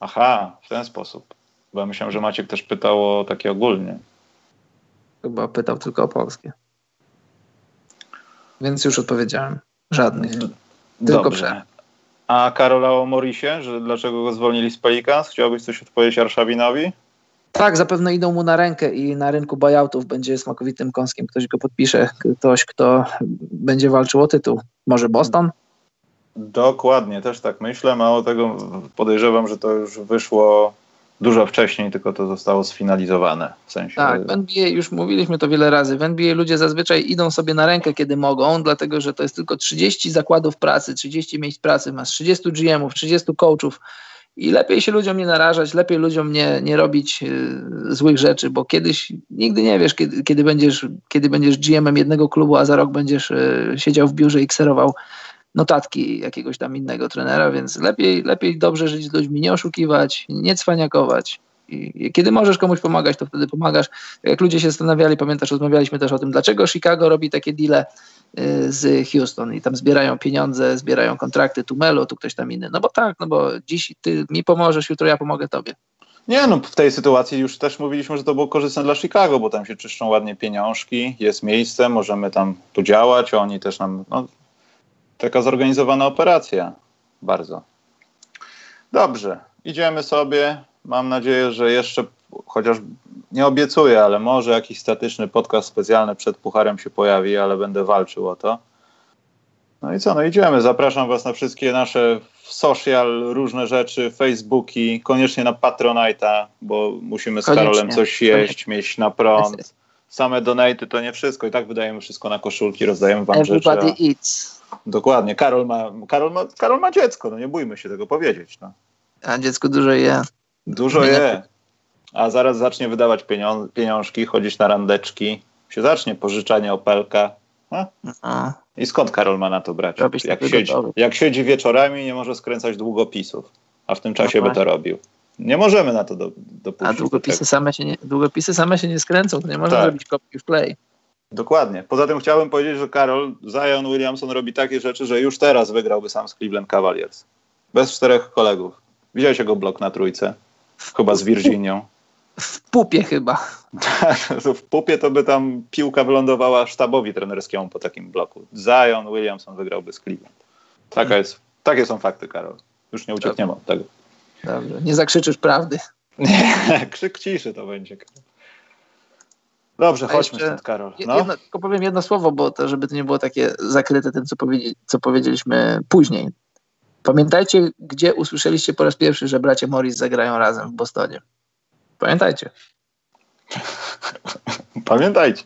Aha, w ten sposób. Bo ja myślałem, że Maciek też pytał o takie ogólnie. Chyba pytał tylko o polskie. Więc już odpowiedziałem. Żadnych. Tylko Dobrze. A Karola o Morisie, że dlaczego go zwolnili z Pelicans? Chciałbyś coś odpowiedzieć Arszawinowi? Tak, zapewne idą mu na rękę i na rynku buyoutów będzie smakowitym kąskiem. Ktoś go podpisze, ktoś, kto będzie walczył o tytuł. Może Boston? Dokładnie, też tak myślę. Mało tego podejrzewam, że to już wyszło dużo wcześniej, tylko to zostało sfinalizowane. W sensie... Tak, w NBA już mówiliśmy to wiele razy. W NBA ludzie zazwyczaj idą sobie na rękę, kiedy mogą, dlatego że to jest tylko 30 zakładów pracy, 30 miejsc pracy, masz 30 GM-ów, 30 coachów i lepiej się ludziom nie narażać, lepiej ludziom nie, nie robić y, złych rzeczy, bo kiedyś nigdy nie wiesz, kiedy, kiedy, będziesz, kiedy będziesz GM-em jednego klubu, a za rok będziesz y, siedział w biurze i kserował notatki jakiegoś tam innego trenera, więc lepiej, lepiej dobrze żyć z ludźmi, nie oszukiwać, nie cwaniakować I, kiedy możesz komuś pomagać, to wtedy pomagasz. Jak ludzie się zastanawiali, pamiętasz, rozmawialiśmy też o tym, dlaczego Chicago robi takie deale y, z Houston i tam zbierają pieniądze, zbierają kontrakty, tu Melo, tu ktoś tam inny. No bo tak, no bo dziś ty mi pomożesz, jutro ja pomogę tobie. Nie, no w tej sytuacji już też mówiliśmy, że to było korzystne dla Chicago, bo tam się czyszczą ładnie pieniążki, jest miejsce, możemy tam podziałać, oni też nam, no, taka zorganizowana operacja, bardzo. Dobrze, idziemy sobie, mam nadzieję, że jeszcze, chociaż nie obiecuję, ale może jakiś statyczny podcast specjalny przed Pucharem się pojawi, ale będę walczył o to. No i co, no idziemy. Zapraszam Was na wszystkie nasze social, różne rzeczy, Facebooki, koniecznie na Patronite'a, bo musimy z Koniecznie. Karolem coś jeść, mieć na prąd. Same donaty to nie wszystko i tak wydajemy wszystko na koszulki, rozdajemy Wam rzeczy. a- Everybody eats. Dokładnie, Karol ma, Karol, ma, Karol ma dziecko, no nie bójmy się tego powiedzieć. No. A dziecko dużo je. Dużo Nie. je, a zaraz zacznie wydawać pienią- pieniążki, chodzić na randeczki, się zacznie pożyczanie opelka. No. No. I skąd Karol ma na to brać? Jak siedzi, jak siedzi wieczorami, nie może skręcać długopisów, a w tym czasie No by to robił. Nie możemy na to do, dopuścić. A do długopisy tego. same, się nie, długopisy same się nie skręcą, to nie można Tak. robić kopii w klej. Dokładnie. Poza tym chciałbym powiedzieć, że Karol, Zion Williamson robi takie rzeczy, że już teraz wygrałby sam z Cleveland Cavaliers. Bez czterech kolegów. Widziałeś jego blok na trójce? Chyba z Virginią. W pupie chyba. To [laughs] w pupie to by tam piłka wylądowała sztabowi trenerskiemu po takim bloku. Zion Williamson wygrałby z Cleveland. Taka jest, takie są fakty, Karol. Już nie uciekniemy od tego. Dobrze. Nie zakrzyczysz prawdy. [laughs] Nie, krzyk ciszy to będzie. Dobrze, chodźmy jeszcze stąd, Karol. No. Jedno, tylko powiem jedno słowo, bo to, żeby to nie było takie zakryte tym, co, powiedzi- co powiedzieliśmy później. Pamiętajcie, gdzie usłyszeliście po raz pierwszy, że bracia Morris zagrają razem w Bostonie. Pamiętajcie. [laughs] Pamiętajcie.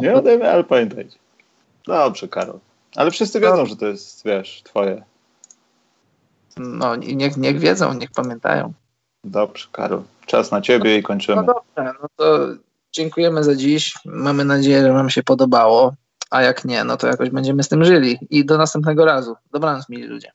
Nie ode mnie, ale pamiętajcie. Dobrze, Karol. Ale wszyscy wiedzą, że to jest, wiesz, twoje. No niech, niech wiedzą, niech pamiętają. Dobrze, Karol. Czas na ciebie i kończymy. No dobrze, no to dziękujemy za dziś. Mamy nadzieję, że wam się podobało. A jak nie, no to jakoś będziemy z tym żyli. I do następnego razu. Dobranoc, mili ludzie.